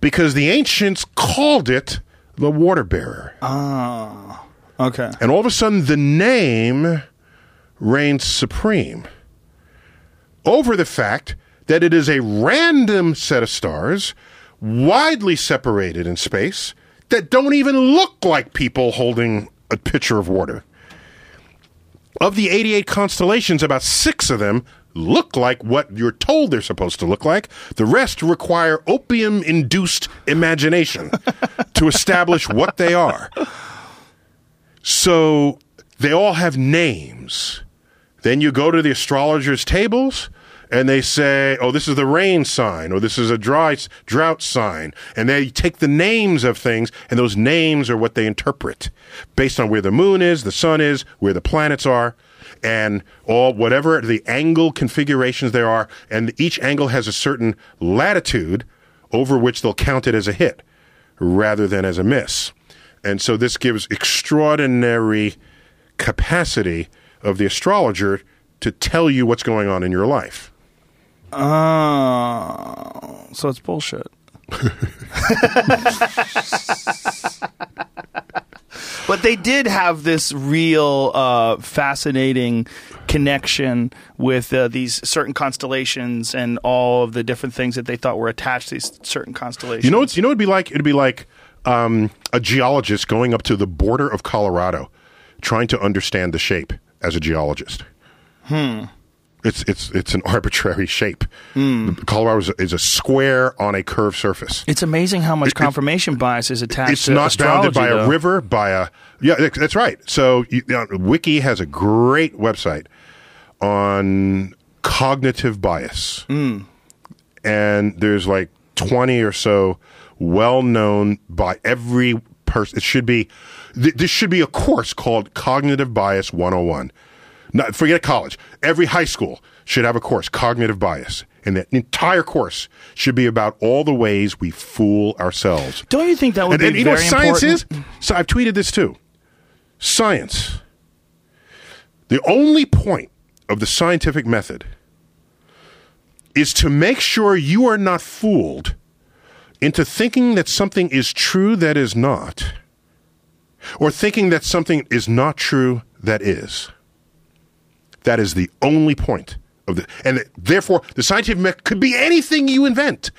Because the ancients called it the water bearer. Ah okay. And all of a sudden, the name reigns supreme over the fact that it is a random set of stars, widely separated in space, that don't even look like people holding a pitcher of water. Of the 88 constellations, about six of them look like what you're told they're supposed to look like. The rest require opium induced imagination [LAUGHS] to establish what they are. So they all have names. Then you go to the astrologers' tables and they say, oh, this is the rain sign, or this is a dry drought sign. And they take the names of things, and those names are what they interpret based on where the moon is, the sun is, where the planets are, and all whatever the angle configurations there are. And each angle has a certain latitude over which they'll count it as a hit rather than as a miss. And so this gives extraordinary capacity of the astrologer to tell you what's going on in your life. Oh, so it's bullshit. [LAUGHS] but they did have this real uh, fascinating connection with uh, these certain constellations and all of the different things that they thought were attached to these certain constellations. You know what? You know it'd be like? It'd be like um, a geologist going up to the border of Colorado, trying to understand the shape as a geologist. Hmm. It's it's it's an [LAUGHS] arbitrary shape. Hmm. Colorado is a, is a square on a curved surface. It's amazing how much confirmation bias is attached. It's not bounded by a river, by a yeah. That's right. So you, know, Wiki has a great website on cognitive bias, hmm. and there's like twenty or so well known by every person. It should be th- this should be a course called Cognitive Bias 101. Not, forget college. Every high school should have a course, Cognitive Bias. And that entire course should be about all the ways we fool ourselves. Don't you think that would And, be and you know what science important? is? So I've tweeted this too. Science. The only point of the scientific method is to make sure you are not fooled into thinking that something is true that is not, or thinking that something is not true that is. That is the only point of the, and therefore the scientific method could be anything you invent.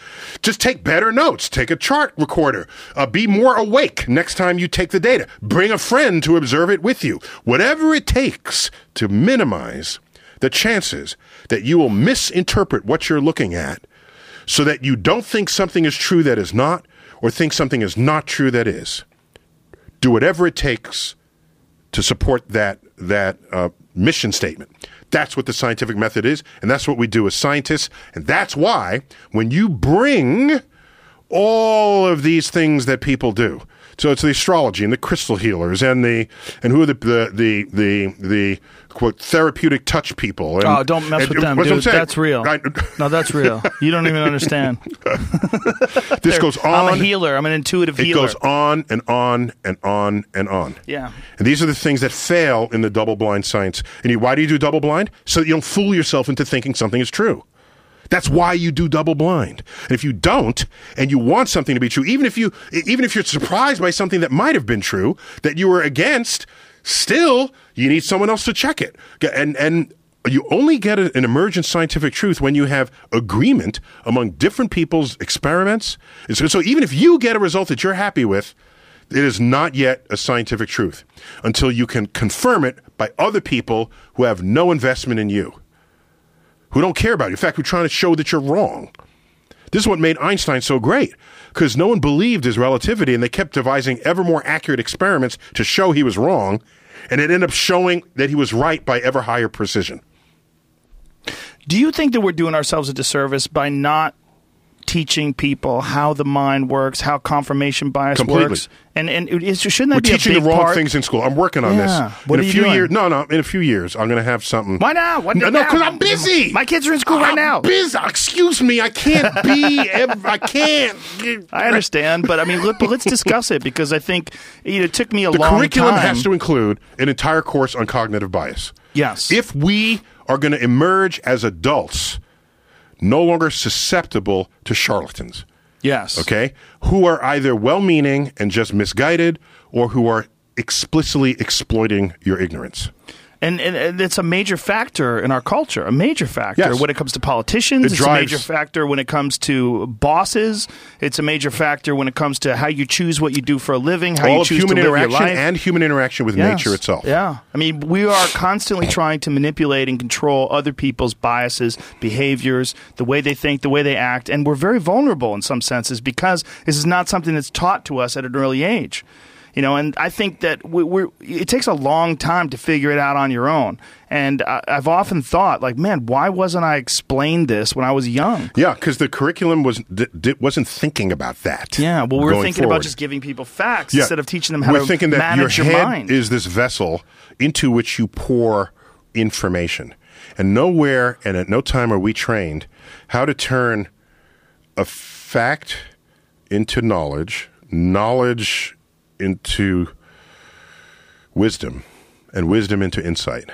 Just take better notes. Take a chart recorder. Uh, be more awake next time you take the data. Bring a friend to observe it with you. Whatever it takes to minimize the chances that you will misinterpret what you're looking at, so that you don't think something is true that is not, or think something is not true that is. Do whatever it takes to support that that uh, mission statement. That's what the scientific method is, and that's what we do as scientists. And that's why when you bring all of these things that people do, so it's the astrology and the crystal healers and the and who are the the the the, the quote therapeutic touch people. And, Oh, don't mess and- with them, dude. That's real. Right. No, that's real. You don't even understand. [LAUGHS] this goes on. I'm a healer. I'm an intuitive It healer. It goes on and on and on and on. Yeah. And these are the things that fail in the double blind science. And you, why do you do double blind? So that you don't fool yourself into thinking something is true. That's why you do double blind. And if you don't, and you want something to be true, even if you, even if you're surprised by something that might have been true that you were against, still you need someone else to check it. And and you only get an emergent scientific truth when you have agreement among different people's experiments. So, so even if you get a result that you're happy with, it is not yet a scientific truth until you can confirm it by other people who have no investment in you, who don't care about you. In fact, who are trying to show that you're wrong. This is what made Einstein so great, because no one believed his relativity, and they kept devising ever more accurate experiments to show he was wrong, and it ended up showing that he was right by ever higher precision. Do you think that we're doing ourselves a disservice by not teaching people how the mind works, how confirmation bias Completely. works? And and it, shouldn't that We're be teaching a the wrong part? things in school. I'm working on Yeah. this. What in are a you few doing? years, no, no, in a few years, I'm going to have something. Why not? What, No, no, because I'm busy. My kids are in school right I'm now. Busy. Excuse me, I can't be. [LAUGHS] ev- I can't. I understand, but I mean, let, but let's discuss it because I think you know, it took me a The long curriculum has to include an entire course on cognitive bias. Yes. If we are going to emerge as adults, no longer susceptible to charlatans, Yes. okay, who are either well meaning and just misguided or who are explicitly exploiting your ignorance. And, and, and it's a major factor in our culture, a major factor Yes. when it comes to politicians. It it's drives- a major factor when it comes to bosses. It's a major factor when it comes to how you choose what you do for a living, how All you choose human to live your interaction life. and human interaction with Yes. nature itself. Yeah. I mean, we are constantly trying to manipulate and control other people's biases, behaviors, the way they think, the way they act. And we're very vulnerable in some senses because this is not something that's taught to us at an early age. You know, and I think that we, we're, it takes a long time to figure it out on your own. And I, I've often thought, like, man, why wasn't I explained this when I was young? Yeah, because the curriculum was d- d- wasn't thinking about that. Yeah, well, we're thinking forward. about just giving people facts Yeah. instead of teaching them how We're to thinking that manage your your, head mind. is this vessel into which you pour information, and nowhere and at no time are we trained how to turn a fact into knowledge, knowledge into wisdom, and wisdom into insight.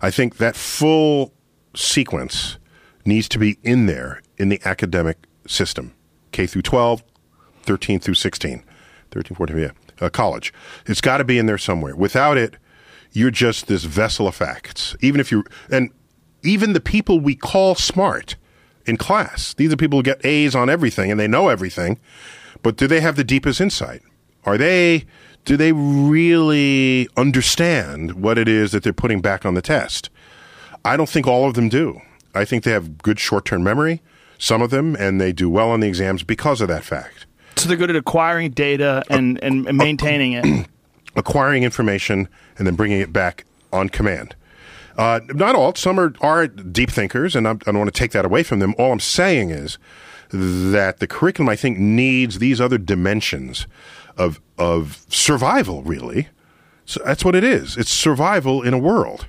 I think that full sequence needs to be in there in the academic system, K through 12, 13 through 16, 13, 14, yeah, uh, college. It's got to be in there somewhere. Without it, you're just this vessel of facts. Even if you, and even the people we call smart in class, these are people who get A's on everything and they know everything, but do they have the deepest insight? Are they, do they really understand what it is that they're putting back on the test? I don't think all of them do. I think they have good short term memory, some of them, and they do well on the exams because of that fact. so they're good at acquiring data and, and, and maintaining it. [CLEARS THROAT] Acquiring information and then bringing it back on command. Uh, not all. Some are, are deep thinkers, and I'm, I don't want to take that away from them. All I'm saying is that the curriculum, I think, needs these other dimensions of of survival. Really, so that's what it is. It's survival in a world.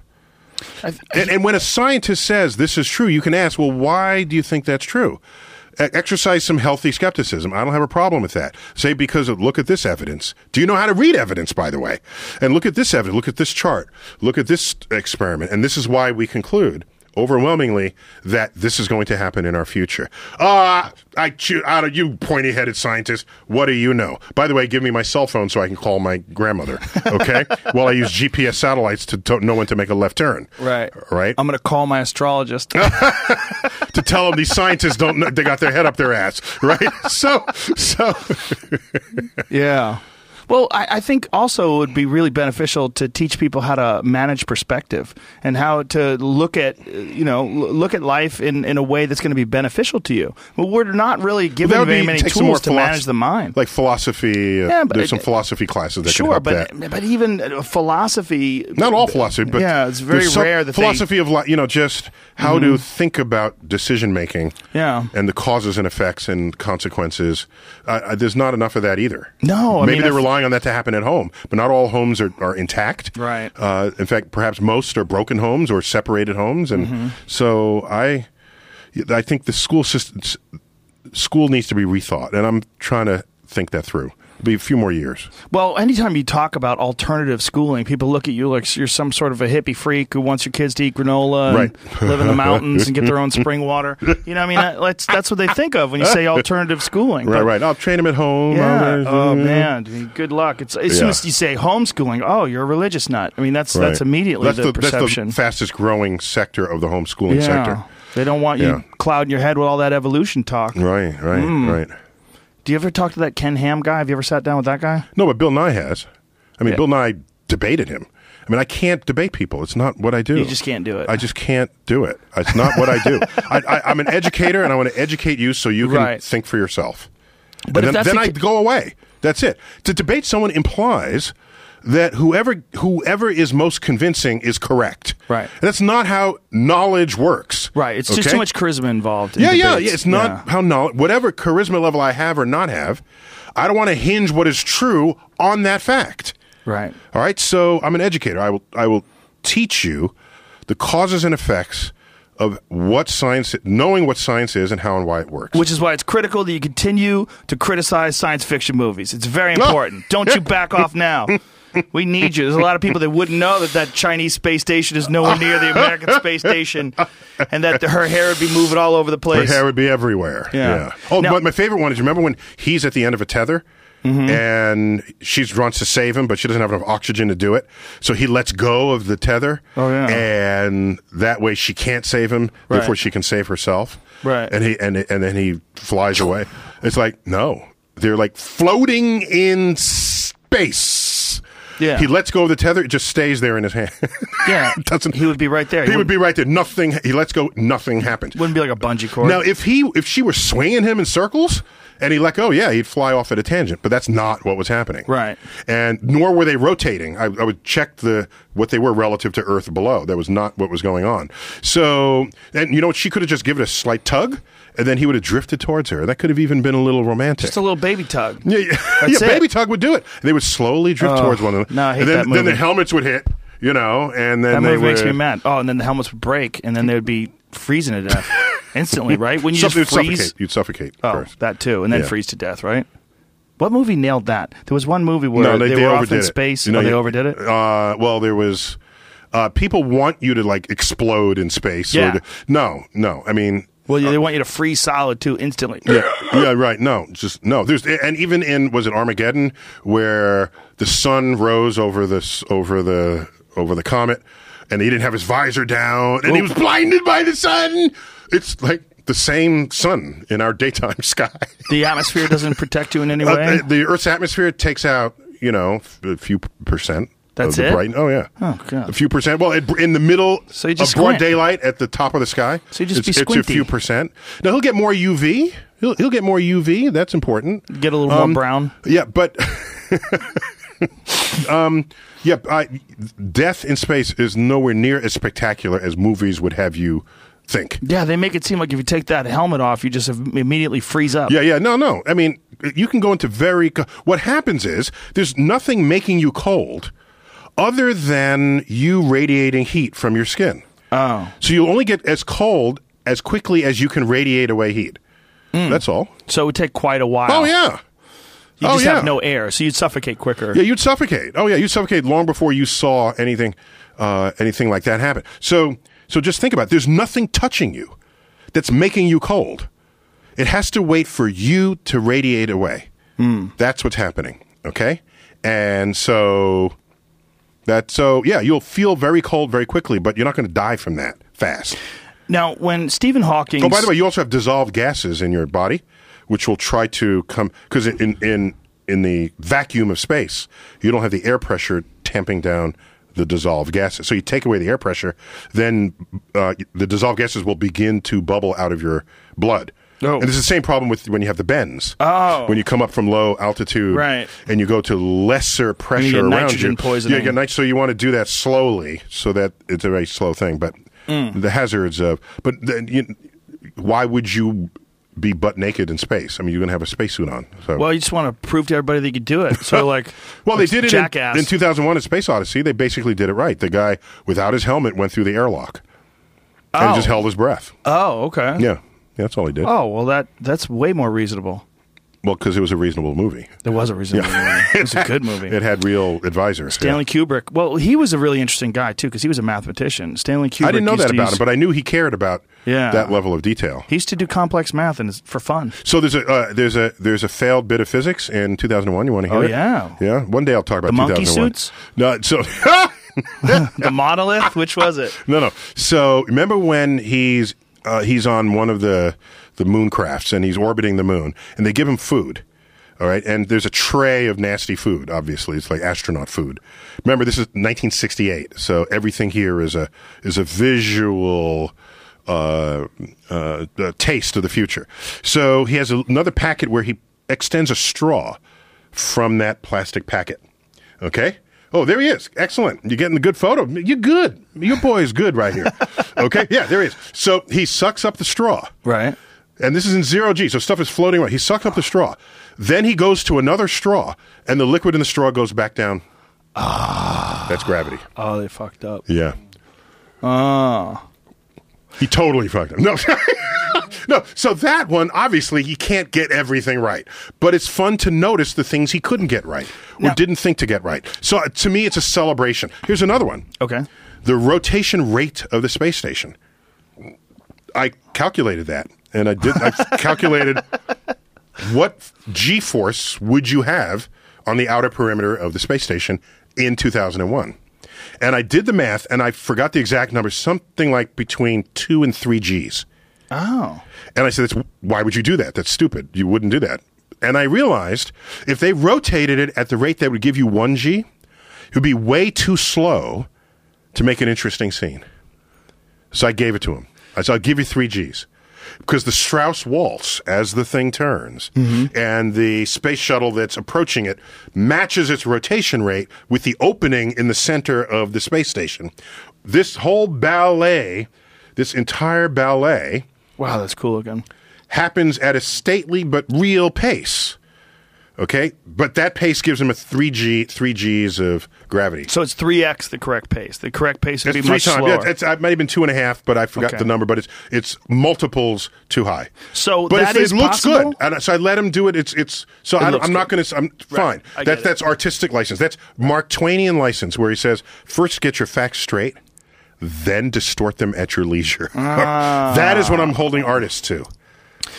I, And, and when a scientist says this is true, you can ask, well, why do you think that's true? E- exercise some healthy skepticism. I don't have a problem with that. Say, because of, look at this evidence. Do you know how to read evidence, by the way? And look at this evidence. Look at this chart. Look at this experiment. And this is why we conclude overwhelmingly that this is going to happen in our future. Ah, I choo- out of you pointy headed scientist. What do you know? By the way, give me my cell phone so I can call my grandmother. Okay, [LAUGHS] while I use GPS satellites to, to know when to make a left turn. right. Right. I'm going to call my astrologist. [LAUGHS] to tell them these scientists don't know they got their head up their ass. Right. [LAUGHS] So so yeah. Well, I, I think also it would be really beneficial to teach people how to manage perspective and how to look at, you know, look at life in, in a way that's going to be beneficial to you. But we're not really given would very be- many tools to philosoph- manage the mind. like philosophy. Uh, Yeah, but there's some philosophy classes that can sure, help but that. but even uh, philosophy. Not all philosophy, but yeah, it's very rare that they- philosophy of li- you know just how to think about decision making. Yeah. and the causes and effects and consequences. Uh, there's not enough of that either. No, I maybe mean, they're I- relying on that to happen at home, but not all homes are, are intact. Right. Uh, in fact, perhaps most are broken homes or separated homes, and Mm-hmm. so I, I think the school system, school needs to be rethought, and I'm trying to think that through. Be a few more years. Well, anytime you talk about alternative schooling, people look at you like you're some sort of a hippie freak who wants your kids to eat granola and Right. live in the [LAUGHS] mountains and get their own spring water. You know, I mean, that's that's what they think of when you say alternative schooling. Right, But- right. I'll train them at home. Yeah. Oh man. Good luck. It's as soon Yeah. as you say homeschooling, oh, you're a religious nut. I mean, that's that's immediately that's the, That's perception. the fastest growing sector of the homeschooling yeah. sector. They don't want you Yeah. clouding your head with all that evolution talk. Right, right, Hmm. right. Do you ever talk to that Ken Ham guy? Have you ever sat down with that guy? No, but Bill Nye has. I mean, Yeah. Bill Nye debated him. I mean, I can't debate people. It's not what I do. You just can't do it. I just can't do it. It's not what I do. [LAUGHS] I, I, I'm an educator, and I want to educate you so you can Right. think for yourself. But then, then the I go away. That's it. To debate someone implies that whoever whoever is most convincing is correct. Right. And that's not how knowledge works. Right. It's just too much charisma involved. in Yeah, yeah, yeah. It's not Yeah. how knowledge, whatever charisma level I have or not have, I don't want to hinge what is true on that fact. Right. All right. So I'm an educator. I will, I will teach you the causes and effects of what science, knowing what science is and how and why it works. Which is why it's critical that you continue to criticize science fiction movies. It's very ah! important. Don't you [LAUGHS] back off now. We need you. There's a lot of people that wouldn't know that that Chinese space station is nowhere near the American [LAUGHS] space station, and that her hair would be moving all over the place. Her hair would be everywhere. Yeah. Oh, Now- but my favorite one is remember when he's at the end of a tether Mm-hmm. and she wants to save him, but she doesn't have enough oxygen to do it. So he lets go of the tether. Oh, yeah. And that way she can't save him Right. before she can save herself. Right. And he and and then he flies away. It's like no, they're like floating in space. Yeah. He lets go of the tether. It just stays there in his hand. [LAUGHS] yeah, Doesn't he would be right there. He would be right there. Nothing. He lets go. Nothing happens. Wouldn't be like a bungee cord. Now, if he if she were swinging him in circles and he let go, yeah, he'd fly off at a tangent. But that's not what was happening, Right. And nor were they rotating. I, I would check the what they were relative to Earth below. That was not what was going on. So, and you know what? She could have just given a slight tug, and then he would have drifted towards her. That could have even been a little romantic. just a little baby tug. yeah, yeah, [LAUGHS] yeah baby tug would do it. They would slowly drift Oh, towards one another. no, I hate and then, that then the helmets would hit. You know, and then That movie makes me mad. Oh, and then the helmets would break, and then they would be freezing to death [LAUGHS] instantly, right? When you just freeze. suffocate. You'd suffocate Oh, first. that too, and then Yeah. freeze to death, right? What movie nailed that? There was one movie where no, they, they, they were off overdid in it. space. You know, oh, they you- overdid it. Uh, well, there was. Uh, people want you to like explode in space. Yeah. to- no, no. I mean, Well, they want you to freeze solid too instantly. yeah, yeah, right. No, just no. There's and even in was it Armageddon where the sun rose over this over the over the comet, and he didn't have his visor down, and he was blinded by the sun. It's like the same sun in our daytime [LAUGHS] sky. The atmosphere doesn't protect you in any Uh, way. the, the Earth's atmosphere takes out, you know, a few percent. That's it? bright- oh yeah. Oh, God. A few percent. Well, it, in the middle So you just of broad daylight at the top of the sky. So you just it's, be it's a few percent. Now he'll get more UV. He'll he'll get more UV. That's important. Get a little more brown. Yeah, but [LAUGHS] um, yeah, I, death in space is nowhere near as spectacular as movies would have you think. Yeah, they make it seem like if you take that helmet off, you just immediately freeze up. Yeah, yeah, no, no. I mean, you can go into very. Co- what happens is there's nothing making you cold other than you radiating heat from your skin. Oh, So you only get as cold as quickly as you can radiate away heat. That's all. so it would take quite a while. Oh yeah. you oh, just yeah. have no air, so you'd suffocate quicker. Yeah, you'd suffocate. Oh yeah, you'd suffocate long before you saw anything, uh, anything like that happen. So, so just think about it. There's nothing touching you that's making you cold. It has to wait for you to radiate away. That's what's happening. Okay, and so that so yeah, you'll feel very cold very quickly, but you're not going to die from that fast. Now, when Stephen Hawking, Oh, by the way, you also have dissolved gases in your body, which will try to come because in in in the vacuum of space, you don't have the air pressure tamping down the dissolved gases. So you take away the air pressure, then uh, the dissolved gases will begin to bubble out of your blood. Oh. And it's the same problem with when you have the bends. Oh. When you come up from low altitude Right. and you go to lesser pressure get around nitrogen you. poisoning. Yeah, you get nit- so you want to do that slowly so that it's a very slow thing. But Mm. the hazards of, but then you, why would you be butt naked in space? I mean, you're going to have a spacesuit on. So. well, you just want to prove to everybody that you could do it. So, [LAUGHS] like, Well, they did it in, Jackass. in 2001 at Space Odyssey. They basically did it right. The guy without his helmet went through the airlock and Oh. he just held his breath. oh, okay. Yeah that's all he did. Oh, well, that that's way more reasonable. Well, because it was a reasonable movie. There was a reason. movie. It was a good [LAUGHS] movie. It had real advisors. Stanley Kubrick. Well, he was a really interesting guy too because he was a mathematician. Stanley Kubrick. I didn't know that about use- him, but I knew he cared about Yeah. that level of detail. he used to do complex math and for fun. So there's a uh, there's a there's a failed bit of physics in 2001. You want to hear Oh, it? yeah. yeah. One day I'll talk about The monkey 2001. suits? No, so [LAUGHS] the monolith. Which was it? [LAUGHS] no, no. So remember when he's uh, he's on one of the the moon crafts and he's orbiting the moon, and they give him food. All right, and there's a tray of nasty food. Obviously, it's like astronaut food. Remember, this is 1968, so everything here is a is a visual uh, uh, taste of the future. So he has another packet where he extends a straw from that plastic packet. Okay. Oh, there he is. Excellent. You're getting the good photo. You're good. Your boy is good right here. [LAUGHS] okay. Yeah, there he is. So he sucks up the straw. Right. And this is in zero G, so stuff is floating around. He sucks up the straw. Then he goes to another straw, and the liquid in the straw goes back down. Ah. That's gravity. Oh, they fucked up. Yeah. Oh. He totally fucked up. No. [LAUGHS] no. So that one, obviously, he can't get everything right, but it's fun to notice the things he couldn't get right or Now- didn't think to get right. So uh, to me, it's a celebration. Here's another one: Okay. the rotation rate of the space station. I calculated that, and I did. I [LAUGHS] calculated what G force would you have on the outer perimeter of the space station in 2001. And I did the math, and I forgot the exact number, something like between two and three Gs. Oh. And I said, That's, why would you do that? That's stupid. You wouldn't do that. And I realized if they rotated it at the rate that would give you 1G, it would be way too slow to make an interesting scene. So I gave it to him. I said, I'll give you three Gs. Because the Strauss waltz as the thing turns mm-hmm. and the space shuttle that's approaching it matches its rotation rate with the opening in the center of the space station. This whole ballet, this entire ballet, Wow, that's cool looking. happens at a stately but real pace. Okay? But that pace gives him a 3G, 3 Gs of gravity. So it's three x the correct pace. The correct pace would be three much times. slower. Yeah, it's, it might have been two and a half, but I forgot Okay. the number. But it's it's multiples too high. So but that it's- is it looks possible? good, and so I let him do it. It's it's so I, I'm not going to. I'm fine. I get that's artistic license. That's Mark Twainian license, where he says first get your facts straight, then distort them at your leisure. [LAUGHS] Ah. that is what I'm holding artists to.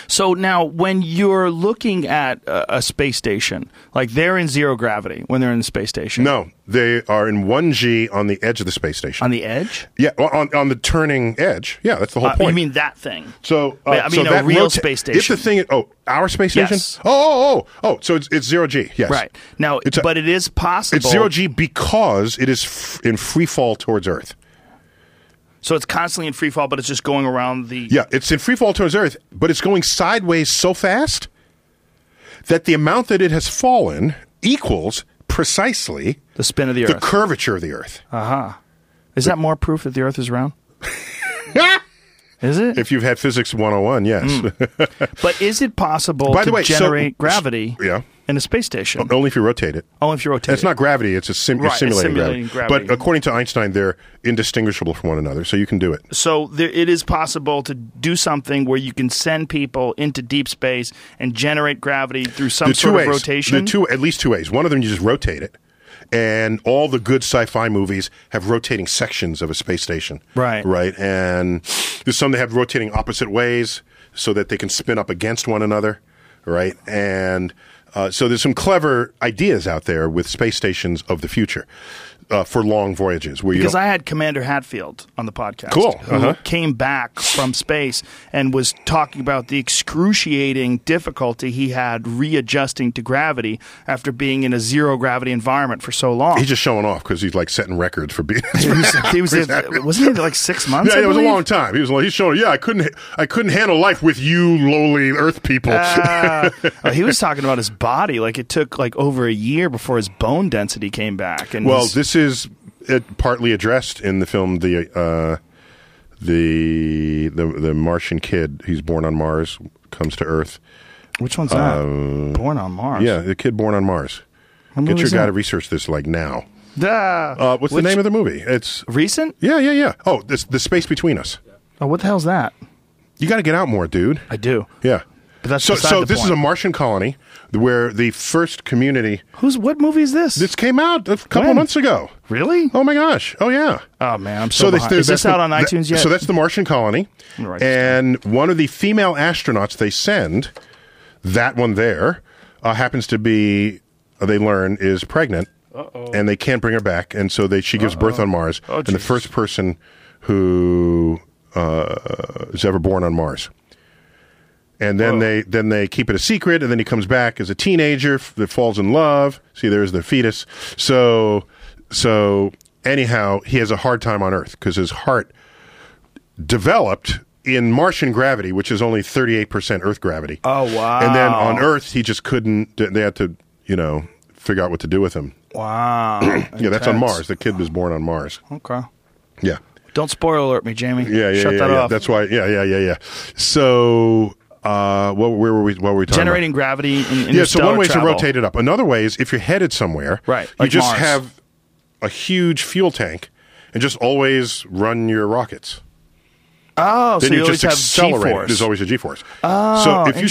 So now, when you're looking at a, a space station, like they're in zero gravity when they're in the space station. No, they are in one G on the edge of the space station. On the edge? yeah, on on the turning edge. Yeah, that's the whole Uh, point. you mean that thing? So, uh, I mean so a real rota- space station. If the thing, oh, our space station. Yes. Oh, oh, oh, oh. So it's it's zero G. Yes. Right. Now, It's a- but it is possible. It's zero G because it is f- in free fall towards Earth. So it's constantly in free fall, but it's just going around the. Yeah, it's in free fall towards Earth, but it's going sideways so fast that the amount that it has fallen equals precisely The spin of the Earth, the curvature of the Earth. Aha! Is that more proof that the Earth is round? [LAUGHS] Is it? if you've had physics 101, yes. Hmm. [LAUGHS] but is it possible By to the way, so- generate gravity Yeah. in a space station? Only if you rotate it. Only if you rotate It's it. not gravity; it's a sim- Right, simulating, simulating gravity. But according to Einstein, they're indistinguishable from one another, so you can do it. So there, it is possible to do something where you can send people into deep space and generate gravity through some the sort of ways. rotation. The two, at least two ways. One of them, you just rotate it, and all the good sci-fi movies have rotating sections of a space station. Right. Right. And there's some that have rotating opposite ways, so that they can spin up against one another. Right. And uh, so there's some clever ideas out there with space stations of the future uh, for long voyages. Where because I had Commander Hadfield on the podcast, Cool. who Uh-huh. came back from space and was talking about the excruciating difficulty he had readjusting to gravity after being in a zero gravity environment for so long. he's just showing off because he's like setting records for being. he was, he was [LAUGHS] wasn't he like six months? Yeah, it was a long time. He was like, he's showing. Yeah, I couldn't. I couldn't handle life with you, lowly Earth people. Uh, [LAUGHS] he was talking about his body. Like it took like over a year before his bone density came back. And well, his- this is uh partly addressed in the film the uh, the the the Martian kid. He's born on Mars, comes to Earth. which one's that? Born on Mars. uh, Yeah, the kid born on Mars. What Get your guy that? to research this like now. Ah, Uh, what's which- the name of the movie? It's Recent? yeah, yeah, yeah. Oh, this the space between us. Oh, what the hell's that? You got to get out more, dude. I do. Yeah. But that's so. So this is a Martian colony where the first community. Who's what movie is this? This came out a couple When? of months ago. really? Oh my gosh! Oh yeah. Oh man, I'm so, behind. they- Is this that's out the- on that- iTunes yet? So that's the Martian colony, this and one of the female astronauts they send, that one there, uh, happens to be. uh, they learn is pregnant, and they can't bring her back, and so they she gives birth on Mars, Oh, and the first person who uh, is ever born on Mars. And then oh. they then they keep it a secret, and then he comes back as a teenager f- that falls in love. See, there's the fetus. So so anyhow, he has a hard time on Earth because his heart developed in Martian gravity, which is only 38% Earth gravity. Oh, wow. And then on Earth, he just couldn't. They had to, you know, figure out what to do with him. wow. [CLEARS THROAT] Yeah, that's on Mars. The kid was born on Mars. Okay. Yeah. Don't spoil alert me, Jamie. Yeah, yeah, Shut yeah. that yeah. off. That's why. Yeah, yeah, yeah, yeah. So, uh, what, where were we? What were we talking generating about? gravity in Yeah. So one way is to rotate it up. Another way is if you're headed somewhere, Right, You like just Mars. have a huge fuel tank and just always run your rockets. Oh, then so you, you, just accelerate. it. G-force. There's always a g-force. Oh, so if you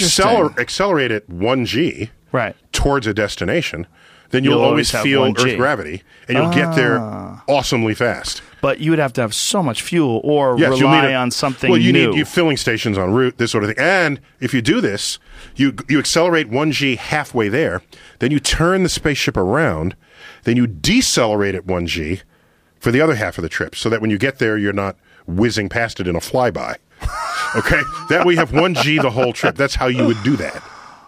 accelerate one g Right. towards a destination, then you'll, You'll always always feel 1G. Earth gravity, and you'll get there Ah. awesomely fast. But you would have to have so much fuel or Yes, rely a- on something Well, you new. need you filling stations en route, this sort of thing. And if you do this, you you accelerate one g halfway there, then you turn the spaceship around, then you decelerate at one g for the other half of the trip, so that when you get there, you're not whizzing past it in a flyby. [LAUGHS] Okay, that way you have one g the whole trip. That's how you would do that.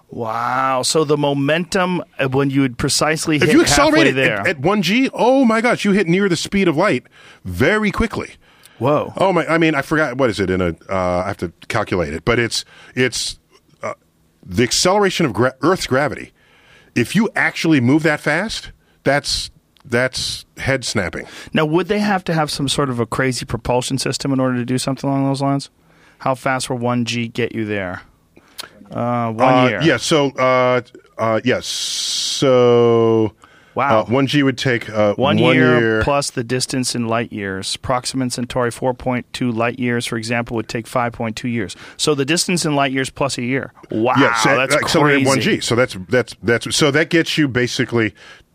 Wow. So the momentum uh, when you would precisely If hit you accelerate halfway it there. at, at one g, oh my gosh, you hit near the speed of light very quickly. Whoa. Oh my! I mean, I forgot what is it in a. Uh, I have to calculate it, but it's it's uh, the acceleration of gra- Earth's gravity. If you actually move that fast, that's that's head snapping. Now, would they have to have some sort of a crazy propulsion system in order to do something along those lines? How fast will one G get you there? Uh, one Uh, year. Yeah. So uh, uh, yes. So Wow. uh, one G would take uh, One, one year, year plus the distance in light years. Proxima Centauri 4.2 light years, for example, would take 5.2 years. So the distance in light years plus a year. Wow, Yeah, so that's crazy. one G. So that's that's that's so that gets you basically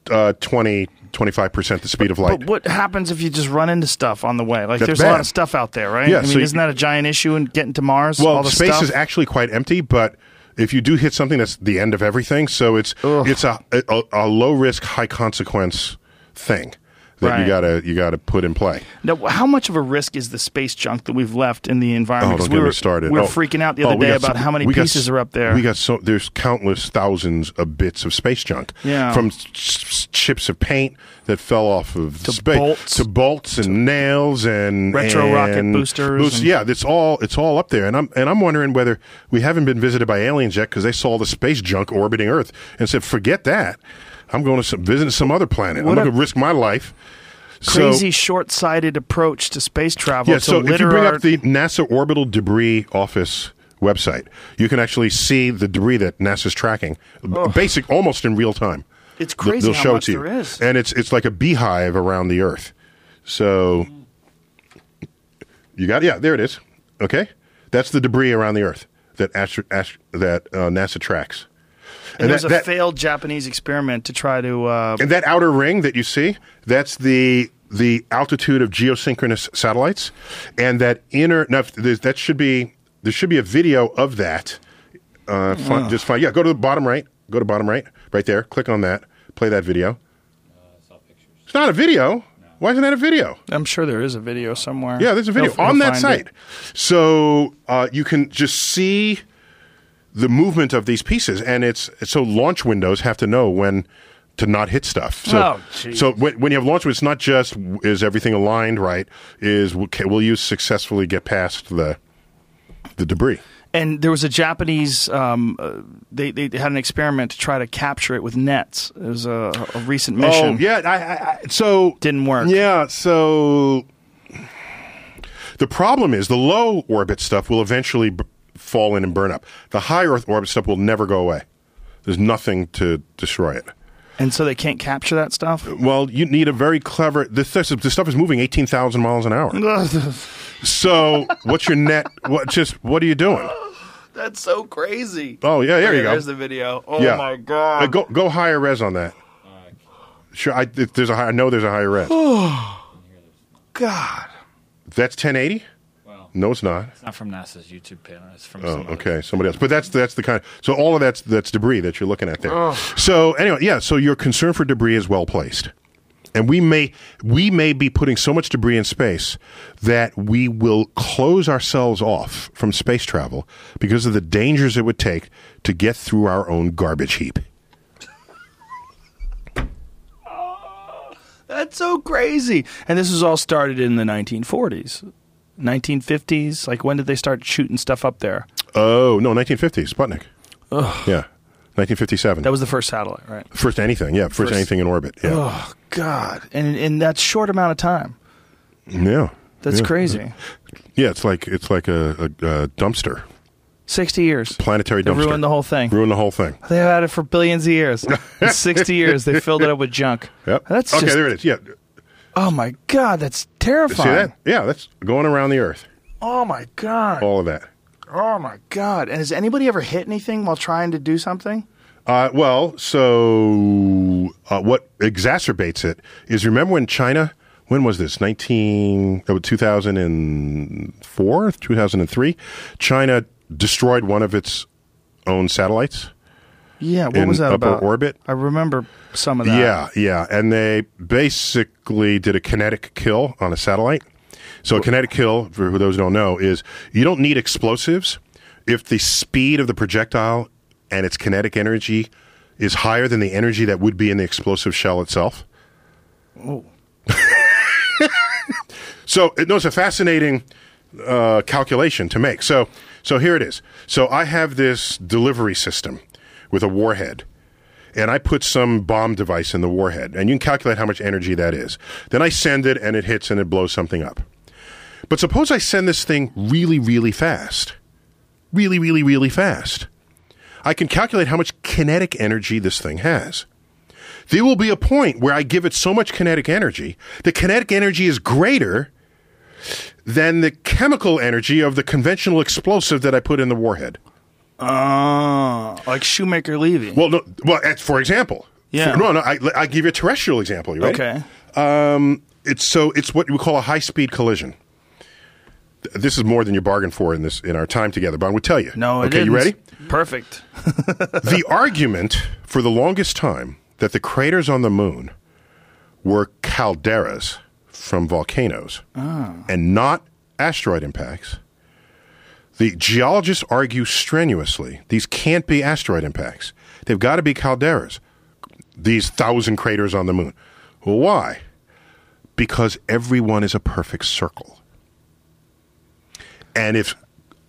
uh, 20 25 percent the speed of light. But what happens if you just run into stuff on the way? Like, That's there's a lot of stuff out there, right? Yeah, I mean, so you- isn't that a giant issue in getting to Mars? Well, all the space stuff? is actually quite empty, but if you do hit something, that's the end of everything. So it's it's a, a a low risk, high consequence thing that Right. you gotta you gotta put in play. Now, how much of a risk is the space junk that we've left in the environment? Oh, don't we get were, me started. We were Oh. freaking out the Oh, other we day about so- how many we got pieces are up there. We got so there's countless thousands of bits of space junk. Yeah. from chips of paint that fell off of To space bolts. to bolts and nails and Retro rocket boosters boost- and- yeah, it's all it's all up there, and I'm and I'm wondering whether we haven't been visited by aliens yet because they saw the space junk orbiting Earth and said, "Forget that." I'm going to some, visit some other planet. What I'm not going to risk my life. So- Crazy short-sighted approach to space travel. yeah, so if you bring our- up the NASA Orbital Debris Office website, you can actually see the debris that NASA's tracking, basic almost in real time. It's crazy They'll how show it to you, there is. and it's it's like a beehive around the Earth. So you got yeah, there it is. Okay, that's the debris around the Earth that astro, ast- that uh, NASA tracks. And there's that- a that- failed Japanese experiment to try to. Uh, and that outer ring that you see, that's the the altitude of geosynchronous satellites, and that inner. Now, that should be there should be a video of that. Uh, fi- Just fine. Yeah, go to the bottom right. Go to bottom right, right there. Click on that. Play that video. It's not a video. Why isn't that a video? I'm sure there is a video somewhere. Yeah, there's a video He'll- on he'll that site. it. So uh, you can just see the movement of these pieces, and it's so launch windows have to know when to not hit stuff. So, Oh, so when, when you have launch windows, it's not just is everything aligned right. Is can, will you successfully get past the the debris? And there was a Japanese. Um, uh, they they had an experiment to try to capture it with nets. It was a, a recent mission. Oh yeah, I, I, I, so Didn't work. Yeah, so the problem is the low orbit stuff will eventually b- fall in and burn up. The high Earth orbit stuff will never go away. There's nothing to destroy it. And so they can't capture that stuff. Well, you need a very clever. This, this, this stuff is moving eighteen thousand miles an hour. [LAUGHS] So, what's your net? What just what are you doing? [LAUGHS] That's so crazy. Oh yeah, there Okay, you go. There's the video. Oh yeah. my god. Uh, go go higher res on that. Sure, I, there's a high, I know there's a higher res. [SIGHS] God. That's 1080. Well, No, it's not. it's not from NASA's YouTube channel. It's from. Oh, some other- okay, somebody else. But that's that's the kind. so all of that's that's debris that you're looking at there. So anyway, yeah. So your concern for debris is well placed, and we may we may be putting so much debris in space that we will close ourselves off from space travel because of the dangers it would take to get through our own garbage heap. That's so crazy. And this was all started in the 1940s, 1950s. Like when did they start shooting stuff up there? Oh no, 1950 Sputnik. Yeah, 1957. That was the first satellite, right? first anything. Yeah, first, First- anything in orbit. Yeah, Oh God! And in, in that short amount of time, yeah. that's Yeah. crazy. Yeah, it's like it's like a, a, a dumpster, Sixty years. planetary They dumpster. ruined the whole thing. Ruined the whole thing. They've had it for billions of years. [LAUGHS] Sixty years, they filled it up with junk. Yep. That's okay. just. there it is. Yeah. Oh my God! That's See terrifying. that? Yeah, that's going around the Earth. Oh my god. all of that. Oh my god. And has anybody ever hit anything while trying to do something? Uh, well, so uh, what exacerbates it is remember when China, when was this? 19, oh, 2004, 2003? China destroyed one of its own satellites. Yeah, what was that upper about? orbit? I remember some of that. Yeah, yeah. And they basically did a kinetic kill on a satellite. So a kinetic kill, for who those who don't know, is you don't need explosives if the speed of the projectile and its kinetic energy is higher than the energy that would be in the explosive shell itself. Oh. [LAUGHS] So it, no, it's a fascinating uh, calculation to make. So so here it is. So I have this delivery system with a warhead, and I put some bomb device in the warhead, and you can calculate how much energy that is. Then I send it, and it hits, and it blows something up. But suppose I send this thing really, really fast, really, really, really fast. I can calculate how much kinetic energy this thing has. There will be a point where I give it so much kinetic energy, the kinetic energy is greater than the chemical energy of the conventional explosive that I put in the warhead. Oh, like Shoemaker Levy. Well, no, well, for example, Yeah. For- no, no, I, I give you a terrestrial example. You ready? okay. Um, it's so it's what we call a high speed collision. This is more than you bargained for in this in our time together, but I would tell you. No, okay, you didn't. ready? Perfect. [LAUGHS] the argument for the longest time that the craters on the moon were calderas from volcanoes and not asteroid impacts. The geologists argue strenuously these can't be asteroid impacts. They've got to be calderas, these thousand craters on the moon. Well, why? Because everyone is a perfect circle. And if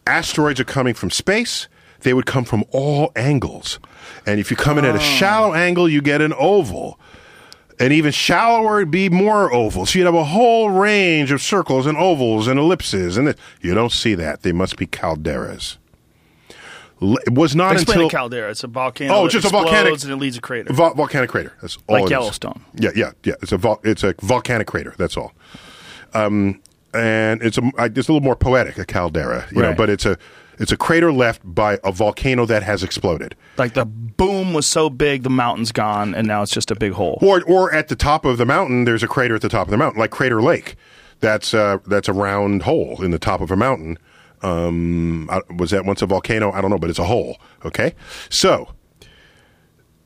asteroids are coming from space, they would come from all angles. And if you come in at a oh. shallow angle, you get an oval. And even shallower, it'd be more oval. So you'd have a whole range of circles and ovals and ellipses. And it, you don't see that. They must be calderas. It was not Explain until a caldera. It's a volcano. Oh, just a volcanic- and it leads a crater. Vol- volcanic crater. That's all. Like it is. Yellowstone. Yeah, yeah, yeah. It's a vol- it's a volcanic crater. That's all. Um, and it's a it's a little more poetic, a caldera, you know. But it's a it's a crater left by a volcano that has exploded, like the boom was so big, the mountain's gone, and now it's just a big hole. or or at the top of the mountain, there's a crater at the top of the mountain, like Crater Lake. That's uh, that's a round hole in the top of a mountain. Um, was that once a volcano? I don't know, but it's a hole. Okay, so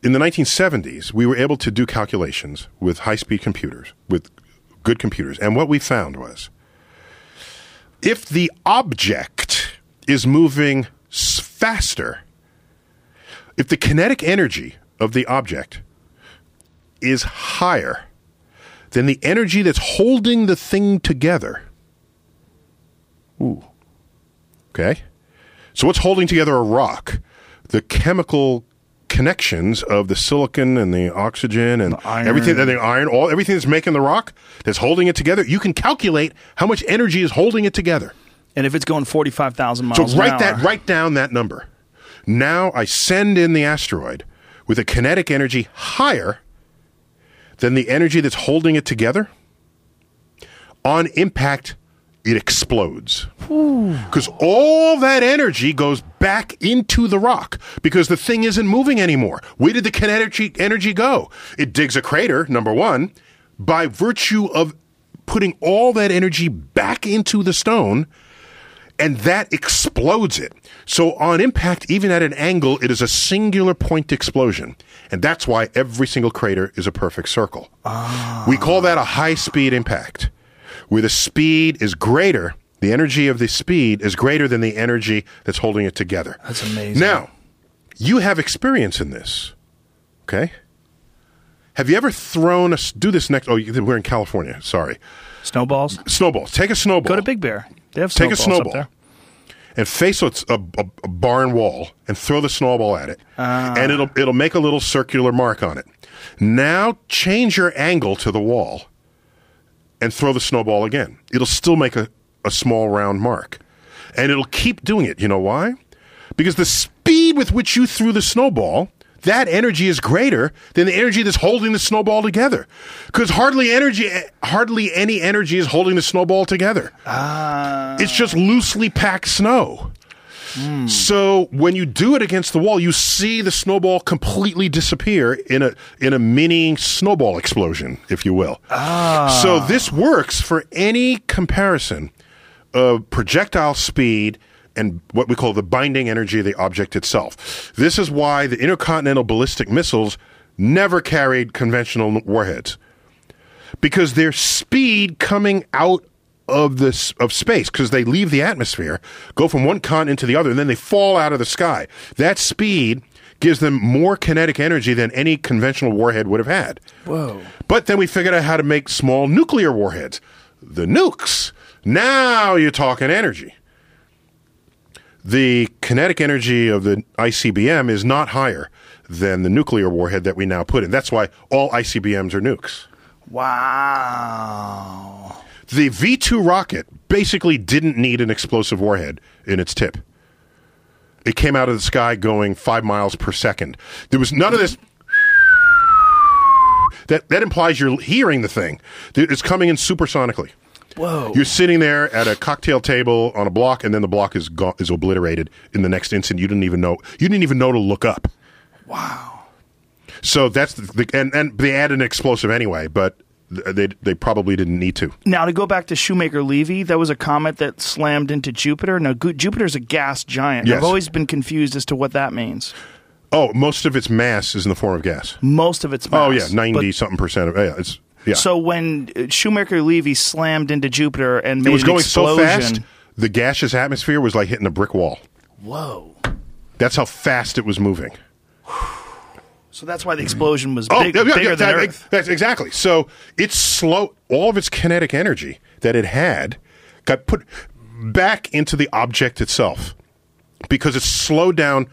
in the 1970s, we were able to do calculations with high speed computers, with good computers. And what we found was if the object is moving faster, if the kinetic energy of the object is higher than the energy that's holding the thing together. Ooh. Okay. So what's holding together a rock? The chemical connections of the silicon and the oxygen and iron. everything and the iron, all everything that's making the rock that's holding it together. You can calculate how much energy is holding it together. And if it's going forty-five thousand miles, So write that hour- write down that number. Now I send in the asteroid with a kinetic energy higher than the energy that's holding it together. On impact, it explodes. Because all that energy goes back into the rock because the thing isn't moving anymore. Where did the kinetic energy go? It digs a crater, number one, by virtue of putting all that energy back into the stone and that explodes it. So on impact, even at an angle, it is a singular point explosion. And that's why every single crater is a perfect circle. We call that a high speed impact, where the speed is greater, the energy of the speed is greater than the energy that's holding it together. That's amazing. Now, you have experience in this, okay? Have you ever thrown a, do this next, oh, we're in California, sorry. snowballs. Snowballs. Take a snowball. Go to Big Bear. They have Take a snowball and face a, a, a barn wall and throw the snowball at it, Ah. and it'll it'll make a little circular mark on it. Now change your angle to the wall and throw the snowball again. It'll still make a, a small round mark, and it'll keep doing it. You know why? Because the speed with which you threw the snowball, that energy is greater than the energy that's holding the snowball together. Because hardly energy, hardly any energy is holding the snowball together. Ah. It's just loosely packed snow. So when you do it against the wall, you see the snowball completely disappear in a in a mini snowball explosion, if you will. Ah. So this works for any comparison of projectile speed and what we call the binding energy of the object itself. This is why the intercontinental ballistic missiles never carried conventional warheads because their speed coming out of this of space because they leave the atmosphere, go from one continent to the other, and then they fall out of the sky. That speed gives them more kinetic energy than any conventional warhead would have had. Whoa. But then we figured out how to make small nuclear warheads, the nukes. Now you're talking energy. The kinetic energy of the ICBM is not higher than the nuclear warhead that we now put in. That's why all ICBMs are nukes. Wow. The V 2 rocket basically didn't need an explosive warhead in its tip. It came out of the sky going five miles per second. There was none of this. That, that implies you're hearing the thing. It's coming in supersonically. Whoa. You're sitting there at a cocktail table on a block, and then the block is is obliterated in the next instant. You didn't even know. You didn't even know to look up. wow. So that's the, the and and they added an explosive anyway, but they they probably didn't need to. Now to go back to Shoemaker Levy, that was a comet that slammed into Jupiter. Now Jupiter's a gas giant. Yes. I've always been confused as to what that means. Oh, most of its mass is in the form of gas. Most of its oh, mass. Oh yeah, ninety something percent of yeah. It's yeah. So when uh, Shoemaker Levy slammed into Jupiter and made it was an going so fast, the gaseous atmosphere was like hitting a brick wall. whoa. That's how fast it was moving. So that's why the explosion was Oh, big, yeah, yeah, bigger yeah, than that- Earth. That's exactly. So it's slow. All of its kinetic energy that it had got put back into the object itself because it's slowed down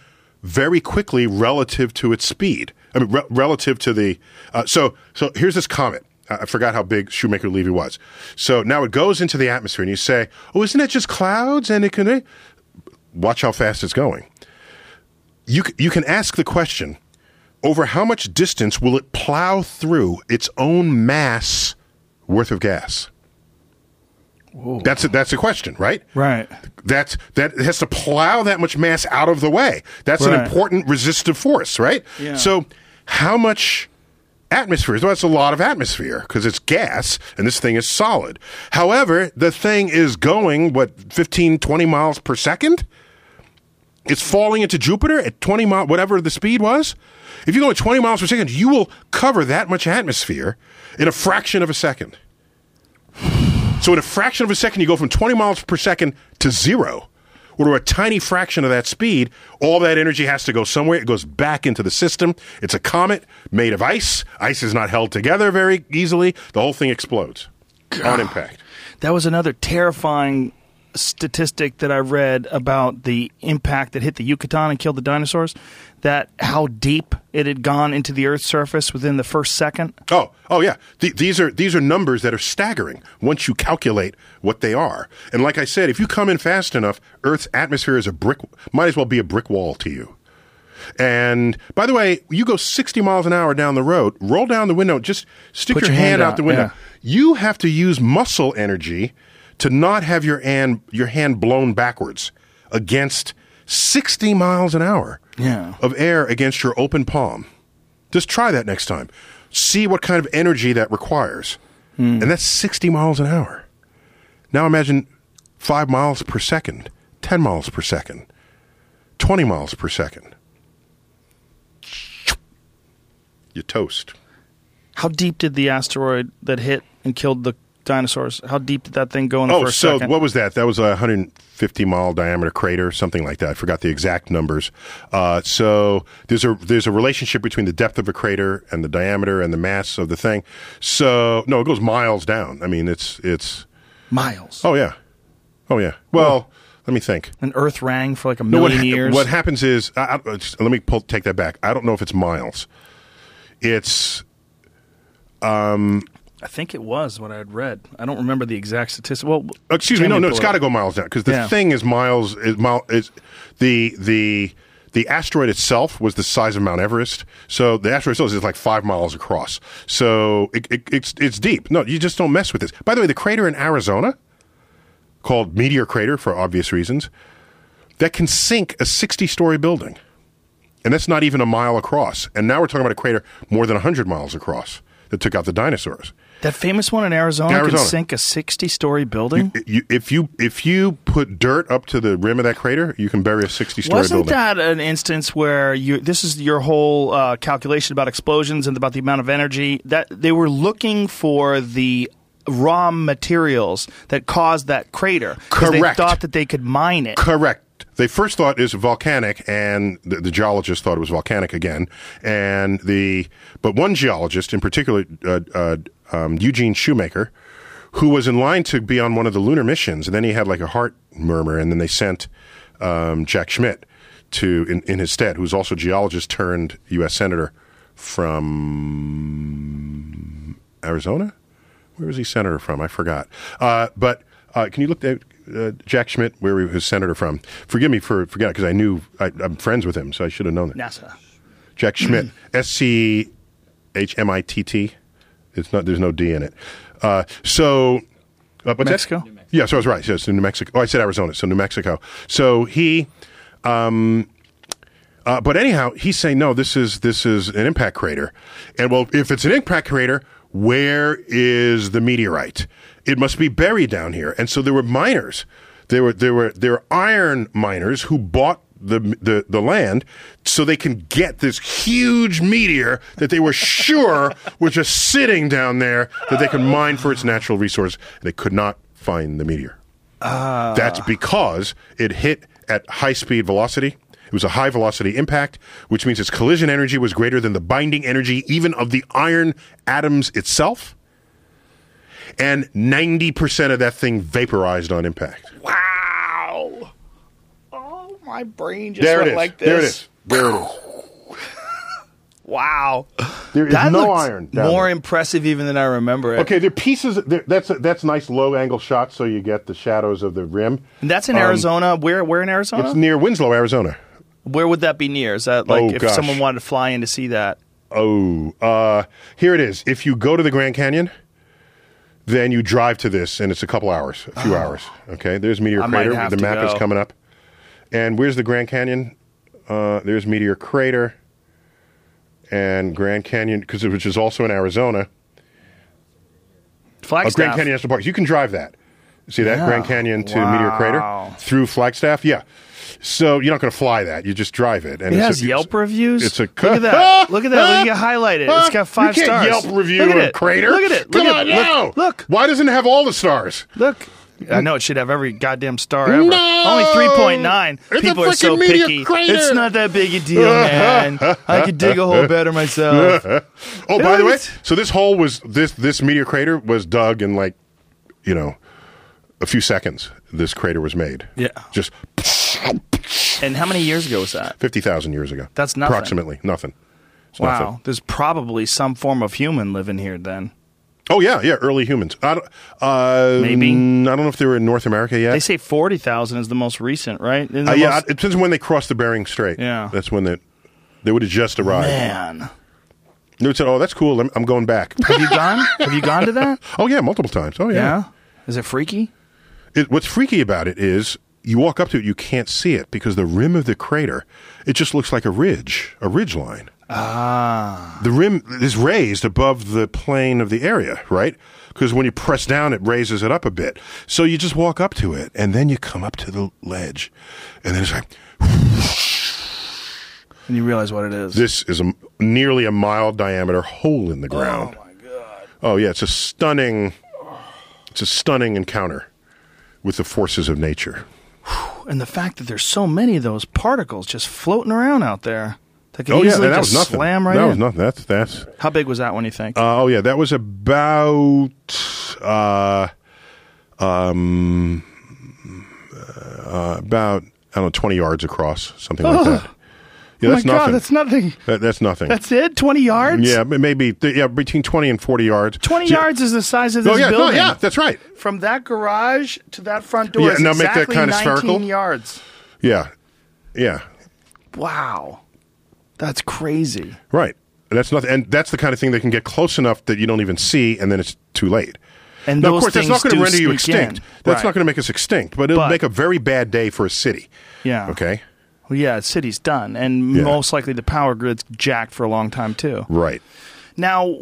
very quickly relative to its speed. I mean, re- relative to the. Uh, so, so here's this comet. I forgot how big Shoemaker Levy was. So now it goes into the atmosphere, and you say, "Oh, isn't it just clouds?" And it can eh? watch how fast it's going. You you can ask the question: Over how much distance will it plow through its own mass worth of gas? That's a, that's a question, right? Right. That's that has to plow that much mass out of the way. That's an important resistive force, right? Yeah. So, how much atmosphere? Well, that's a lot of atmosphere because it's gas and this thing is solid. However, the thing is going what 15 20 miles per second? It's falling into Jupiter at 20 mile whatever the speed was. If you go at 20 miles per second, you will cover that much atmosphere in a fraction of a second. So in a fraction of a second, you go from 20 miles per second to zero, or to a tiny fraction of that speed. All that energy has to go somewhere. It goes back into the system. It's a comet made of ice. Ice is not held together very easily. The whole thing explodes on impact. That was another terrifying statistic that I read about the impact that hit the Yucatan and killed the dinosaurs. That how deep it had gone into the Earth's surface within the first second. Oh, oh yeah. Th- these are these are numbers that are staggering once you calculate what they are. And like I said, if you come in fast enough, Earth's atmosphere is a brick. Might as well be a brick wall to you. And by the way, you go 60 miles an hour down the road, roll down the window, just stick your, your hand, hand out, out, the window. yeah. You have to use muscle energy to not have your hand your hand blown backwards against 60 miles an hour Yeah. of air against your open palm. Just try that next time. See what kind of energy that requires. Hmm. And that's 60 miles an hour. Now imagine 5 miles per second, 10 miles per second, 20 miles per second. You toast. How deep did the asteroid that hit and killed the dinosaurs? How deep did that thing go in the Oh, first so second? what was that? That was a 150 mile diameter crater, something like that. I forgot the exact numbers. Uh, so there's a there's a relationship between the depth of a crater and the diameter and the mass of the thing. So no, it goes miles down. I mean, it's it's. Miles. Oh yeah, oh yeah. Well, let me think. An Earth rang for like a No, million what, years. what happens is, I, I, just- let me pull, take that back. I don't know if it's miles. It's I think it was what I had read. I don't remember the exact statistic. Well, uh, excuse me, no, no, it's it got to go miles down because the Yeah. thing is miles is mile is the the The asteroid itself was the size of Mount Everest. So the asteroid itself is like five miles across. So it, it, it's, it's deep. No, you just don't mess with this. By the way, the crater in Arizona, called Meteor Crater for obvious reasons, that can sink a 60 story building. And that's not even a mile across. And now we're talking about a crater more than 100 miles across that took out the dinosaurs. That famous one in Arizona, Arizona. can sink a 60 story building? You, if you if you put dirt up to the rim of that crater, you can bury a 60 story Wasn't building. that an instance where you? This is your whole uh, calculation about explosions and about the amount of energy that they were looking for the raw materials that caused that crater. Correct. They thought that they could mine it. Correct. They first thought it was volcanic, and the, the geologist thought it was volcanic again. And the but one geologist in particular, uh, uh, um, Eugene Shoemaker, who was in line to be on one of the lunar missions, and then he had like a heart murmur, and then they sent um, Jack Schmitt to in, in his stead, who's also a geologist turned U.S. senator from Arizona. Where was he senator from? I forgot. Uh, but uh, can you look at uh, Jack Schmitt, where he was senator from? Forgive me for forgetting because I knew I, I'm friends with him, so I should have known that. NASA. Jack Schmidt, [CLEARS THROAT] S C H M I T T. It's not. There's no D in it. Uh, so, uh, what's Mexico? That? Yeah, so I was right. Yes, in New Mexico. Oh, I said Arizona. So New Mexico. So he. Um, uh, but anyhow, he's saying no. This is this is an impact crater, and well, if it's an impact crater, where is the meteorite? It must be buried down here. And so there were miners. There were there were there were iron miners who bought the the the land so they can get this huge meteor that they were sure [LAUGHS] was just sitting down there that they could mine for its natural resource. They could not find the meteor. Ah. That's because it hit at high speed velocity. It was a high velocity impact, which means its collision energy was greater than the binding energy even of the iron atoms itself. And 90% of that thing vaporized on impact. Oh, my brain just There went like this. there it is. There it is. [LAUGHS] Wow. There is That no iron. More there. impressive even than I remember it. Okay, there are pieces. There, that's a, that's nice low angle shot, so you get the shadows of the rim. And that's in Arizona. Where where in Arizona? Um, It's near Winslow, Arizona. Where would that be near? Is that like Oh, if gosh. someone wanted to fly in to see that? Oh, uh, here it is. If you go to the Grand Canyon, then you drive to this, and it's a couple hours, a few hours. Okay, there's Meteor Oh. I Crater. The map is coming up. And where's the Grand Canyon? Uh, there's Meteor Crater and Grand Canyon, because which is also in Arizona. Oh, Flagstaff. Grand Canyon National Park. You can drive that. See that Yeah. Grand Canyon to Wow. Meteor Crater through Flagstaff. Yeah. So you're not going to fly that. You just drive it. And It it's has a- Yelp reviews. It's a look at that. [LAUGHS] look at that. Look at you highlighted. It's got five you can't stars. Yelp review look at it. crater. Look at it. Come look on, at, no. Look, look. Why doesn't it have all the stars? Look. I know it should have every goddamn star ever. No! Only 3.9. It's a People are so freaking picky. crater. It's not that big a deal, man. I could dig a hole better myself. [LAUGHS] Oh, by the way, so this hole was this this meteor crater was dug in like, you know, a few seconds. This crater was made. Yeah. Just And how many years ago was that? fifty thousand years ago. That's nothing. Approximately nothing. It's Wow. nothing. There's probably some form of human living here then. Oh yeah, yeah. Early humans. I don't, uh, Maybe. I don't know if they were in North America yet. They say 40,000 is the most recent, right? Uh, the yeah, it depends on when they crossed the Bering Strait. Yeah. that's when they they would have just arrived. Man. They would say, "Oh, that's cool. I'm, I'm going back." Have you gone? [LAUGHS] Have you gone to that? oh yeah, multiple times. Oh yeah. Yeah. Is it freaky? It, what's freaky about it is you walk up to it, you can't see it because the rim of the crater, it just looks like a ridge, a ridge line. Ah. The rim is raised above the plane of the area, right? Because when you press down, it raises it up a bit. So you just walk up to it, and then you come up to the ledge, and then it's like, [LAUGHS] And you realize what it is. this is a nearly a mile diameter hole in the ground. Oh my god. Oh yeah, it's a stunning, it's a stunning encounter with the forces of nature. And the fact that there's so many of those particles just floating around out there that could Oh yeah, easily that just was nothing. slam right that in. was nothing. That's that's. How big was that one, you think? Uh, oh yeah, that was about uh, um, uh, about I don't know twenty yards across, something like that. Yeah, oh my that's god, nothing. that's nothing. That- that's nothing. That's it? 20 yards? yeah, but maybe yeah between twenty and forty yards. 20 So- yards is the size of this building. Oh yeah, no, building. yeah, that's right. From that garage to that front door Yeah, is now make that exactly kinda 19 spherical. yards. Yeah, yeah. Wow. That's crazy. Right. And that's nothing. And that's the kind of thing that can get close enough that you don't even see, and then it's too late. And now, of course, that's not going to render you extinct. in. That's Right. not going to make us extinct, but it'll But- make a very bad day for a city. Yeah. Okay. Well, yeah, city's done, and Yeah. most likely the power grid's jacked for a long time too. Right. Now,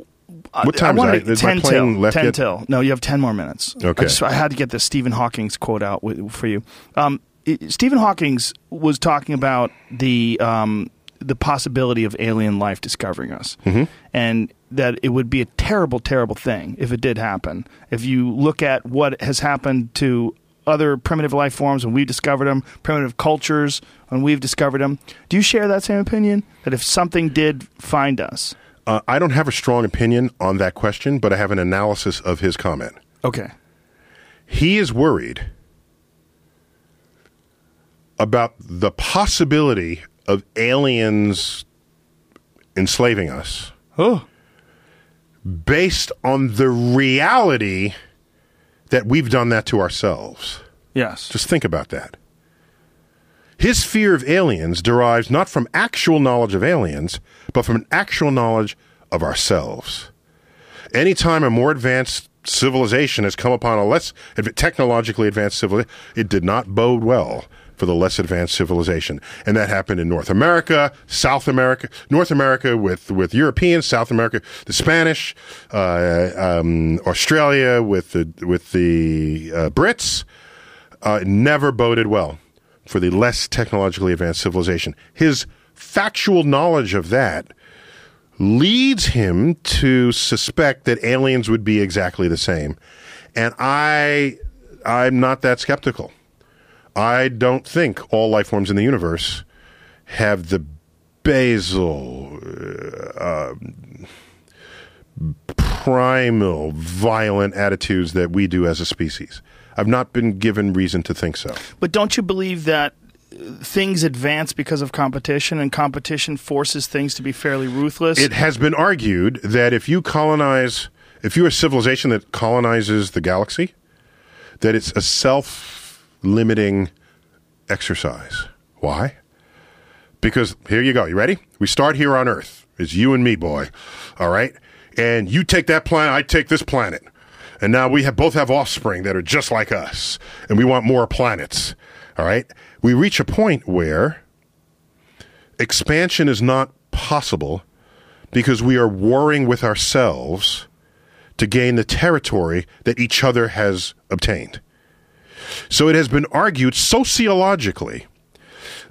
uh, What time I is that? Is my ten plane till. left ten yet? till. No, you have ten more minutes. Okay. I, just, I had to get the Stephen Hawking's quote out with, for you. Um, it, Stephen Hawking's was talking about the um, the possibility of alien life discovering us, Mm-hmm. and that it would be a terrible, terrible thing if it did happen. If you look at what has happened to other primitive life forms when we've discovered them, primitive cultures when we've discovered them, do you share that same opinion? That if something did find us, Uh, I don't have a strong opinion on that question, but I have an analysis of his comment. okay, He is worried about the possibility of aliens enslaving us oh, based on the reality that we've done that to ourselves. yes, Just think about that. His fear of aliens derives not from actual knowledge of aliens, but from an actual knowledge of ourselves. Anytime a more advanced civilization has come upon a less technologically advanced civilization, it did not bode well for the less advanced civilization. And that happened in North America, South America, North America with, with Europeans, South America, the Spanish, uh, um, Australia with the, with the uh, Brits uh, never boded well for the less technologically advanced civilization. His factual knowledge of that leads him to suspect that aliens would be exactly the same. And I I'm not that skeptical. I don't think all life forms in the universe have the basal uh, primal violent attitudes that we do as a species. I've not been given reason to think so. But don't you believe that things advance because of competition, and competition forces things to be fairly ruthless? It has been argued that if you colonize, if you're a civilization that colonizes the galaxy, that it's a self limiting exercise. Why? Because here you go. You ready? We start here on Earth. It's you and me, boy. All right? And you take that planet, I take this planet. And now we have both have offspring that are just like us. And we want more planets. All right? We reach a point where expansion is not possible because we are warring with ourselves to gain the territory that each other has obtained. So it has been argued sociologically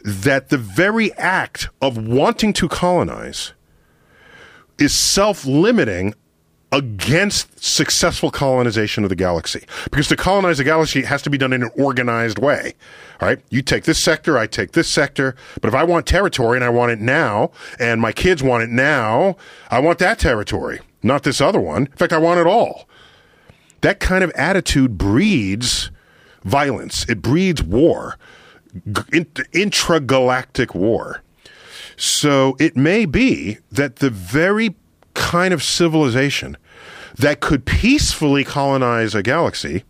that the very act of wanting to colonize is self limiting against successful colonization of the galaxy. Because to colonize the galaxy it has to be done in an organized way. All right? You take this sector, I take this sector, but if I want territory and I want it now, and my kids want it now, I want that territory, not this other one. In fact, I want it all. That kind of attitude breeds violence. It breeds war, intragalactic war. So it may be that the very kind of civilization that could peacefully colonize a galaxy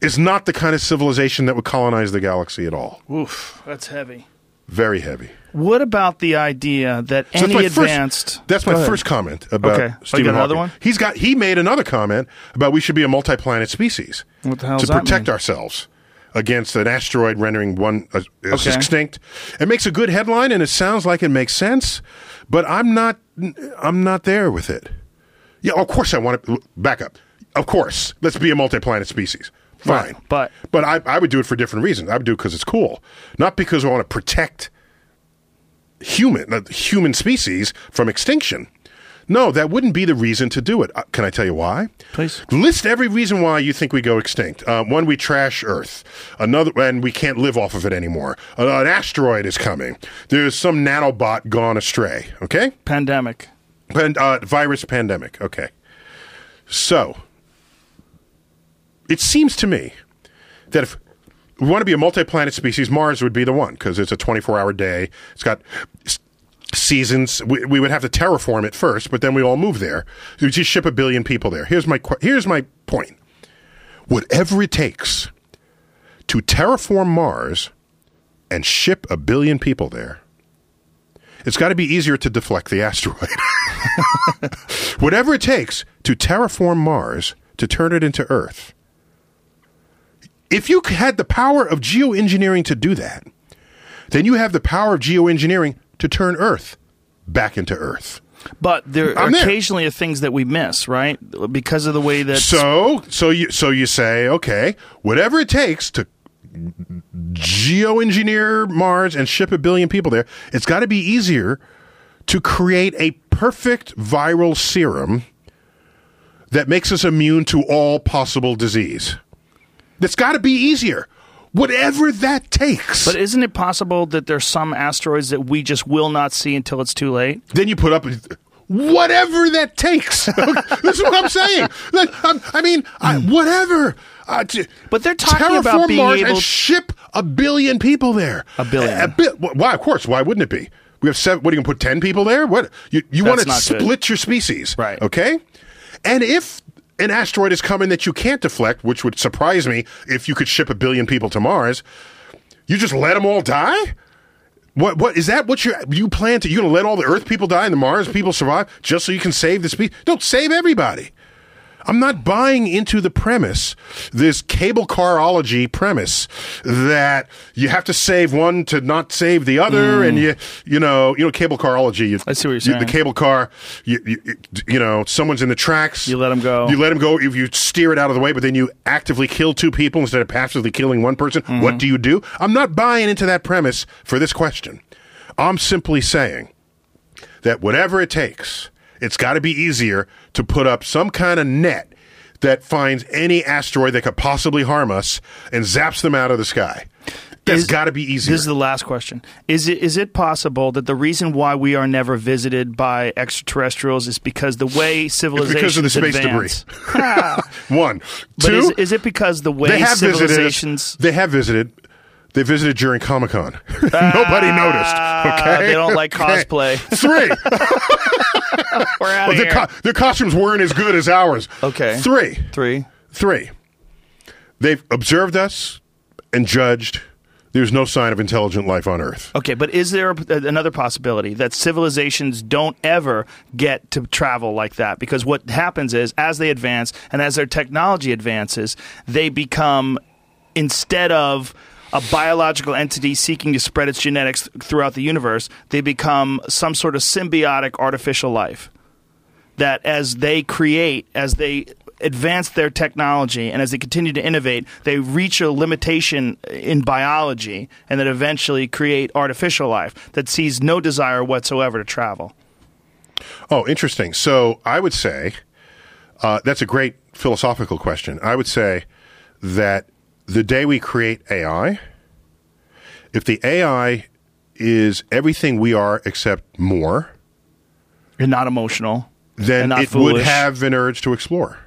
is not the kind of civilization that would colonize the galaxy at all. Oof, that's heavy. Very heavy. What about the idea that So any my advanced? First, that's my first comment about Okay. Oh, Stephen got another Hawking. one? He's got he made another comment about we should be a multi-planet species What the hell to protect ourselves against an asteroid rendering one uh, Okay. extinct. It makes a good headline and it sounds like it makes sense, but I'm not I'm not there with it. Yeah, of course I want to back up. Of course, let's be a multi-planet species. Fine, Right, but- but I, I would do it for different reasons. I would do it because it's cool, not because I want to protect human uh, human species from extinction. No, that wouldn't be the reason to do it. Uh, can I tell you why? Please. List every reason why you think we go extinct. Uh, one, we trash Earth. Another, and we can't live off of it anymore. Uh, an asteroid is coming. There's some nanobot gone astray. Okay, Pandemic. Pan- uh, virus pandemic. Okay, so it seems to me that if we want to be a multi-planet species, Mars would be the one because it's a 24-hour day. It's got seasons. We, we would have to terraform it first, but then we all move there. We just ship a billion people there. Here's my here's my point. Whatever it takes to terraform Mars and ship a billion people there, it's got to be easier to deflect the asteroid. [LAUGHS] Whatever it takes to terraform Mars to turn it into Earth. If you had the power of geoengineering to do that, then you have the power of geoengineering to turn Earth back into Earth. But there I'm there. occasionally are things that we miss, right? Because of the way that So, so you so you say, okay, whatever it takes to geoengineer Mars and ship a billion people there, it's got to be easier to create a perfect viral serum that makes us immune to all possible disease. That's got to be easier. Whatever that takes. But isn't it possible that there's some asteroids that we just will not see until it's too late? then you put up whatever that takes. [LAUGHS] this is what I'm saying. Like, I'm- I mean, I, whatever. Uh, t- But they're talking about being Mars able- and ship a billion people there. A billion. A, bi- why? Of course. Why wouldn't it be? We have seven. What are you going to put ten people there? What you you want to not good. split your species, Right. Okay. And if an asteroid is coming that you can't deflect, which would surprise me if you could ship a billion people to Mars, you just let them all die. What what is that? What you you plan to? You gonna let all the Earth people die and the Mars people survive just so you can save the species? Don't save everybody. I'm not buying into the premise, this cable carology premise that you have to save one to not save the other, and you you know you know cable carology. You, Mm. I see what you're you- saying. the cable car, you, you you know someone's in the tracks. You let them go. You let them go. If you steer it out of the way, but then you actively kill two people instead of passively killing one person, Mm-hmm. what do you do? I'm not buying into that premise for this question. I'm simply saying that whatever it takes, it's got to be easier to put up some kind of net that finds any asteroid that could possibly harm us and zaps them out of the sky. That's got to be easier. This is the last question. Is it is it possible that the reason why we are never visited by extraterrestrials is because the way civilizations because of the space advance? [LAUGHS] One, But two. is, is it because the way they have visited. us. civilizations They have visited. They visited during Comic Con. [LAUGHS] Nobody noticed. Okay, Ah, they don't like Okay. cosplay. Three. [LAUGHS] we're out Well, of their, here? co- their costumes weren't as good as ours. Okay. Three. Three. Three. They've observed us and judged. There's no sign of intelligent life on Earth. Okay, but is there a, another possibility that civilizations don't ever get to travel like that? Because what happens is, as they advance and as their technology advances, they become, instead of a biological entity seeking to spread its genetics throughout the universe, they become some sort of symbiotic artificial life. That as they create, as they advance their technology, and as they continue to innovate, they reach a limitation in biology, and then eventually create artificial life that sees no desire whatsoever to travel. Oh, interesting. So I would say uh, that's a great philosophical question. I would say that the day we create AI, if the AI is everything we are except more, And not emotional. then And not it would have an urge to explore.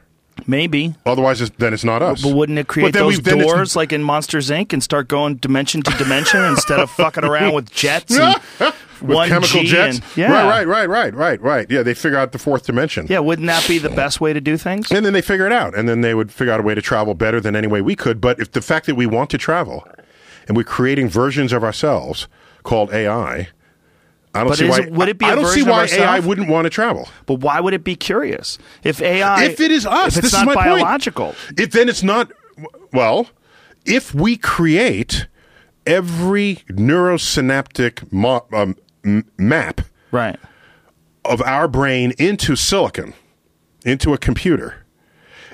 Maybe. Otherwise, it's, then it's not us. But wouldn't it create those we- doors like in Monsters Inc. and start going dimension to dimension instead of fucking around with jets and [LAUGHS] with one chemical G jets? and yeah, Right, right, right, right, right, right. Yeah, they figure out the fourth dimension. Yeah, wouldn't that be the best way to do things? And then they figure it out, and then they would figure out a way to travel better than any way we could. But if the fact that we want to travel, and we're creating versions of ourselves called AI, I don't But see why. it- would it be I don't see why AI wouldn't want to travel. But why would it be curious if AI? if it is us, if it's this not is my biological. Point. If then it's not. Well, if we create every neurosynaptic mo- um, m- map Right. of our brain into silicon, into a computer,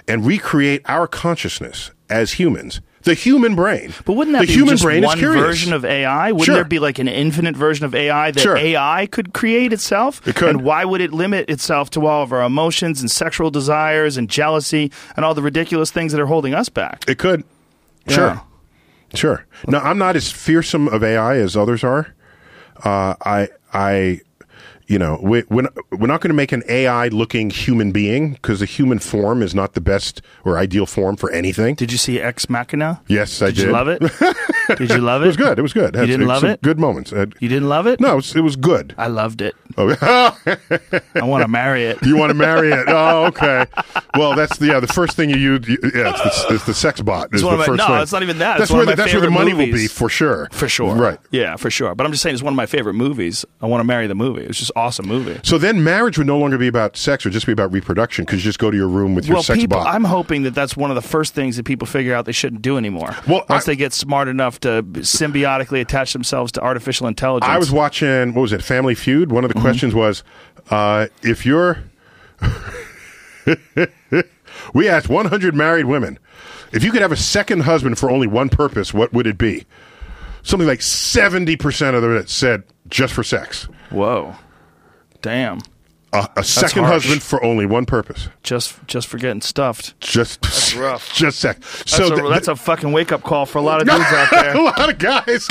and recreate our consciousness as humans. The human brain. But wouldn't that the be human just brain one is curious. version of AI? Wouldn't Sure. there be like an infinite version of AI that Sure. AI could create itself? It could. And why would it limit itself to all of our emotions and sexual desires and jealousy and all the ridiculous things that are holding us back? It could. Yeah. Sure. Sure. Now, I'm not as fearsome of AI as others are. Uh, I, I, you know, we, we're not, we're not going to make an AI looking human being because the human form is not the best or ideal form for anything. Did you see Ex Machina? yes, I Did did. you love it? [LAUGHS] did you love it? It was good. It was good. You Had didn't love it? Good moments. You didn't love it? no, it was, it was good. I loved it. Oh, [LAUGHS] I want to marry it. you want to marry it? Oh, okay. Well, that's the yeah. The first thing you use, you, yeah, it's the, it's the sex bot. Is one my- first no, thing. it's not even that. That's where the, that's where the money will be for sure. For sure. Right. Yeah, for sure. But I'm just saying it's one of my favorite movies. I want to marry the movie. It's just awesome movie. So then marriage would no longer be about sex or just be about reproduction because you just go to your room with your well, sex people, bot. I'm hoping that that's one of the first things that people figure out they shouldn't do anymore. Well, once I- they get smart enough to symbiotically attach themselves to artificial intelligence. I was watching what was it, Family Feud. One of the Mm-hmm. questions was, uh, if you're, [LAUGHS] we asked 100 married women, if you could have a second husband for only one purpose, what would it be? Something like 70% of them said just for sex. Whoa, damn! Uh, a second harsh. husband for only one purpose. Just just for getting stuffed. Just [LAUGHS] rough. Just sex. That's, So a, th- that's a fucking wake up call for a lot of [LAUGHS] dudes out there. a lot of guys.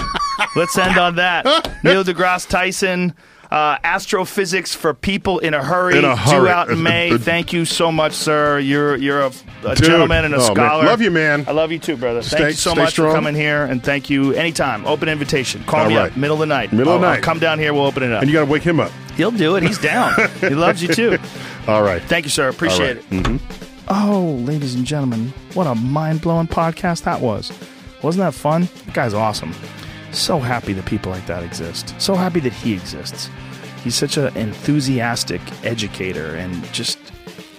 Let's end on that. [LAUGHS] Neil deGrasse Tyson, uh, astrophysics for people in a hurry. In a Due out in May. [LAUGHS] Thank you so much, sir. You're you're a, a Dude. gentleman and a Oh, man. scholar. Love you, man. I love you too, brother. Stay- thank you so much strong. for coming here, and thank you anytime. Open invitation. Call All me right. up middle of the night. Middle of the I'll- I'll night. come down here. We'll open it up. And you got to wake him up. He'll do it. He's down. he loves you too. [LAUGHS] All right. Thank you, sir. Appreciate right. it. Oh, ladies and gentlemen, what a mind blowing podcast that was. Wasn't that fun? That guy's awesome. So happy that people like that exist. So happy that he exists. He's such an enthusiastic educator and just,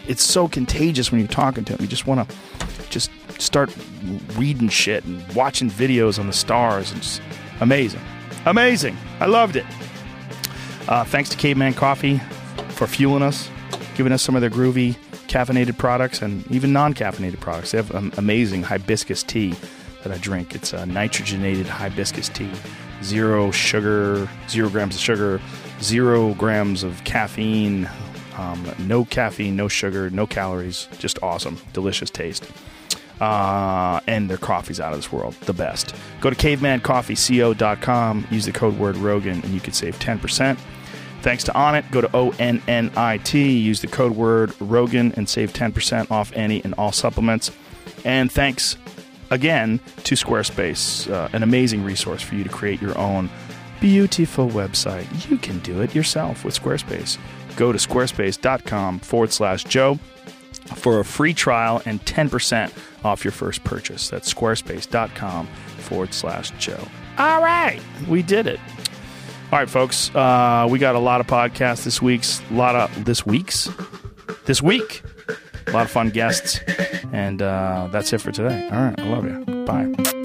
it's so contagious when you're talking to him. You just want to just start reading shit and watching videos on the stars. And just amazing. Amazing. I loved it. Uh, thanks to Caveman Coffee for fueling us, giving us some of their groovy caffeinated products and even non-caffeinated products. They have um, amazing hibiscus tea that I drink. It's a nitrogenated hibiscus tea, zero sugar, zero grams of sugar, zero grams of caffeine, um, no caffeine, no sugar, no calories. Just awesome, delicious taste. Uh, and their coffee's out of this world. The best. Go to cavemancoffeeco.com, use the code word Rogan, and you can save 10%. Thanks to Onnit, go to O N N I T, use the code word Rogan, and save 10% off any and all supplements. And thanks again to Squarespace, uh, an amazing resource for you to create your own beautiful website. You can do it yourself with Squarespace. Go to squarespace.com forward slash Joe for a free trial and 10% off your first purchase. That's squarespace.com forward slash Joe. All right, we did it. All right, folks, uh, we got a lot of podcasts this week's, a lot of this week's, this week, a lot of fun guests, and uh, that's it for today. All right, I love you. Bye.